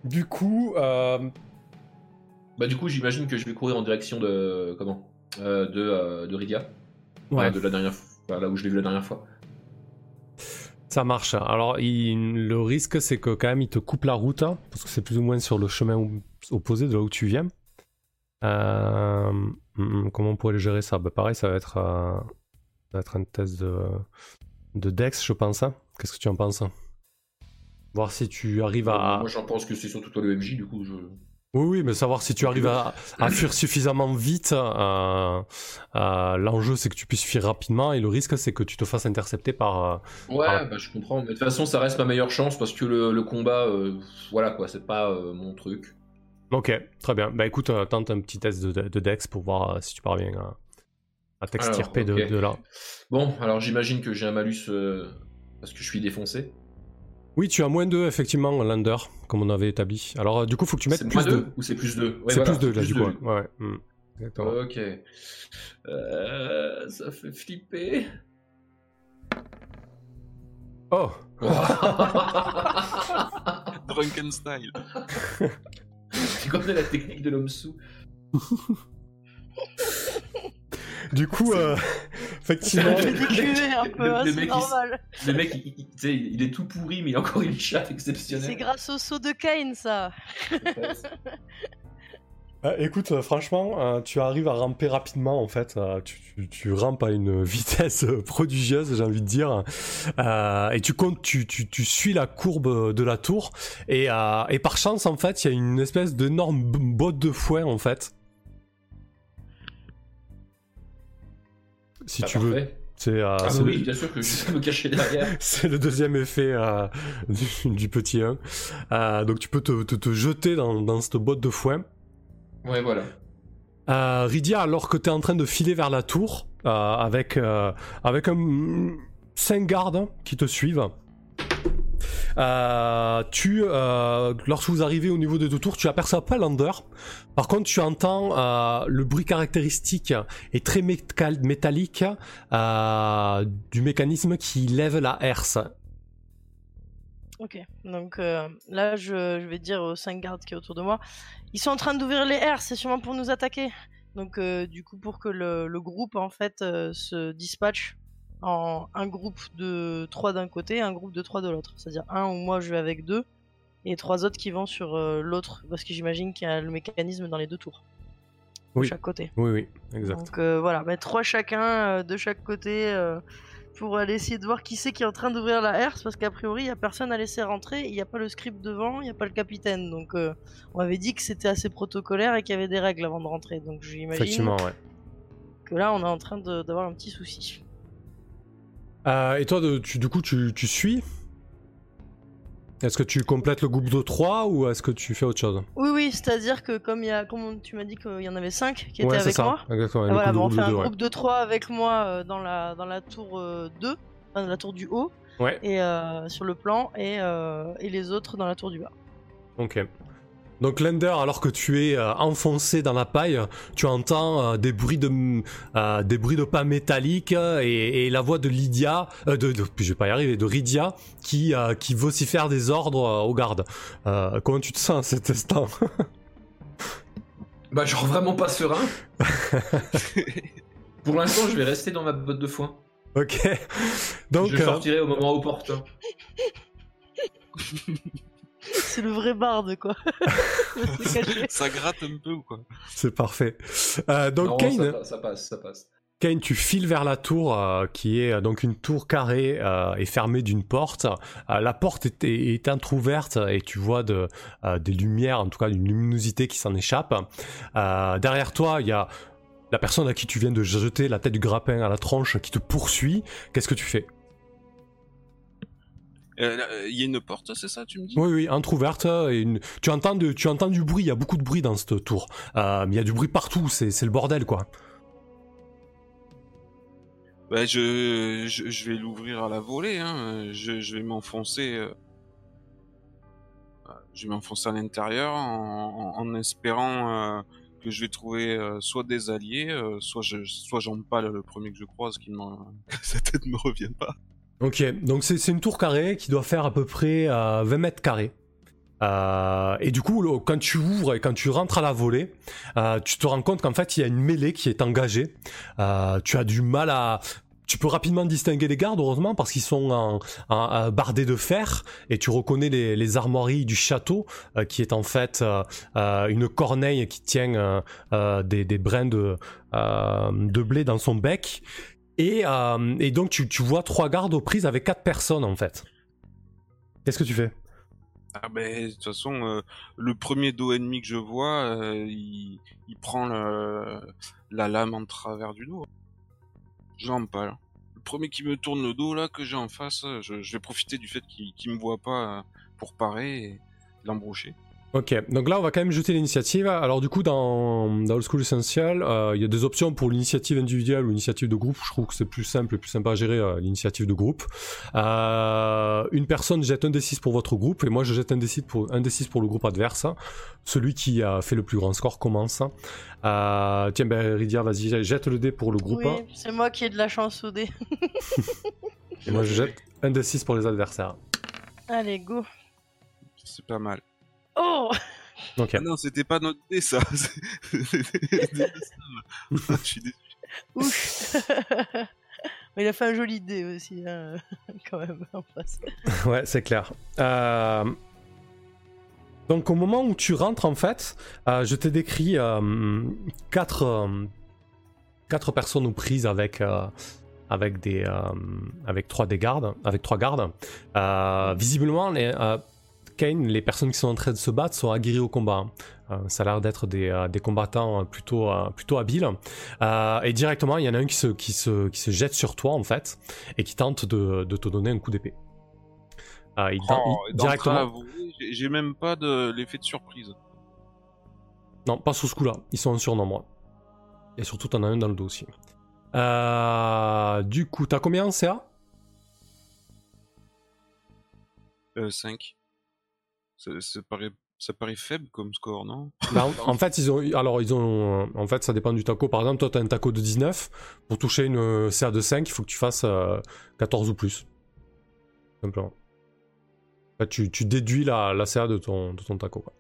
Du coup, Bah du coup j'imagine que je vais courir en direction de comment, de de Rydia, ouais, de la dernière, fois, là où je l'ai vu la dernière fois. ça marche. Alors, il- le risque, c'est que quand même, il te coupe la route, hein, parce que c'est plus ou moins sur le chemin opposé de là où tu viens. Euh, hum, hum, comment on pourrait le gérer ça? Bah, Pareil, ça va être, euh, ça va être un test de, de Dex, je pense. hein. Qu'est-ce que tu en penses? Voir si tu arrives à, Moi j'en pense que c'est surtout toi le MJ du coup je. Oui, oui, mais savoir si tu arrives à, à fuir suffisamment vite. euh, euh, L'enjeu, c'est que tu puisses fuir rapidement, et le risque, c'est que tu te fasses intercepter par. euh, Ouais, Ah. bah je comprends. Mais de toute façon, ça reste ma meilleure chance parce que le, le combat, voilà quoi, c'est pas mon truc. Ok, très bien. Bah écoute, tente un petit test de, de Dex pour voir si tu parviens à, à t'extirper de, là. Bon, alors j'imagine que j'ai un malus parce que je suis défoncé. Oui, tu as moins 2, effectivement, Lander, comme on avait établi. Alors, euh, du coup, faut que tu mettes C'est plus moins 2. 2 ou c'est plus 2 c'est plus 2, là, du coup. ouais. Ouais, Exactement. Ok. Euh, ça fait flipper. Oh Drunken style. tu connais la technique de l'homme sous Du coup, euh, effectivement. Le- peu, hein, le c'est mec, il- normal. Le mec, il, il- tu sais, il est tout pourri, mais il a encore une chatte exceptionnelle. C'est grâce au saut de Kane, ça. Euh, écoute, euh, franchement, euh, tu arrives à ramper rapidement en fait. Euh, tu, tu- tu rampes à une vitesse prodigieuse, j'ai envie de dire. Euh, et tu comptes, tu, tu, tu suis la courbe de la tour. Et, euh, et par chance, en fait, il y a une espèce d'énorme botte de foin en fait. Si tu veux, c'est euh, Ah, c'est le- oui, bien sûr que je sais me cacher derrière. c'est le deuxième effet euh, du, du petit 1. Euh, donc tu peux te, te, te jeter dans, dans cette botte de foin. Ouais, voilà. Rydia, alors que tu es en train de filer vers la tour, avec, euh, avec un, 5 gardes qui te suivent, euh, tu, euh, lorsque vous arrivez au niveau des deux tours, tu aperçois pas Lander. Par contre, tu entends euh, le bruit caractéristique et très métal- métallique du mécanisme qui lève la herse. Ok, donc là je, vais dire aux 5 gardes qui est autour de moi, ils sont en train d'ouvrir les airs, c'est sûrement pour nous attaquer. Donc du coup pour que le, le groupe en fait se dispatche en un groupe de 3 d'un côté, un groupe de 3 de l'autre. C'est-à-dire un où moi je vais avec deux et trois autres qui vont sur euh, l'autre parce que j'imagine qu'il y a le mécanisme dans les deux tours. Oui. de chaque côté. Oui, oui, exact. Donc euh, voilà, bah, trois chacun euh, de chaque côté pour aller essayer de voir qui c'est qui est en train d'ouvrir la herse parce qu'a priori il y a personne à laisser rentrer, il n'y a pas le script devant, il n'y a pas le capitaine. Donc on avait dit que c'était assez protocolaire et qu'il y avait des règles avant de rentrer. Donc j'imagine Effectivement, ouais. que là on est en train d'avoir un petit souci. Euh, et toi, de- tu, du coup, tu, tu suis? Est-ce que tu complètes le groupe de 3 ou est-ce que tu fais autre chose? Oui, oui, c'est-à-dire que comme, il y a, comme tu m'as dit qu'il y en avait cinq qui Ouais, étaient c'est avec ça. moi, Exactement. Ah, voilà, bah, on fait un deux, ouais. groupe de trois avec moi euh, dans, la, dans la tour euh, 2, enfin, la tour du haut, Ouais. et euh, sur le plan, et, euh, et les autres dans la tour du bas. Ok. Donc Lender, alors que tu es euh, enfoncé dans la paille, tu entends euh, des bruits de euh, des bruits de pas métalliques et, et la voix de Lydia, euh, de, de- je vais pas y arriver, de Rydia qui euh, qui vocifère des ordres euh, aux gardes. Euh, comment tu te sens à cet instant? Bah, genre vraiment pas serein. Pour l'instant, je vais rester dans ma botte de foin. Ok. Donc je euh, sortirai au moment opportun. C'est le vrai barde, quoi. Ça gratte un peu ou quoi c'est parfait. Euh, donc Non, Kane, ça, pa- ça passe, ça passe. Kane, tu files vers la tour, euh, qui est euh, donc une tour carrée euh, et fermée d'une porte. Euh, la porte est, est, est entrouverte et tu vois de, euh, des lumières, en tout cas une luminosité qui s'en échappe. Euh, derrière toi, il y a la personne à qui tu viens de jeter la tête du grappin à la tronche qui te poursuit. Qu'est-ce que tu fais? Euh, euh, Il y a une porte, c'est ça, tu me dis? Oui, oui, entrouverte. Et une... tu, entends de, tu entends du bruit, il y a beaucoup de bruit dans cette tour. Euh, il y a du bruit partout, c'est le bordel quoi. Bah, je, je, je vais l'ouvrir à la volée, hein. je, je vais m'enfoncer. euh, Je vais m'enfoncer à l'intérieur en, en- en espérant euh, que je vais trouver euh, soit des alliés, euh, soit je, soit j'empale le premier que je croise, qui me, que sa tête me revienne pas. Ok, donc c'est une tour carrée qui doit faire à peu près euh, 20 mètres carrés. Euh, et du coup, quand tu ouvres et quand tu rentres à la volée, euh, tu te rends compte qu'en fait, il y a une mêlée qui est engagée. Euh, tu as du mal à... Tu peux rapidement distinguer les gardes, heureusement, parce qu'ils sont en, bardés de fer, et tu reconnais les, armoiries du château, qui est en fait une corneille qui tient des, des brins de blé dans son bec. Et, euh, et donc tu, vois trois gardes aux prises avec quatre personnes en fait. Qu'est-ce que tu fais? Ah ben, de toute façon, euh, le premier dos ennemi que je vois, euh, il, prend la lame en travers du dos. J'empale. Le premier qui me tourne le dos là, que j'ai en face, je, vais profiter du fait qu'il qu'il me voit pas pour parer et l'embrocher. Ok, donc là on va quand même jeter l'initiative. Alors du coup dans, dans Old School Essential, euh, il y a des options pour l'initiative individuelle ou l'initiative de groupe. Je trouve que c'est plus simple et plus sympa à gérer euh, l'initiative de groupe. Euh, une personne jette un D6 pour votre groupe et moi je jette un D6 pour, un D6 pour le groupe adverse. Celui qui a fait le plus grand score commence. Euh, tiens ben Rydia, vas-y, jette le dé pour le groupe. Oui, c'est moi qui ai de la chance au dé. Et moi je jette un D6 pour les adversaires. Allez, go. C'est pas mal. Oh Ok. Ah non, c'était pas notre dé ça. Je suis déçu. Ouf Mais il a fait un joli dé aussi, hein, quand même, en face. Ouais, c'est clair. Euh, Donc au moment où tu rentres en fait, euh, je t'ai décrit euh, quatre, euh, quatre personnes aux prises avec, euh, avec, des, euh, avec trois des gardes, avec trois gardes. Euh, visiblement, les, euh, Kane, les personnes qui sont en train de se battre sont aguerries au combat. Euh, ça a l'air d'être des, euh, des combattants euh, plutôt, euh, plutôt habiles. Et directement, il y en a un qui se, qui, se, qui se jette sur toi en fait et qui tente de, de te donner un coup d'épée. Il, Oh, il- directement. j'ai- même pas de l'effet de surprise. Non, pas sous ce coup-là. Ils sont en surnombre. Et surtout, t'en as un dans le dos aussi. Du coup, t'as combien en CA Euh, 5. Ça, ça paraît, ça paraît faible comme score, non? Bah, en, en fait, ils ont, alors ils ont, en fait, ça dépend du taco. Par exemple, toi, t'as un taco de 19. Pour toucher une euh, CA de 5, il faut que tu fasses euh, 14 ou plus. Simplement. Tu, tu déduis la, la CA de ton, de ton taco. quoi.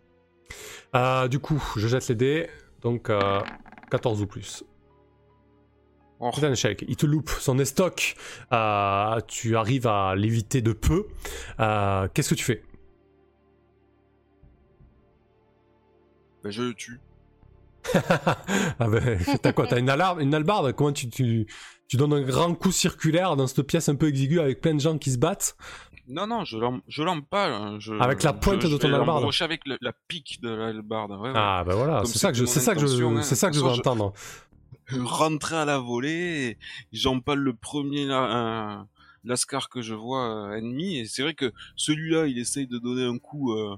Euh, du coup, je jette les dés. Donc, euh, 14 ou plus. Oh, C'est un échec. Il te loupe son estoc. Euh, tu arrives à l'éviter de peu. Euh, Qu'est-ce que tu fais? Bah, je le tue. ah ben, t'as quoi T'as une alarme, une albarde Comment tu, tu, tu donnes un grand coup circulaire dans cette pièce un peu exiguë avec plein de gens qui se battent? Non, non, je l'em- je l'empale. hein, je- Avec la pointe je- de je ton albarde. l'embrocher avec le- la pique de l'albarde. ouais, ouais. Ah ben voilà, Comme c'est ça que je, ça que je, hein. ça que je veux je- entendre. rentrer à la volée, j'empale le premier la- un- lascar que je vois euh, ennemi, et c'est vrai que celui-là, il essaye de donner un coup. euh,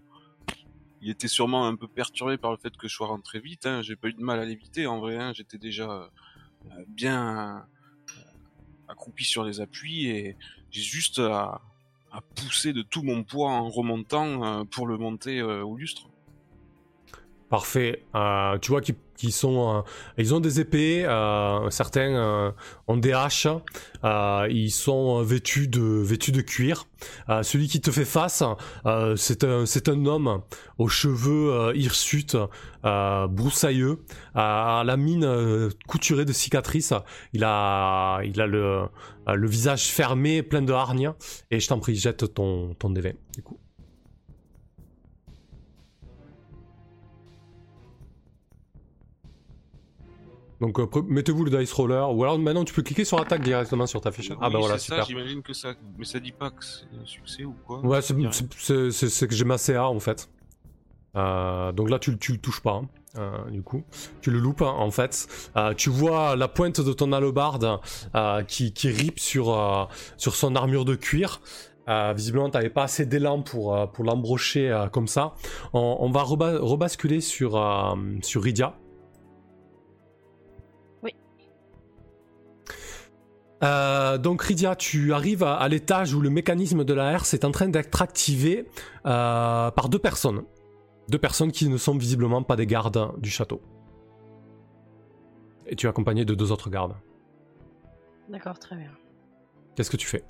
il était sûrement un peu perturbé par le fait que je sois rentré vite. Hein, J'ai pas eu de mal à l'éviter en vrai. Hein, J'étais déjà euh, bien euh, accroupi sur les appuis et j'ai juste à, pousser de tout mon poids en remontant euh, pour le monter au lustre. Parfait. Euh, tu vois qu'ils sont, euh, ils ont des épées. euh, certains ont des haches. ils sont vêtus de cuir. Celui qui te fait face, c'est un homme aux cheveux hirsutes, broussailleux, à la mine couturée de cicatrices. Il a le visage fermé, plein de hargnes. Et je t'en prie, jette ton ton. Donc euh, mettez-vous le dice roller, ou alors maintenant tu peux cliquer sur attaque directement sur ta fiche. ah bah Oui, voilà, c'est ça, super. j'imagine que ça. Mais ça dit pas que c'est un succès ou quoi Ouais, c'est- que j'ai ma CA en fait. Euh, donc là, tu, tu le touches pas, hein, euh, du coup. Tu le loupes, hein, en fait. Euh, tu vois la pointe de ton hallebarde euh, qui, qui rip sur, euh, sur son armure de cuir. Euh, visiblement, t'avais pas assez d'élan pour, euh, pour l'embrocher euh, comme ça. On, on va reba- rebasculer sur, euh, sur Rydia. Euh, donc Rydia, tu arrives à, à l'étage où le mécanisme de la herse est en train d'être activé euh, par deux personnes. Deux personnes qui ne sont visiblement pas des gardes du château. Et tu es accompagné de deux autres gardes. D'accord, très bien. Qu'est-ce que tu fais?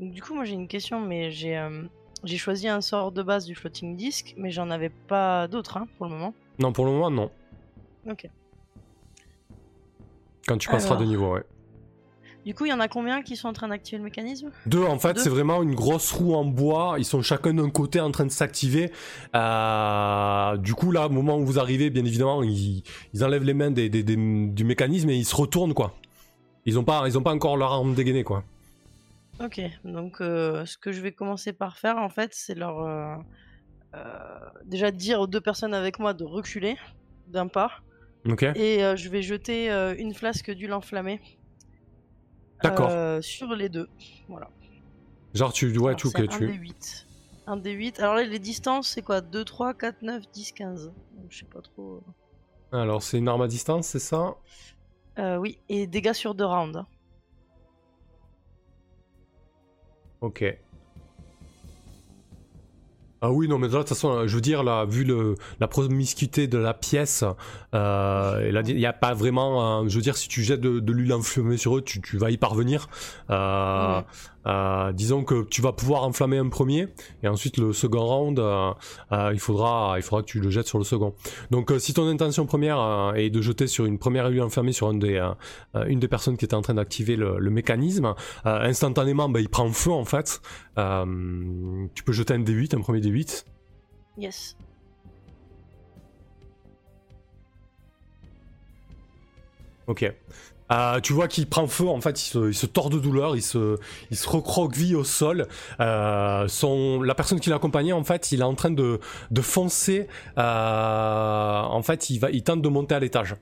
Du coup, moi j'ai une question, mais j'ai euh, j'ai choisi un sort de base du floating disk, mais j'en avais pas d'autres hein, pour le moment. Non, pour le moment, non. Ok. Quand tu passeras Alors. de niveau, ouais. Du coup, il y en a combien qui sont en train d'activer le mécanisme? Deux, en fait, c'est vraiment une grosse roue en bois. Ils sont chacun d'un côté en train de s'activer. Euh, du coup, là, au moment où vous arrivez, bien évidemment, ils, ils enlèvent les mains des, des- des- du mécanisme et ils se retournent, quoi. Ils ont pas, ils ont pas encore leur arme dégainée, quoi. Ok, donc euh, ce que je vais commencer par faire en fait, c'est leur euh, déjà dire aux deux personnes avec moi de reculer d'un pas Ok. et je vais jeter une flasque d'huile enflammée. D'accord. euh, sur les deux. Voilà. Genre, tu, c'est ok, un tu. des 8. Un des 8. Alors là, les distances, c'est quoi? 2, 3, 4, 9, 10, 15. Donc, Je sais pas trop. Alors, c'est une arme à distance, c'est ça? Euh, oui, et dégâts sur deux rounds. Ok. Ah oui, non, mais de toute façon, je veux dire, là, vu le, la promiscuité de la pièce, euh, il n'y a pas vraiment, je veux dire, si tu jettes de, l'huile enflammée sur eux, tu, tu vas y parvenir. Euh. Euh, disons que tu vas pouvoir enflammer un premier, et ensuite le second round, euh, euh, il, faudra, il faudra que tu le jettes sur le second. Donc, si ton intention première est de jeter sur une première huile enflammée sur un des, une des personnes qui était en train d'activer le, le mécanisme, instantanément, bah, il prend feu en fait. Tu peux jeter un D8, un premier D8. Yes. Ok. Euh, tu vois qu'il prend feu, en fait, il se, il se tord de douleur, il se, il se recroqueville au sol. Euh, son, la personne qui l'accompagnait, en fait, il est en train de, de foncer. euh, en fait, il, va, il tente de monter à l'étage.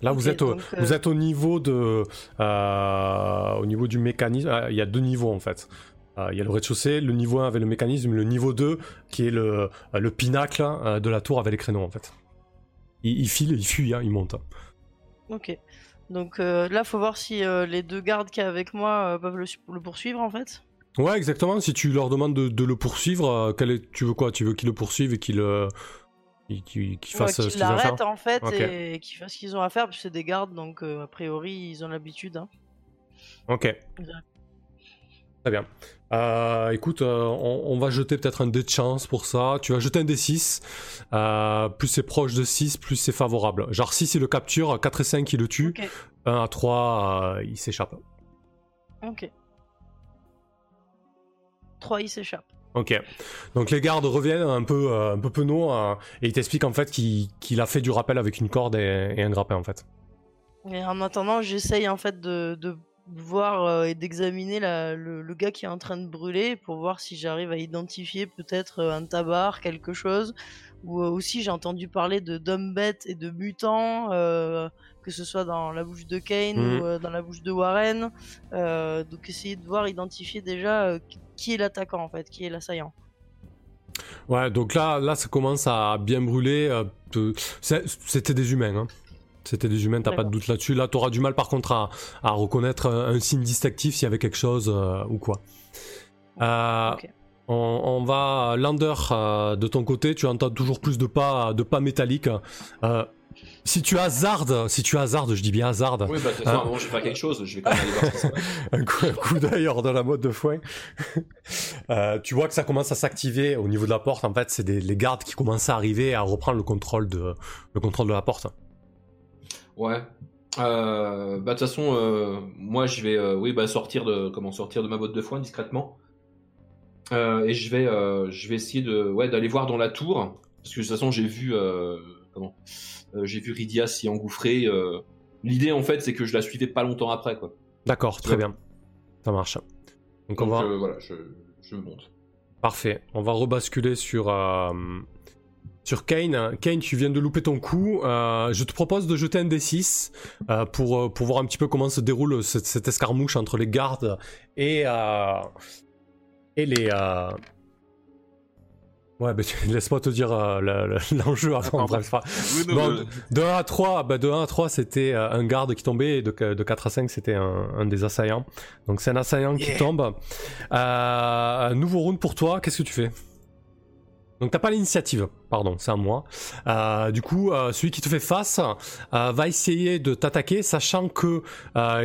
Là, vous, êtes donc, vous êtes au niveau de, au niveau du mécanisme. Ah, Il y a deux niveaux en fait. Il y a le rez-de-chaussée, le niveau 1 avec le mécanisme, le niveau 2 qui est le, le pinacle de la tour avec les créneaux en fait. Il, il file, il fuit, hein, il monte. Ok. Donc euh, là, faut voir si euh, les deux gardes qu'il y a avec moi euh, peuvent le, su- le poursuivre en fait. Ouais, exactement. Si tu leur demandes de, de le poursuivre, euh, quel est, tu veux quoi? Tu veux qu'ils le poursuivent et qu'ils Ouais, fassent ce qu'ils ont à faire? l'arrêtent en fait et qu'ils fassent ce qu'ils ont à faire, parce que c'est des gardes, donc a priori ils ont l'habitude. hein. Ok. Très bien. Euh, écoute, euh, on, on va jeter peut-être un dé de chance pour ça. Tu vas jeter un dé 6. Euh, plus c'est proche de 6, plus c'est favorable. Genre 6 il le capture, 4 et 5 il le tue, Ok. 1 à 3 euh, il s'échappe. Ok. 3 ils s'échappent. Ok. Donc les gardes reviennent un peu, euh, un peu penauds euh, et ils t'expliquent en fait qu'il qu'il a fait du rappel avec une corde et, et un grappin en fait. Et en attendant, j'essaye en fait de, de voir euh, et d'examiner le, le gars qui est en train de brûler pour voir si j'arrive à identifier peut-être euh, un tabac, quelque chose. Ou euh, aussi j'ai entendu parler de d'hommes bêtes et de mutants, euh, que ce soit dans la bouche de Kane Mhm. ou dans la bouche de Warren. Euh, donc essayer de voir, identifier déjà qui est l'attaquant en fait, qui est l'assaillant. Ouais, donc là, là ça commence à bien brûler. C'était des humains. Hein. C'était des humains, t'as pas de doute là-dessus. Là, t'auras du mal par contre à, à reconnaître un, un signe distinctif s'il y avait quelque chose euh, ou quoi. Euh, on, on va Lander euh, de ton côté, tu entends toujours plus de pas, de pas métalliques. Euh, si tu hasardes, si tu hasardes, je dis bien hasardes, Oui, bah, de toute façon, je vais faire quelque chose, je vais quand même aller voir passe. un coup, un coup d'œil hors de la mode de foin. Euh, tu vois que ça commence à s'activer au niveau de la porte. En fait, c'est des- les gardes qui commencent à arriver à reprendre le contrôle de, le contrôle de la porte. Ouais. Euh, bah de toute façon, euh, moi je vais, euh, oui, bah sortir de, comment sortir de ma botte de foin discrètement. Et je vais, je vais essayer de, ouais, d'aller voir dans la tour, parce que de toute façon j'ai vu, comment, j'ai vu Rydia s'y engouffrer. L'idée en fait, c'est que je la suivais pas longtemps après, quoi. D'accord, très bien. Ça marche. Donc, on va, voilà, je, je monte. parfait. On va rebasculer sur sur Kane. Kane, tu viens de louper ton coup. Euh, je te propose de jeter un D6 euh, pour euh, pour voir un petit peu comment se déroule cette, cette escarmouche entre les gardes et euh, et les. Ouais, bah, laisse-moi te dire le- le- l'enjeu avant. pardon. bref, pas- Oui, non, Bon, mais- de 1 à 3, bah de 1 à 3 c'était un garde qui tombait et de, de 4 à 5 c'était un, un des assaillants. Donc c'est un assaillant qui tombe. Nouveau round pour toi, qu'est-ce que tu fais? Donc t'as pas l'initiative, pardon, c'est à moi. Euh, du coup, euh, celui qui te fait face euh, va essayer de t'attaquer, sachant que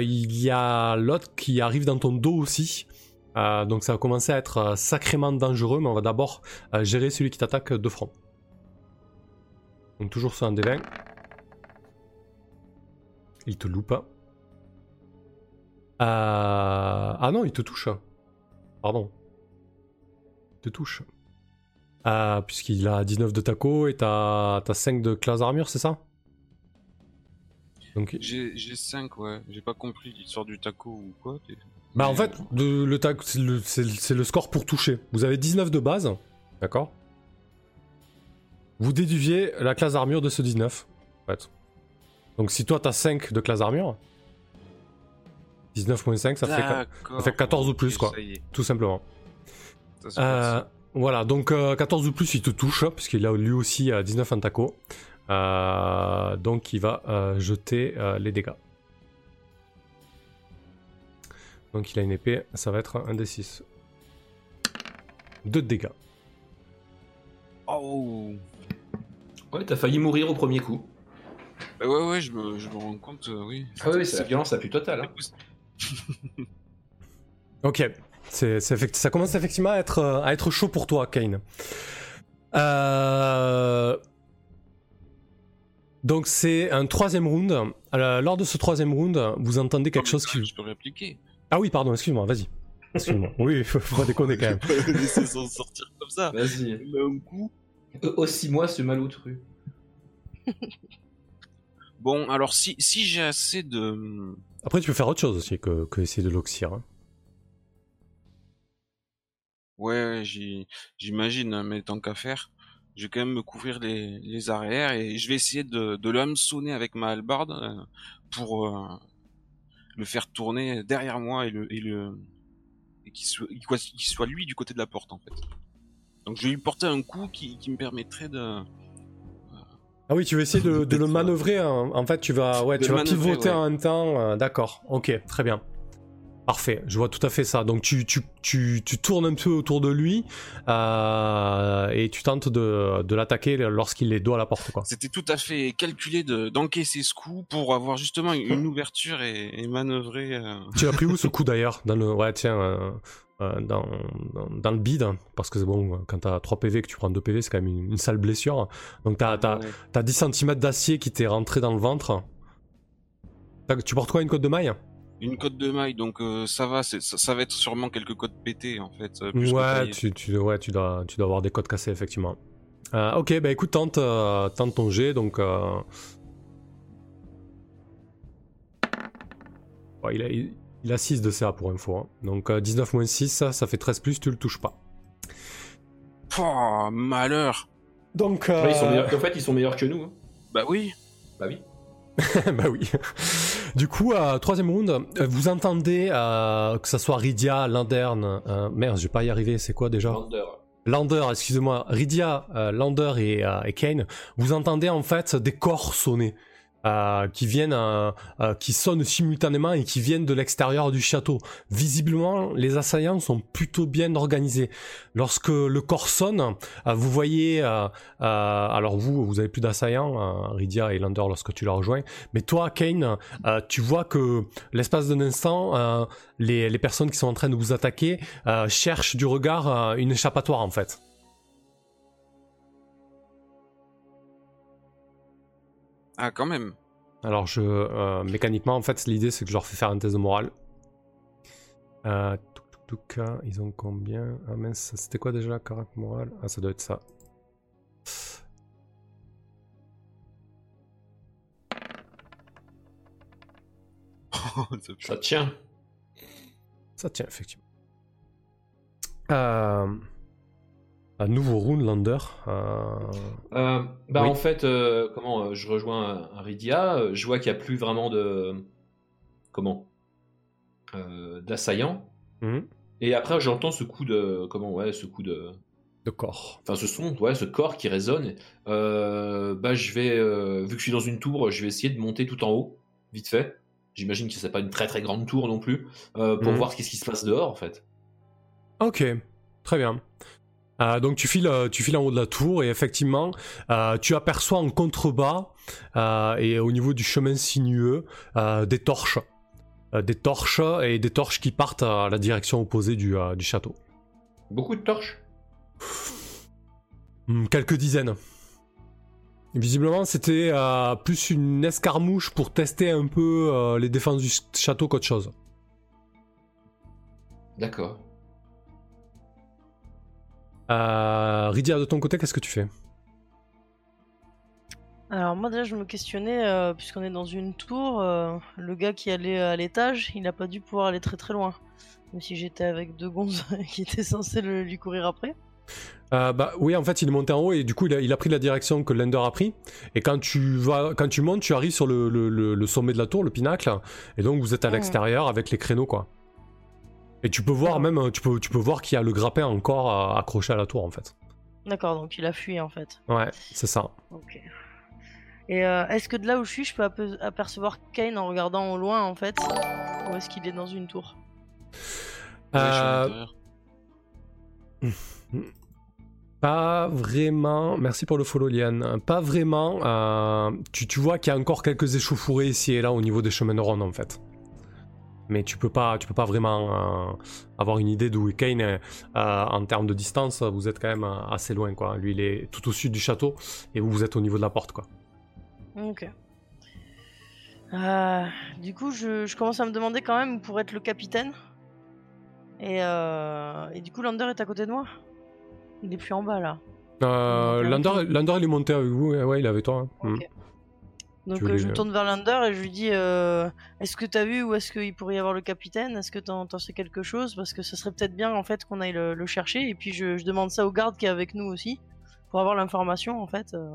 il y a l'autre qui arrive dans ton dos aussi. Donc ça va commencer à être sacrément dangereux, mais on va d'abord gérer celui qui t'attaque de front. Donc toujours sur un des 20. Il te loupe. Ah non, il te touche. Pardon. Il te touche. Euh, Puisqu'il a 19 de taco et t'as t'as 5 de classe armure, c'est ça? Donc, J'ai j'ai 5, ouais. J'ai pas compris l'histoire du taco ou quoi. bah en fait, le c'est le, le- c'est le score pour toucher. Vous avez 19 de base, d'accord? Vous déduisez la classe armure de ce 19, en fait. Donc si toi t'as 5 de classe armure, 19 moins 5, ça fait, ça fait 14 ou plus, quoi. Tout simplement. Ça. Voilà, donc euh, 14 ou plus, il te touche, puisqu'il a lui aussi euh, 19 en taco. Euh, donc il va euh, jeter euh, les dégâts. Donc il a une épée, ça va être un D6. 2 de dégâts. Oh Ouais, t'as failli mourir au premier coup. Bah ouais, ouais, je me, je me rends compte, euh, oui. Ah oui, c'est la violence la plus totale. hein. Ok, c'est, ça commence effectivement à être, euh, à être chaud pour toi, Kane. Euh, Donc c'est un troisième round. Alors, lors de ce troisième round, vous entendez quelque chose qui... Je peux répliquer. Ah oui, pardon, excuse-moi, vas-y. Excuse-moi. Oui, faut, faut pas déconner quand même. Je peux pas laisser s'en sortir comme ça. Vas-y. Mais un coup. Euh, Aussi moi ce maloutru. Bon, alors si, si j'ai assez de. Après, tu peux faire autre chose aussi que, que essayer de l'oxyre. hein. Ouais, ouais, j'y- j'imagine, hein, mais tant qu'à faire, je vais quand même me couvrir les, les arrières et je vais essayer de, de l'hameçonner avec ma hallebarde euh, pour euh, le faire tourner derrière moi et le et le et qu'il soit, qu'il soit lui du côté de la porte en fait. Donc je vais lui porter un coup qui, qui me permettrait de. Ah oui, tu veux essayer de, de le manœuvrer. hein. En fait, tu vas, ouais, De tu le vas manœuvrer, pivoter ouais. en même temps. euh, D'accord. Ok, très bien. Parfait. Je vois tout à fait ça. Donc tu, tu, tu, tu tournes un peu autour de lui euh, et tu tentes de, de l'attaquer lorsqu'il est dos à la porte. C'était tout à fait calculé de d'encaisser ce coup pour avoir justement une ouverture et, et manœuvrer. euh, Tu l'as pris où ce coup d'ailleurs Dans le, ouais, tiens, euh, dans, dans, dans le bide, hein, parce que c'est bon, quand t'as 3 PV et que tu prends 2 PV, c'est quand même une, une sale blessure. Donc t'as, ouais. t'as 10 cm d'acier qui t'est rentré dans le ventre. Tu portes quoi, une côte de maille? Une cote de maille, donc euh, ça va, ça, ça va être sûrement quelques codes pétés en fait. euh, plus Ouais, tu, tu, ouais tu, dois, tu dois avoir des codes cassés, effectivement. Euh, ok, bah écoute, tente, euh, tente ton jet, donc... euh, ouais, il, a, il, il a 6 de CA pour info. hein. Donc euh, 19 moins 6, ça, ça fait 13 plus, tu le touches pas. Pouah, malheur. Donc... Ouais, ils sont meilleurs- En fait, ils sont meilleurs que nous. hein. Bah oui. Bah oui. bah oui. Du coup, euh, troisième round, euh, vous entendez euh, que ça soit Rydia, Landern, euh, merde, je vais pas y arriver, c'est quoi déjà? Lander. Lander, excusez-moi, Rydia, euh, Lander et, euh, et Kane, vous entendez en fait des corps sonner. Euh, qui viennent, euh, euh, qui sonnent simultanément et qui viennent de l'extérieur du château. Visiblement, les assaillants sont plutôt bien organisés. Lorsque le corps sonne, euh, vous voyez, euh, alors vous, vous avez plus d'assaillants, Rydia et Lander lorsque tu la rejoins, mais toi, Kane, tu vois que l'espace d'un instant, les, les personnes qui sont en train de vous attaquer cherchent du regard une échappatoire en fait. Ah, quand même. Alors je euh, mécaniquement en fait l'idée c'est que je leur fais faire un test de morale. Euh, touc, touc, hein, ils ont combien? Ah mince, c'était quoi déjà caractère morale? Ah ça doit être ça. Ça tient. Ça tient effectivement. Euh, un nouveau round lander. euh, bah Oui. en fait, euh, comment euh, je rejoins euh, je vois qu'il n'y a plus vraiment de comment d'assaillants. mhm, Et après, j'entends ce coup de comment ouais, ce coup de de corps. enfin ce son, ouais, ce corps qui résonne. Euh, bah je vais euh, vu que je suis dans une tour, je vais essayer de monter tout en haut, vite fait. J'imagine que c'est pas une très très grande tour non plus euh, pour Mhm. voir qu'est-ce qui se passe dehors en fait. Ok, très bien. Euh, donc tu files, euh, tu files en haut de la tour et effectivement, euh, tu aperçois en contrebas euh, et au niveau du chemin sinueux des torches, des torches et des torches qui partent à la direction opposée du, du château. Beaucoup de torches? Hmm, quelques dizaines. Visiblement, c'était plus une escarmouche pour tester un peu les défenses du ch- château qu'autre chose. D'accord. Euh, Rydia, de ton côté, qu'est-ce que tu fais? Alors moi déjà je me questionnais, euh, puisqu'on est dans une tour, euh, le gars qui allait à l'étage, il a pas dû pouvoir aller très très loin. Même si j'étais avec deux gonzes qui étaient censés le- lui courir après. Euh, bah oui, en fait, il est monté en haut et du coup, il a, il a pris la direction que Lender a pris. Et quand tu vas, quand tu montes, tu arrives sur le, le- le- le sommet de la tour, le pinacle, et donc vous êtes à Mhm. l'extérieur avec les créneaux, quoi. Et tu peux voir même, tu peux, tu peux voir qu'il y a le grappin encore euh, accroché à la tour, en fait. D'accord, donc il a fui en fait. Ouais, c'est ça. Ok. Et euh, est-ce que de là où je suis, je peux ape- apercevoir Kane en regardant au loin en fait? Ou est-ce qu'il est dans une tour? Ouais, je suis à Euh, l'intérieur. Pas vraiment. Merci pour le follow, Liane. Pas vraiment. euh, tu, tu vois qu'il y a encore quelques échauffourées ici et là au niveau des chemins de ronde en fait. Mais tu peux pas, tu peux pas vraiment euh, avoir une idée d'où est Kane euh, en termes de distance. Vous êtes quand même euh, assez loin, quoi. Lui, il est tout au sud du château et vous, vous êtes au niveau de la porte, quoi. Ok. Euh, du coup, je, je commence à me demander quand même pour être le capitaine. Et, euh, et du coup, Lander est à côté de moi Il est plus en bas là. Euh, Lander. Lander, il est monté avec vous. Ouais, il est avec toi. hein. Ok. Donc voulais euh, je me tourne vers Lander et je lui dis euh, Est-ce que t'as vu où est-ce qu'il pourrait y avoir le capitaine? Est-ce que t'en sais quelque chose? Parce que ce serait peut-être bien en fait qu'on aille le, le chercher. Et puis je, je demande ça au garde qui est avec nous aussi pour avoir l'information en fait. euh,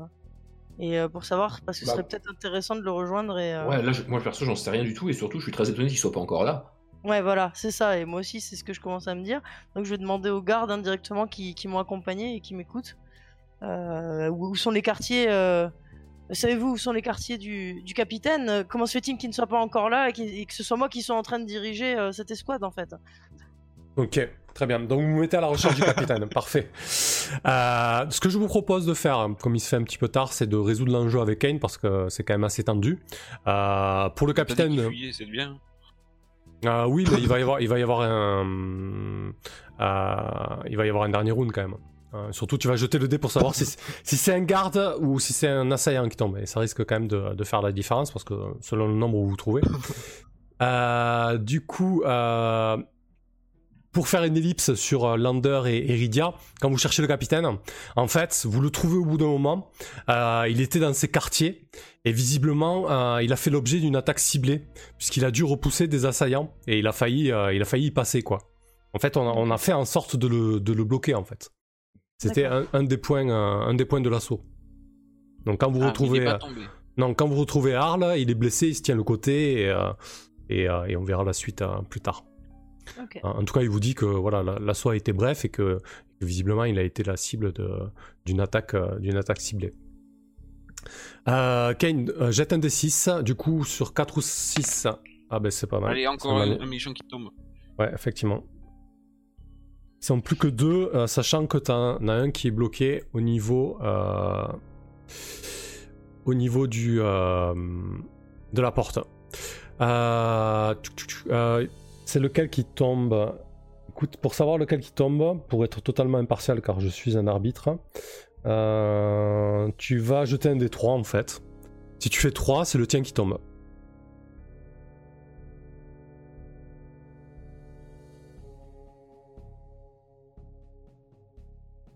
et euh, pour savoir, parce que ce Bah. serait peut-être intéressant de le rejoindre. Et, Ouais, là, je- moi perso, j'en sais rien du tout et surtout, je suis très étonné qu'il soit pas encore là. Ouais, voilà, c'est ça. Et moi aussi, c'est ce que je commence à me dire. Donc, je vais demander aux gardes indirectement qui, qui m'ont accompagné et qui m'écoutent. Où, sont les quartiers Savez-vous où sont les quartiers du, du capitaine? Euh, Comment se fait-il qu'il ne soit pas encore là et, que ce soit moi qui soit en train de diriger euh, cette escouade en fait? Ok, très bien. Donc vous vous mettez à la recherche du capitaine. Parfait. Euh, ce que je vous propose de faire, comme il se fait un petit peu tard, c'est de résoudre l'enjeu avec Kane parce que c'est quand même assez tendu. Euh, pour le capitaine, c'est bien. euh, oui, mais il va y avoir, il va y avoir un, euh, il va y avoir un dernier round quand même. Euh, surtout, tu vas jeter le dé pour savoir si, si c'est un garde ou si c'est un assaillant qui tombe. Et ça risque quand même de, de faire la différence parce que selon le nombre où vous vous trouvez. Euh, du coup, euh, pour faire une ellipse sur euh, Lander et Iridia, quand vous cherchez le capitaine, en fait, vous le trouvez au bout d'un moment. Il était dans ses quartiers et visiblement, il a fait l'objet d'une attaque ciblée puisqu'il a dû repousser des assaillants et il a failli, il a failli y passer quoi. En fait, on a, on a fait en sorte de le, de le bloquer en fait. C'était un, un des points, euh, un des points de l'assaut. Donc quand vous Ah, retrouvez, euh, non, quand vous retrouvez Arl, il est blessé, il se tient le côté et, euh, et, euh, et on verra la suite plus tard. En tout cas, il vous dit que voilà, la- l'assaut a été bref et que, que visiblement il a été la cible d'une attaque, d'une attaque ciblée. Kane, jette un des 6, du coup sur 4 ou 6. Ah ben c'est pas mal. Allez, encore un méchant qui tombe. Ouais, effectivement. Ils sont plus que deux, euh, sachant que t'en as un qui est bloqué au niveau, euh, au niveau du, euh, de la porte. C'est lequel qui tombe? Écoute, pour savoir lequel qui tombe, pour être totalement impartial, car je suis un arbitre, tu vas jeter un des trois en fait. Si tu fais 3, c'est le tien qui tombe.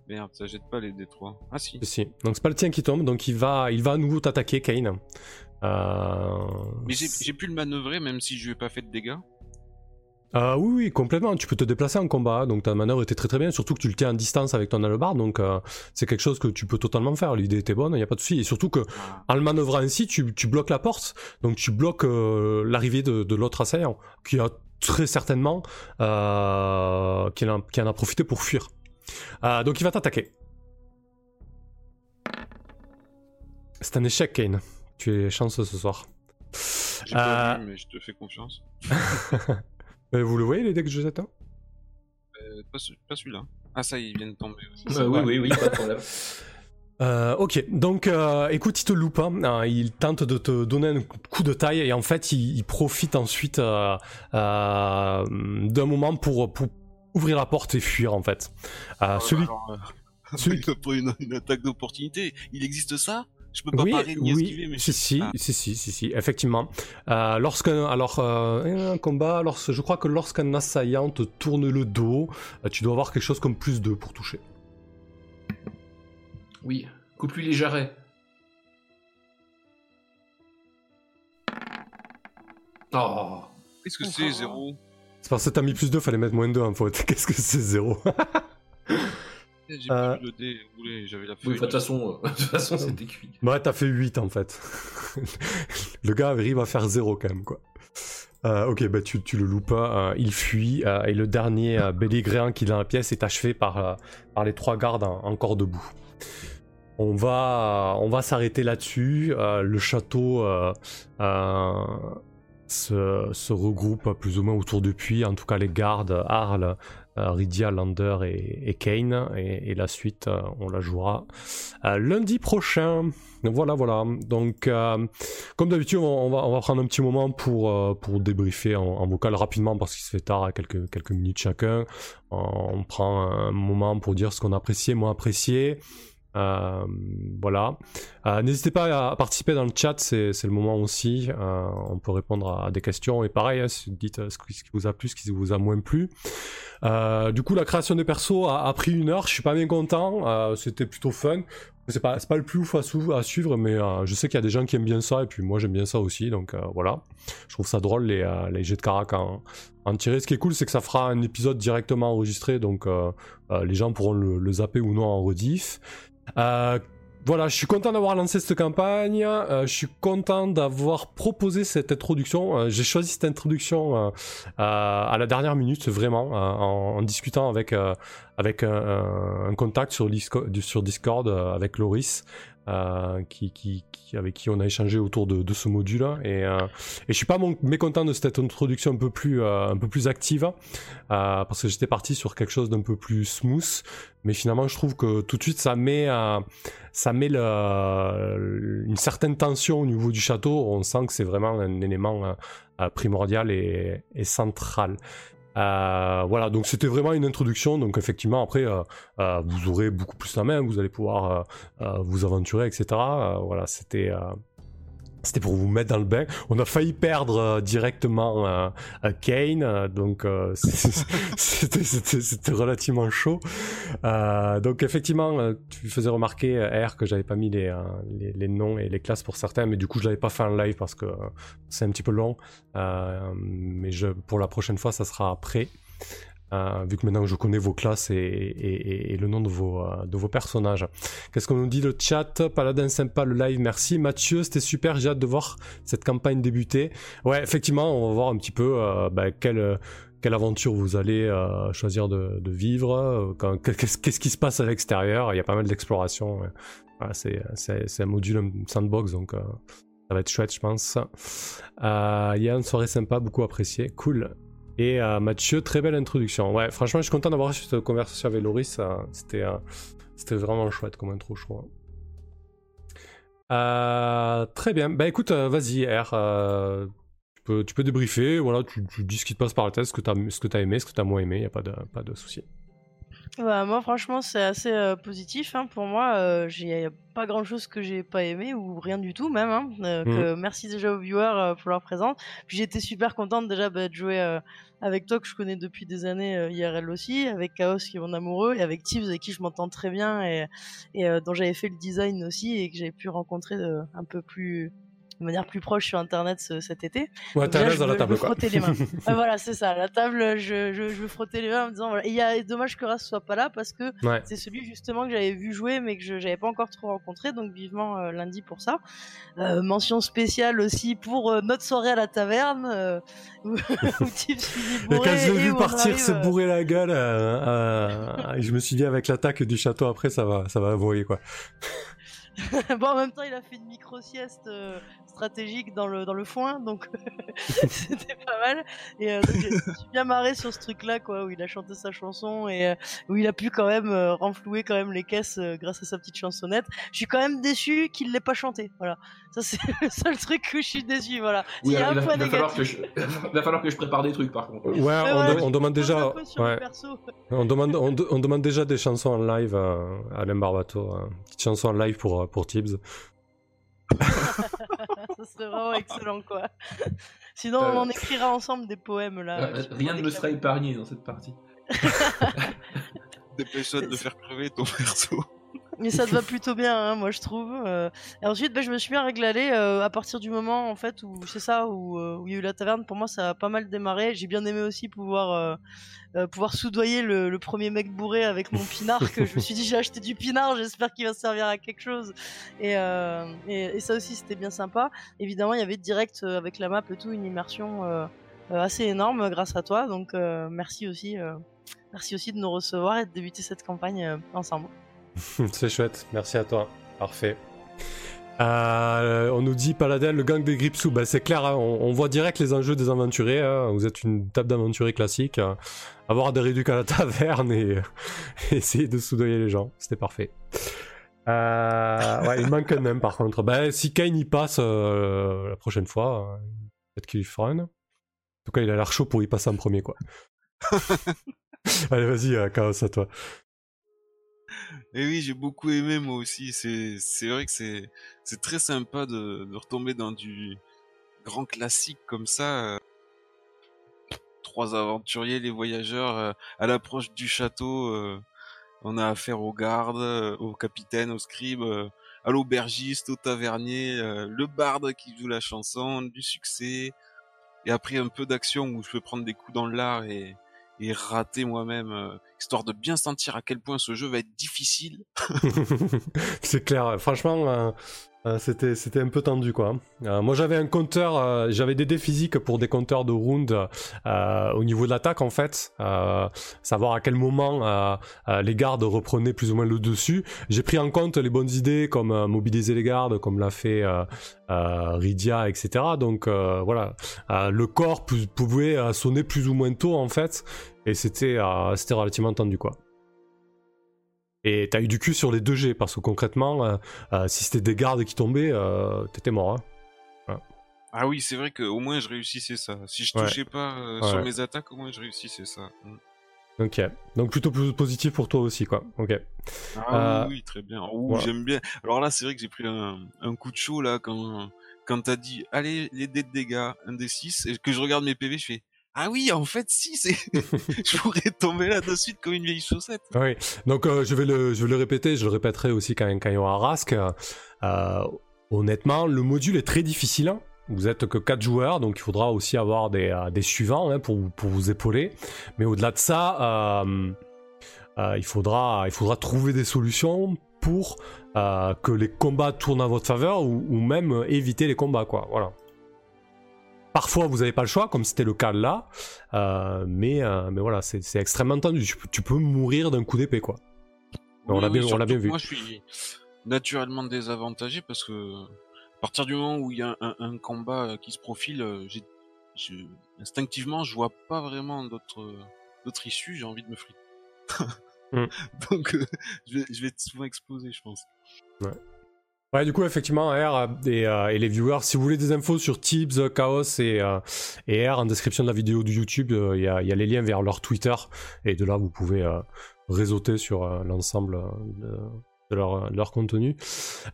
Merde, ça jette pas les D3. Ah si. Si. Donc c'est pas le tien qui tombe, donc il va, il va à nouveau t'attaquer, Kane. Euh... Mais j'ai pu le manœuvrer même si je lui ai pas fait de dégâts. Euh, oui, oui, complètement. Tu peux te déplacer en combat, donc ta manœuvre était très très bien, surtout que tu le tiens à distance avec ton halberd, donc euh, c'est quelque chose que tu peux totalement faire. L'idée était bonne, il n'y a pas de souci. Et surtout que Ah. en le manœuvrant ainsi, tu, tu bloques la porte, donc tu bloques euh, l'arrivée de, de l'autre assaillant, qui a très certainement qui, en a, qui en a profité pour fuir. Euh, donc il va t'attaquer. C'est un échec, Kane. Tu es chanceux ce soir. J'ai pas Euh, vu, mais je te fais confiance. Vous le voyez les decks que je jette Euh, pas pas celui-là. Ah ça, il vient de tomber aussi. Euh, oui, oui, oui, pas de problème. Euh, ok, donc euh, écoute, il te loupe, hein. Euh, il tente de te donner un coup de taille et en fait, il, il profite ensuite euh, euh, d'un moment pour, pour ouvrir la porte et fuir en fait. Euh, celui, Alors, euh, celui- une, une attaque d'opportunité, il existe ça? Je peux pas oui, parer ni oui, esquiver, mais si, si, Ah. si, si, si, si, effectivement. Euh, lorsqu'un, alors, euh, un combat, lorsque, je crois que lorsqu'un assaillant te tourne le dos, euh, tu dois avoir quelque chose comme plus 2 pour toucher. Oui, coupe-lui les jarrets. Oh, Qu'est-ce que c'est, zéro? C'est parce que t'as mis plus 2, fallait mettre moins 2 en faute. Qu'est-ce que c'est 0 J'ai Euh. le dé roulé, j'avais la oui, feuille. de toute façon, euh, de toute façon, c'était cuit. Ouais, t'as fait 8 en fait. le gars arrive à faire 0 quand même, quoi. Euh, ok, bah tu, tu le loupes pas, euh, il fuit, euh, et le dernier euh, belligréant qui est dans la pièce est achevé par, euh, par les trois gardes en- encore debout. On va, on va s'arrêter là-dessus. euh, le château euh, euh, se, se regroupe plus ou moins autour du puits, en tout cas les gardes, Arl, euh, Rydia, Lander et, Kane, et, la suite, euh, on la jouera euh, lundi prochain. Voilà, voilà. Donc, comme d'habitude, on, on va, on va prendre un petit moment pour, pour débriefer en, en vocal rapidement parce qu'il se fait tard, à quelques, quelques minutes chacun. On prend un moment pour dire ce qu'on a apprécié, moins apprécié. Euh, voilà. Euh, N'hésitez pas à participer dans le chat, c'est le moment aussi. Euh, on peut répondre à, des questions. Et pareil, hein, dites ce qui, vous a plu, ce qui vous a moins plu. Du coup, la création des persos a, pris une heure. Je suis pas bien content. C'était plutôt fun. C'est pas, pas le plus ouf à, suivre, mais je sais qu'il y a des gens qui aiment bien ça. Et puis moi, j'aime bien ça aussi. Donc voilà. Je trouve ça drôle, les, les jets de carac en, en tirer. Ce qui est cool, c'est que ça fera un épisode directement enregistré. Donc les gens pourront le zapper ou non en rediff. Euh, voilà, je suis content d'avoir lancé cette campagne. euh, je suis content d'avoir proposé cette introduction. Euh, J'ai choisi cette introduction à la dernière minute, vraiment, en, discutant avec avec, un, contact sur, Discord avec Loris, euh, qui, avec qui on a échangé autour de, ce module. Et, euh, et je suis pas mécontent de cette introduction un peu plus, euh, active, euh, parce que j'étais parti sur quelque chose d'un peu plus smooth. Mais finalement, je trouve que tout de suite, ça met, ça met une certaine tension au niveau du château. On sent que c'est vraiment un élément primordial et central. Euh, voilà, donc c'était vraiment une introduction. Donc effectivement, après, euh, euh, vous aurez beaucoup plus la main, vous allez pouvoir euh, vous aventurer, etc. Voilà, c'était C'était pour vous mettre dans le bain. On a failli perdre euh, directement euh, euh, Kane, donc c'était relativement chaud. Donc effectivement, tu faisais remarquer R que j'avais pas mis les, les, noms et les classes pour certains, mais du coup je l'avais pas fait en live parce que c'est un petit peu long. Mais pour la prochaine fois, ça sera après. Euh, vu que maintenant je connais vos classes et, le nom de vos, euh, de vos personnages. Qu'est-ce qu'on nous dit le chat? Paladin sympa le live, merci. Mathieu, c'était super, j'ai hâte de voir cette campagne débuter. Ouais, effectivement, on va voir un petit peu euh, bah, quelle, aventure vous allez choisir de, vivre, qu'est-ce qui se passe à l'extérieur. Il y a pas mal d'exploration. c'est, un module sandbox, donc ça va être chouette, je pense. Il y a une soirée sympa, beaucoup appréciée. Cool. Et euh, Mathieu, très belle introduction. Ouais, franchement, je suis content d'avoir cette conversation avec Loris. euh, c'était, euh, c'était vraiment chouette comme intro, je. Euh, très bien. Bah écoute, vas-y, R. tu, peux, tu peux débriefer. Voilà, tu, dis ce qui te passe par la tête, ce que tu as, aimé, ce que tu as moins aimé. Il n'y a pas de, pas de souci. Bah, moi, franchement, c'est assez euh, positif. hein. Pour moi, euh, j'ai pas grand chose que j'ai pas aimé ou rien du tout, même. hein. Euh, que merci déjà aux viewers euh, pour leur présence. Puis j'étais super contente déjà bah, de jouer euh, avec toi, que je connais depuis des années euh, IRL aussi, avec Chaos qui est mon amoureux, et avec Tibbs avec qui je m'entends très bien et, et euh, dont j'avais fait le design aussi et que j'avais pu rencontrer un peu plus de manière plus proche sur internet ce- cet été. T'es à dans la table, me quoi. les mains. Voilà, c'est ça. La table, je, je, je me frottais les mains en me disant voilà. Et il y a et dommage que Ras soit pas là parce que Ouais. c'est celui justement que j'avais vu jouer mais que je j'avais pas encore trop rencontré. Donc vivement euh, lundi pour ça. Euh, mention spéciale aussi pour euh, notre soirée à la taverne où, où Et quand je l'ai vu partir, se bourrer la gueule, je me suis dit avec l'attaque du château après, ça va, ça va envoyer quoi. bon, en même temps, il a fait une micro sieste stratégique dans le dans le foin, donc c'était pas mal. Et euh, donc, je me suis bien marré sur ce truc-là, quoi, où il a chanté sa chanson et euh, où il a pu quand même euh, renflouer quand même les caisses euh, grâce à sa petite chansonnette. Je suis quand même déçu qu'il l'ait pas chanté. Voilà, ça c'est le seul truc que je suis déçu. Voilà. Oui, S'il y a il, un va, point il va falloir que négatif. je... il va falloir que je prépare des trucs par contre. Ouais, on, de- demande déjà, ouais, on demande, on, de- on demande déjà des chansons en live euh, à Alain Barbato, euh, petite chanson en live pour pour Tibbs. ça serait vraiment excellent, quoi. Sinon, on Euh, en écrira ensemble des poèmes là. Euh, Rien ne me sera épargné dans cette partie. Dépêche-toi de faire crever ton perso. Mais ça te va plutôt bien, hein, moi je trouve. euh. Et ensuite, ben, je me suis bien régalé euh, à partir du moment en fait où c'est ça où, euh, où il y a eu la taverne. Pour moi, ça a pas mal démarré. J'ai bien aimé aussi pouvoir euh, pouvoir soudoyer le, premier mec bourré avec mon pinard. que je me suis dit j'ai acheté du pinard, j'espère qu'il va servir à quelque chose. Et, et, ça aussi c'était bien sympa. Évidemment, il y avait direct avec la map et tout une immersion assez énorme grâce à toi. Donc merci aussi. Merci aussi de nous recevoir et de débuter cette campagne ensemble. C'est chouette, merci à toi. Parfait. Euh, on nous dit Paladin, le gang des Gripsous. Bah, c'est clair, hein, on, on voit direct les enjeux des aventuriers. hein. Vous êtes une table d'aventuriers classique. euh, avoir des réducs à la taverne et, et essayer de soudoyer les gens. C'était parfait. Euh, ouais, il manque un nain par contre. Bah, si Kane y passe euh, la prochaine fois, euh, peut-être qu'il y fera un. En tout cas, il a l'air chaud pour y passer en premier, quoi. Allez, vas-y, euh, Chaos, à toi. Et oui, j'ai beaucoup aimé moi aussi. C'est vrai que c'est très sympa de, de retomber dans du grand classique comme ça. euh. Trois aventuriers, les voyageurs, euh, à l'approche du château, euh, on a affaire aux gardes, au capitaine, au scribe, à l'aubergiste, au tavernier, le barde qui joue la chanson, du succès, et après un peu d'action où je peux prendre des coups dans l'art et et rater moi-même, euh, histoire de bien sentir à quel point ce jeu va être difficile. c'est clair, franchement, euh, euh, c'était c'était un peu tendu quoi. Moi j'avais un compteur, j'avais des dés physiques pour des compteurs de round au niveau de l'attaque en fait, savoir à quel moment les gardes reprenaient plus ou moins le dessus. J'ai pris en compte les bonnes idées comme mobiliser les gardes, comme l'a fait Rydia, etc. Donc voilà, le corps pou- pouvait sonner plus ou moins tôt en fait, et c'était euh, c'était relativement tendu quoi. Et t'as eu du cul sur les 2G parce que concrètement, euh, euh, si c'était des gardes qui tombaient, t'étais mort. hein. Ah oui, c'est vrai que au moins je réussissais ça. Si je Ouais. touchais pas euh, Ouais. sur mes attaques, au moins je réussissais ça. Mm. Ok. Donc plutôt plus positif pour toi aussi, quoi. Ok. Ah Euh, oui, très bien. Ouh, voilà. j'aime bien. Alors là, c'est vrai que j'ai pris un, un coup de chaud là quand quand t'as dit allez les dés de dégâts, un des 6 et que je regarde mes PV, je fais ah oui, en fait, si, c'est, je pourrais tomber là de suite comme une vieille chaussette. Oui, donc euh, je, vais le, je vais le répéter, je le répéterai aussi quand, quand il y aura Rask. Euh, honnêtement, le module est très difficile. hein. Vous êtes que 4 joueurs, donc il faudra aussi avoir des, euh, des suivants hein, pour, vous- pour vous épauler. Mais au-delà de ça, il, faudra, il faudra trouver des solutions pour que les combats tournent en votre faveur ou, ou même éviter les combats, quoi. Voilà. Parfois, vous n'avez pas le choix, comme c'était le cas là, euh, mais, euh, mais voilà, c'est extrêmement tendu. Tu, peux- tu peux mourir d'un coup d'épée, quoi. On l'a Oui, bien- on vu. Moi, je suis naturellement désavantagé parce que à partir du moment où il y a un, un combat euh, qui se profile, j'ai, je, instinctivement, je vois pas vraiment d'autres, d'autres issues. J'ai envie de me friter. Hmm. Donc, euh, je, vais, je vais être souvent explosé, je pense. Ouais, du coup, effectivement, R euh, et, euh, et les viewers, si vous voulez des infos sur Tibbs, Chaos et, euh, R, en description de la vidéo du YouTube, il y, a, les liens vers leur Twitter, et de là, vous pouvez réseauter sur l'ensemble de, leur, contenu.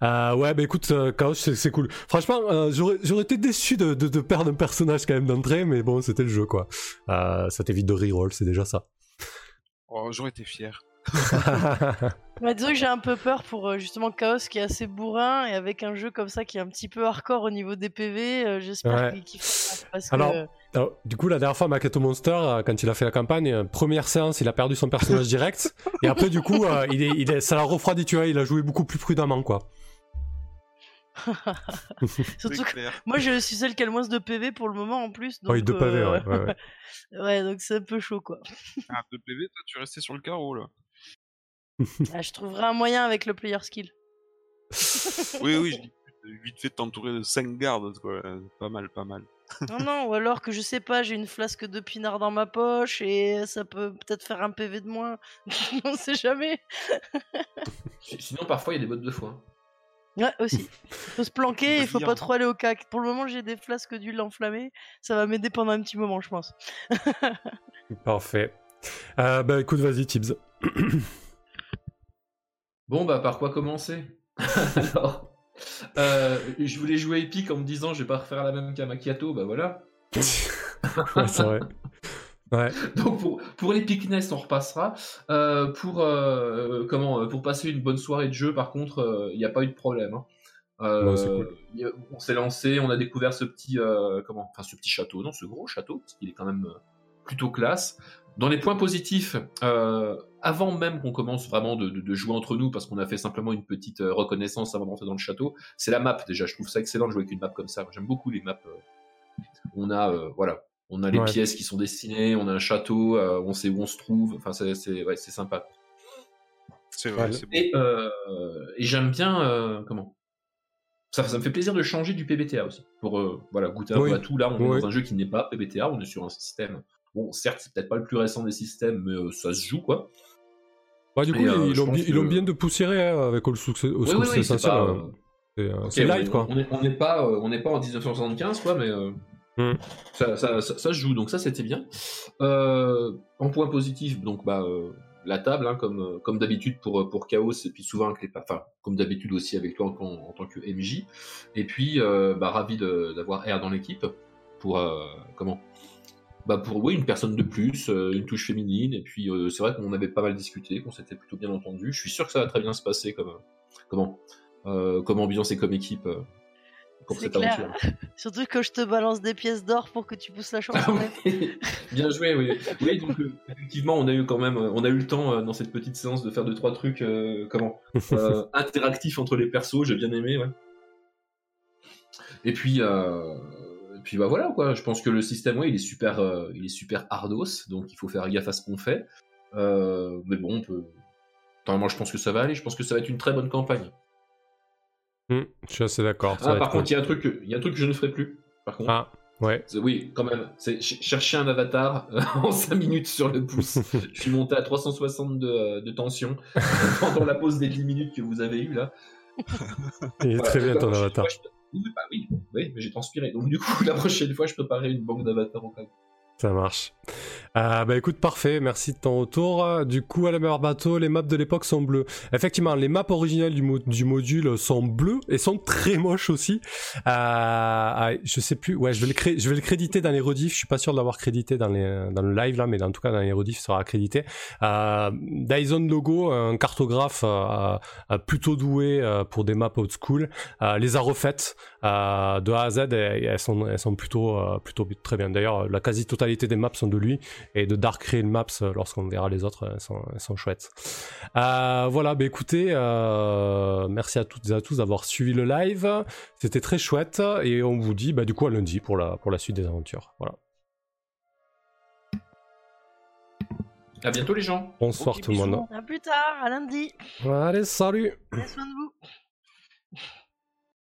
Ouais, bah écoute, Chaos, c'est cool. Franchement, j'aurais été déçu de, perdre un personnage quand même d'entrée, mais bon, c'était le jeu, quoi. Ça t'évite de reroll, c'est déjà ça. Oh, j'aurais été fier. Bah, disons que j'ai un peu peur pour euh, justement Chaos qui est assez bourrin et avec un jeu comme ça qui est un petit peu hardcore au niveau des PV, euh, j'espère Ouais. qu'il parce Alors, que Alors, du coup, la dernière fois, Makoto Monster, euh, quand il a fait la campagne, euh, première séance, il a perdu son personnage direct. et après, du coup, euh, il est, il est, ça l'a refroidi, tu vois, il a joué beaucoup plus prudemment, quoi. surtout que moi je suis celle qui a le moins de PV pour le moment en plus. Donc, Oui, deux euh, ouais. ouais, ouais. ouais, donc c'est un peu chaud quoi. Ah, de PV, toi, tu restais sur le carreau, là. Ah, je trouverai un moyen avec le player skill. Oui, oui, je dis vite fait de t'entourer de 5 gardes, quoi. Pas mal, pas mal. Non, non, ou alors que je sais pas, j'ai une flasque de pinard dans ma poche et ça peut peut-être faire un PV de moins. On sait jamais. Sinon, parfois, il y a des bottes de foin. Ouais, aussi. Faut se planquer, il faut pas trop aller au cac. Pour le moment, j'ai des flasques d'huile enflammée. Ça va m'aider pendant un petit moment, je pense. Parfait. Euh, bah, écoute, vas-y, Tibbs. Bon, bah, par quoi commencer? Alors, euh, je voulais jouer épique en me disant, je vais pas refaire la même qu'à Macchiato, bah voilà. ouais, c'est vrai. Ouais. Donc pour, pour l'épicness, on repassera. Euh, pour euh, comment pour passer une bonne soirée de jeu, par contre, il n'y a pas eu de problème. hein. Cool. y a- on s'est lancé, on a découvert ce petit comment, enfin ce petit château, non, ce gros château, parce qu'il est quand même plutôt classe. Dans les points positifs, euh, avant même qu'on commence vraiment de, de- de jouer entre nous, parce qu'on a fait simplement une petite euh, reconnaissance avant d'entrer dans le château, c'est la map déjà. Je trouve ça excellent de jouer avec une map comme ça. J'aime beaucoup les maps. euh. On a euh, voilà, on a les Ouais. pièces qui sont dessinées, on a un château, euh, on sait où on se trouve. Enfin, c'est c'est ouais, c'est sympa. C'est vrai, c'est. Et, euh, et j'aime bien comment? Ça, ça me fait plaisir de changer du PBTA aussi pour euh, voilà goûter un Oui. peu à tout. Là, on est dans un jeu qui n'est pas PBTA, on est sur un système. Bon, certes, c'est peut-être pas le plus récent des systèmes, mais euh, ça se joue quoi. Ouais, du coup, Et, euh, ils l'ont que- bien de poussiérer avec Old Success. Oui, oui, c'est pas, light, on- quoi. On n'est pas, euh, on n'est pas en 1975, quoi, mais euh, Hmm. ça, ça, ça- joue, donc ça c'était bien. En point positif, donc bah la table, hein, comme comme d'habitude pour pour Chaos, et puis souvent avec les, enfin comme d'habitude aussi avec toi en, en- en tant que MJ. Et puis euh, bah ravi d'avoir R dans l'équipe pour euh, comment? Bah pour oui une personne de plus, euh, une touche féminine et puis euh, c'est vrai qu'on avait pas mal discuté, qu'on s'était plutôt bien entendu. Je suis sûr que ça va très bien se passer comme comment euh, comme ambiance et comme équipe euh, pour cette clair. aventure. Surtout que je te balance des pièces d'or pour que tu pousses la chance. Ah oui, bien joué, oui. Oui, donc euh, effectivement, on a eu quand même, on a eu le temps euh, dans cette petite séance de faire deux trois trucs, euh, comment, euh, interactifs entre les persos. J'ai bien aimé, ouais. Et puis, euh, puis bah voilà quoi. Je pense que le système, ouais, il est super, euh, il est super hardos, donc il faut faire gaffe à ce qu'on fait. Euh, mais bon, on peut. Moi, je pense que ça va aller. Je pense que ça va être une très bonne campagne. Hmm, je suis assez d'accord. Ah, par contre, il y a un truc, que- il y a un truc que je ne ferai plus. Par contre. Ah, ouais. Oui, quand même. C'est ch- chercher un avatar euh, en 5 minutes sur le pouce. Je suis monté à 360 de, euh, de tension pendant la pause des 10 minutes que vous avez eue là. Il est très bien ton avatar. je- Oui, bah oui, oui, mais j'ai transpiré. Donc du coup, la prochaine fois, je préparerai une banque d'avatars au cas. Ça marche. Euh, bah écoute, parfait, merci de ton retour. Du coup, à la meilleure bateau, les maps de l'époque sont bleues. Effectivement, les maps originales du, mo- du module sont bleues et sont très moches aussi. Euh, ah, je sais plus, ouais, je vais, le créditer dans les rediffs. Je suis pas sûr de l'avoir crédité dans, le live là, mais en tout cas dans les rediffs, sera crédité. Euh, Dyson Logo, un cartographe plutôt doué pour des maps old school, les a refaites de A à Z et, elles sont, plutôt, plutôt très bien. D'ailleurs, la quasi-totalité des maps sont de lui et de Dark Rail Maps, euh, lorsqu'on verra les autres, elles sont, elles sont chouettes. Euh, voilà, bah écoutez, euh, merci à toutes et à tous d'avoir suivi le live. C'était très chouette et on vous dit bah, du coup à lundi pour la, pour la suite des aventures. Voilà. À bientôt les gens. Bonsoir tout le monde. À plus tard, à lundi. Allez, salut Prenez soin de vous.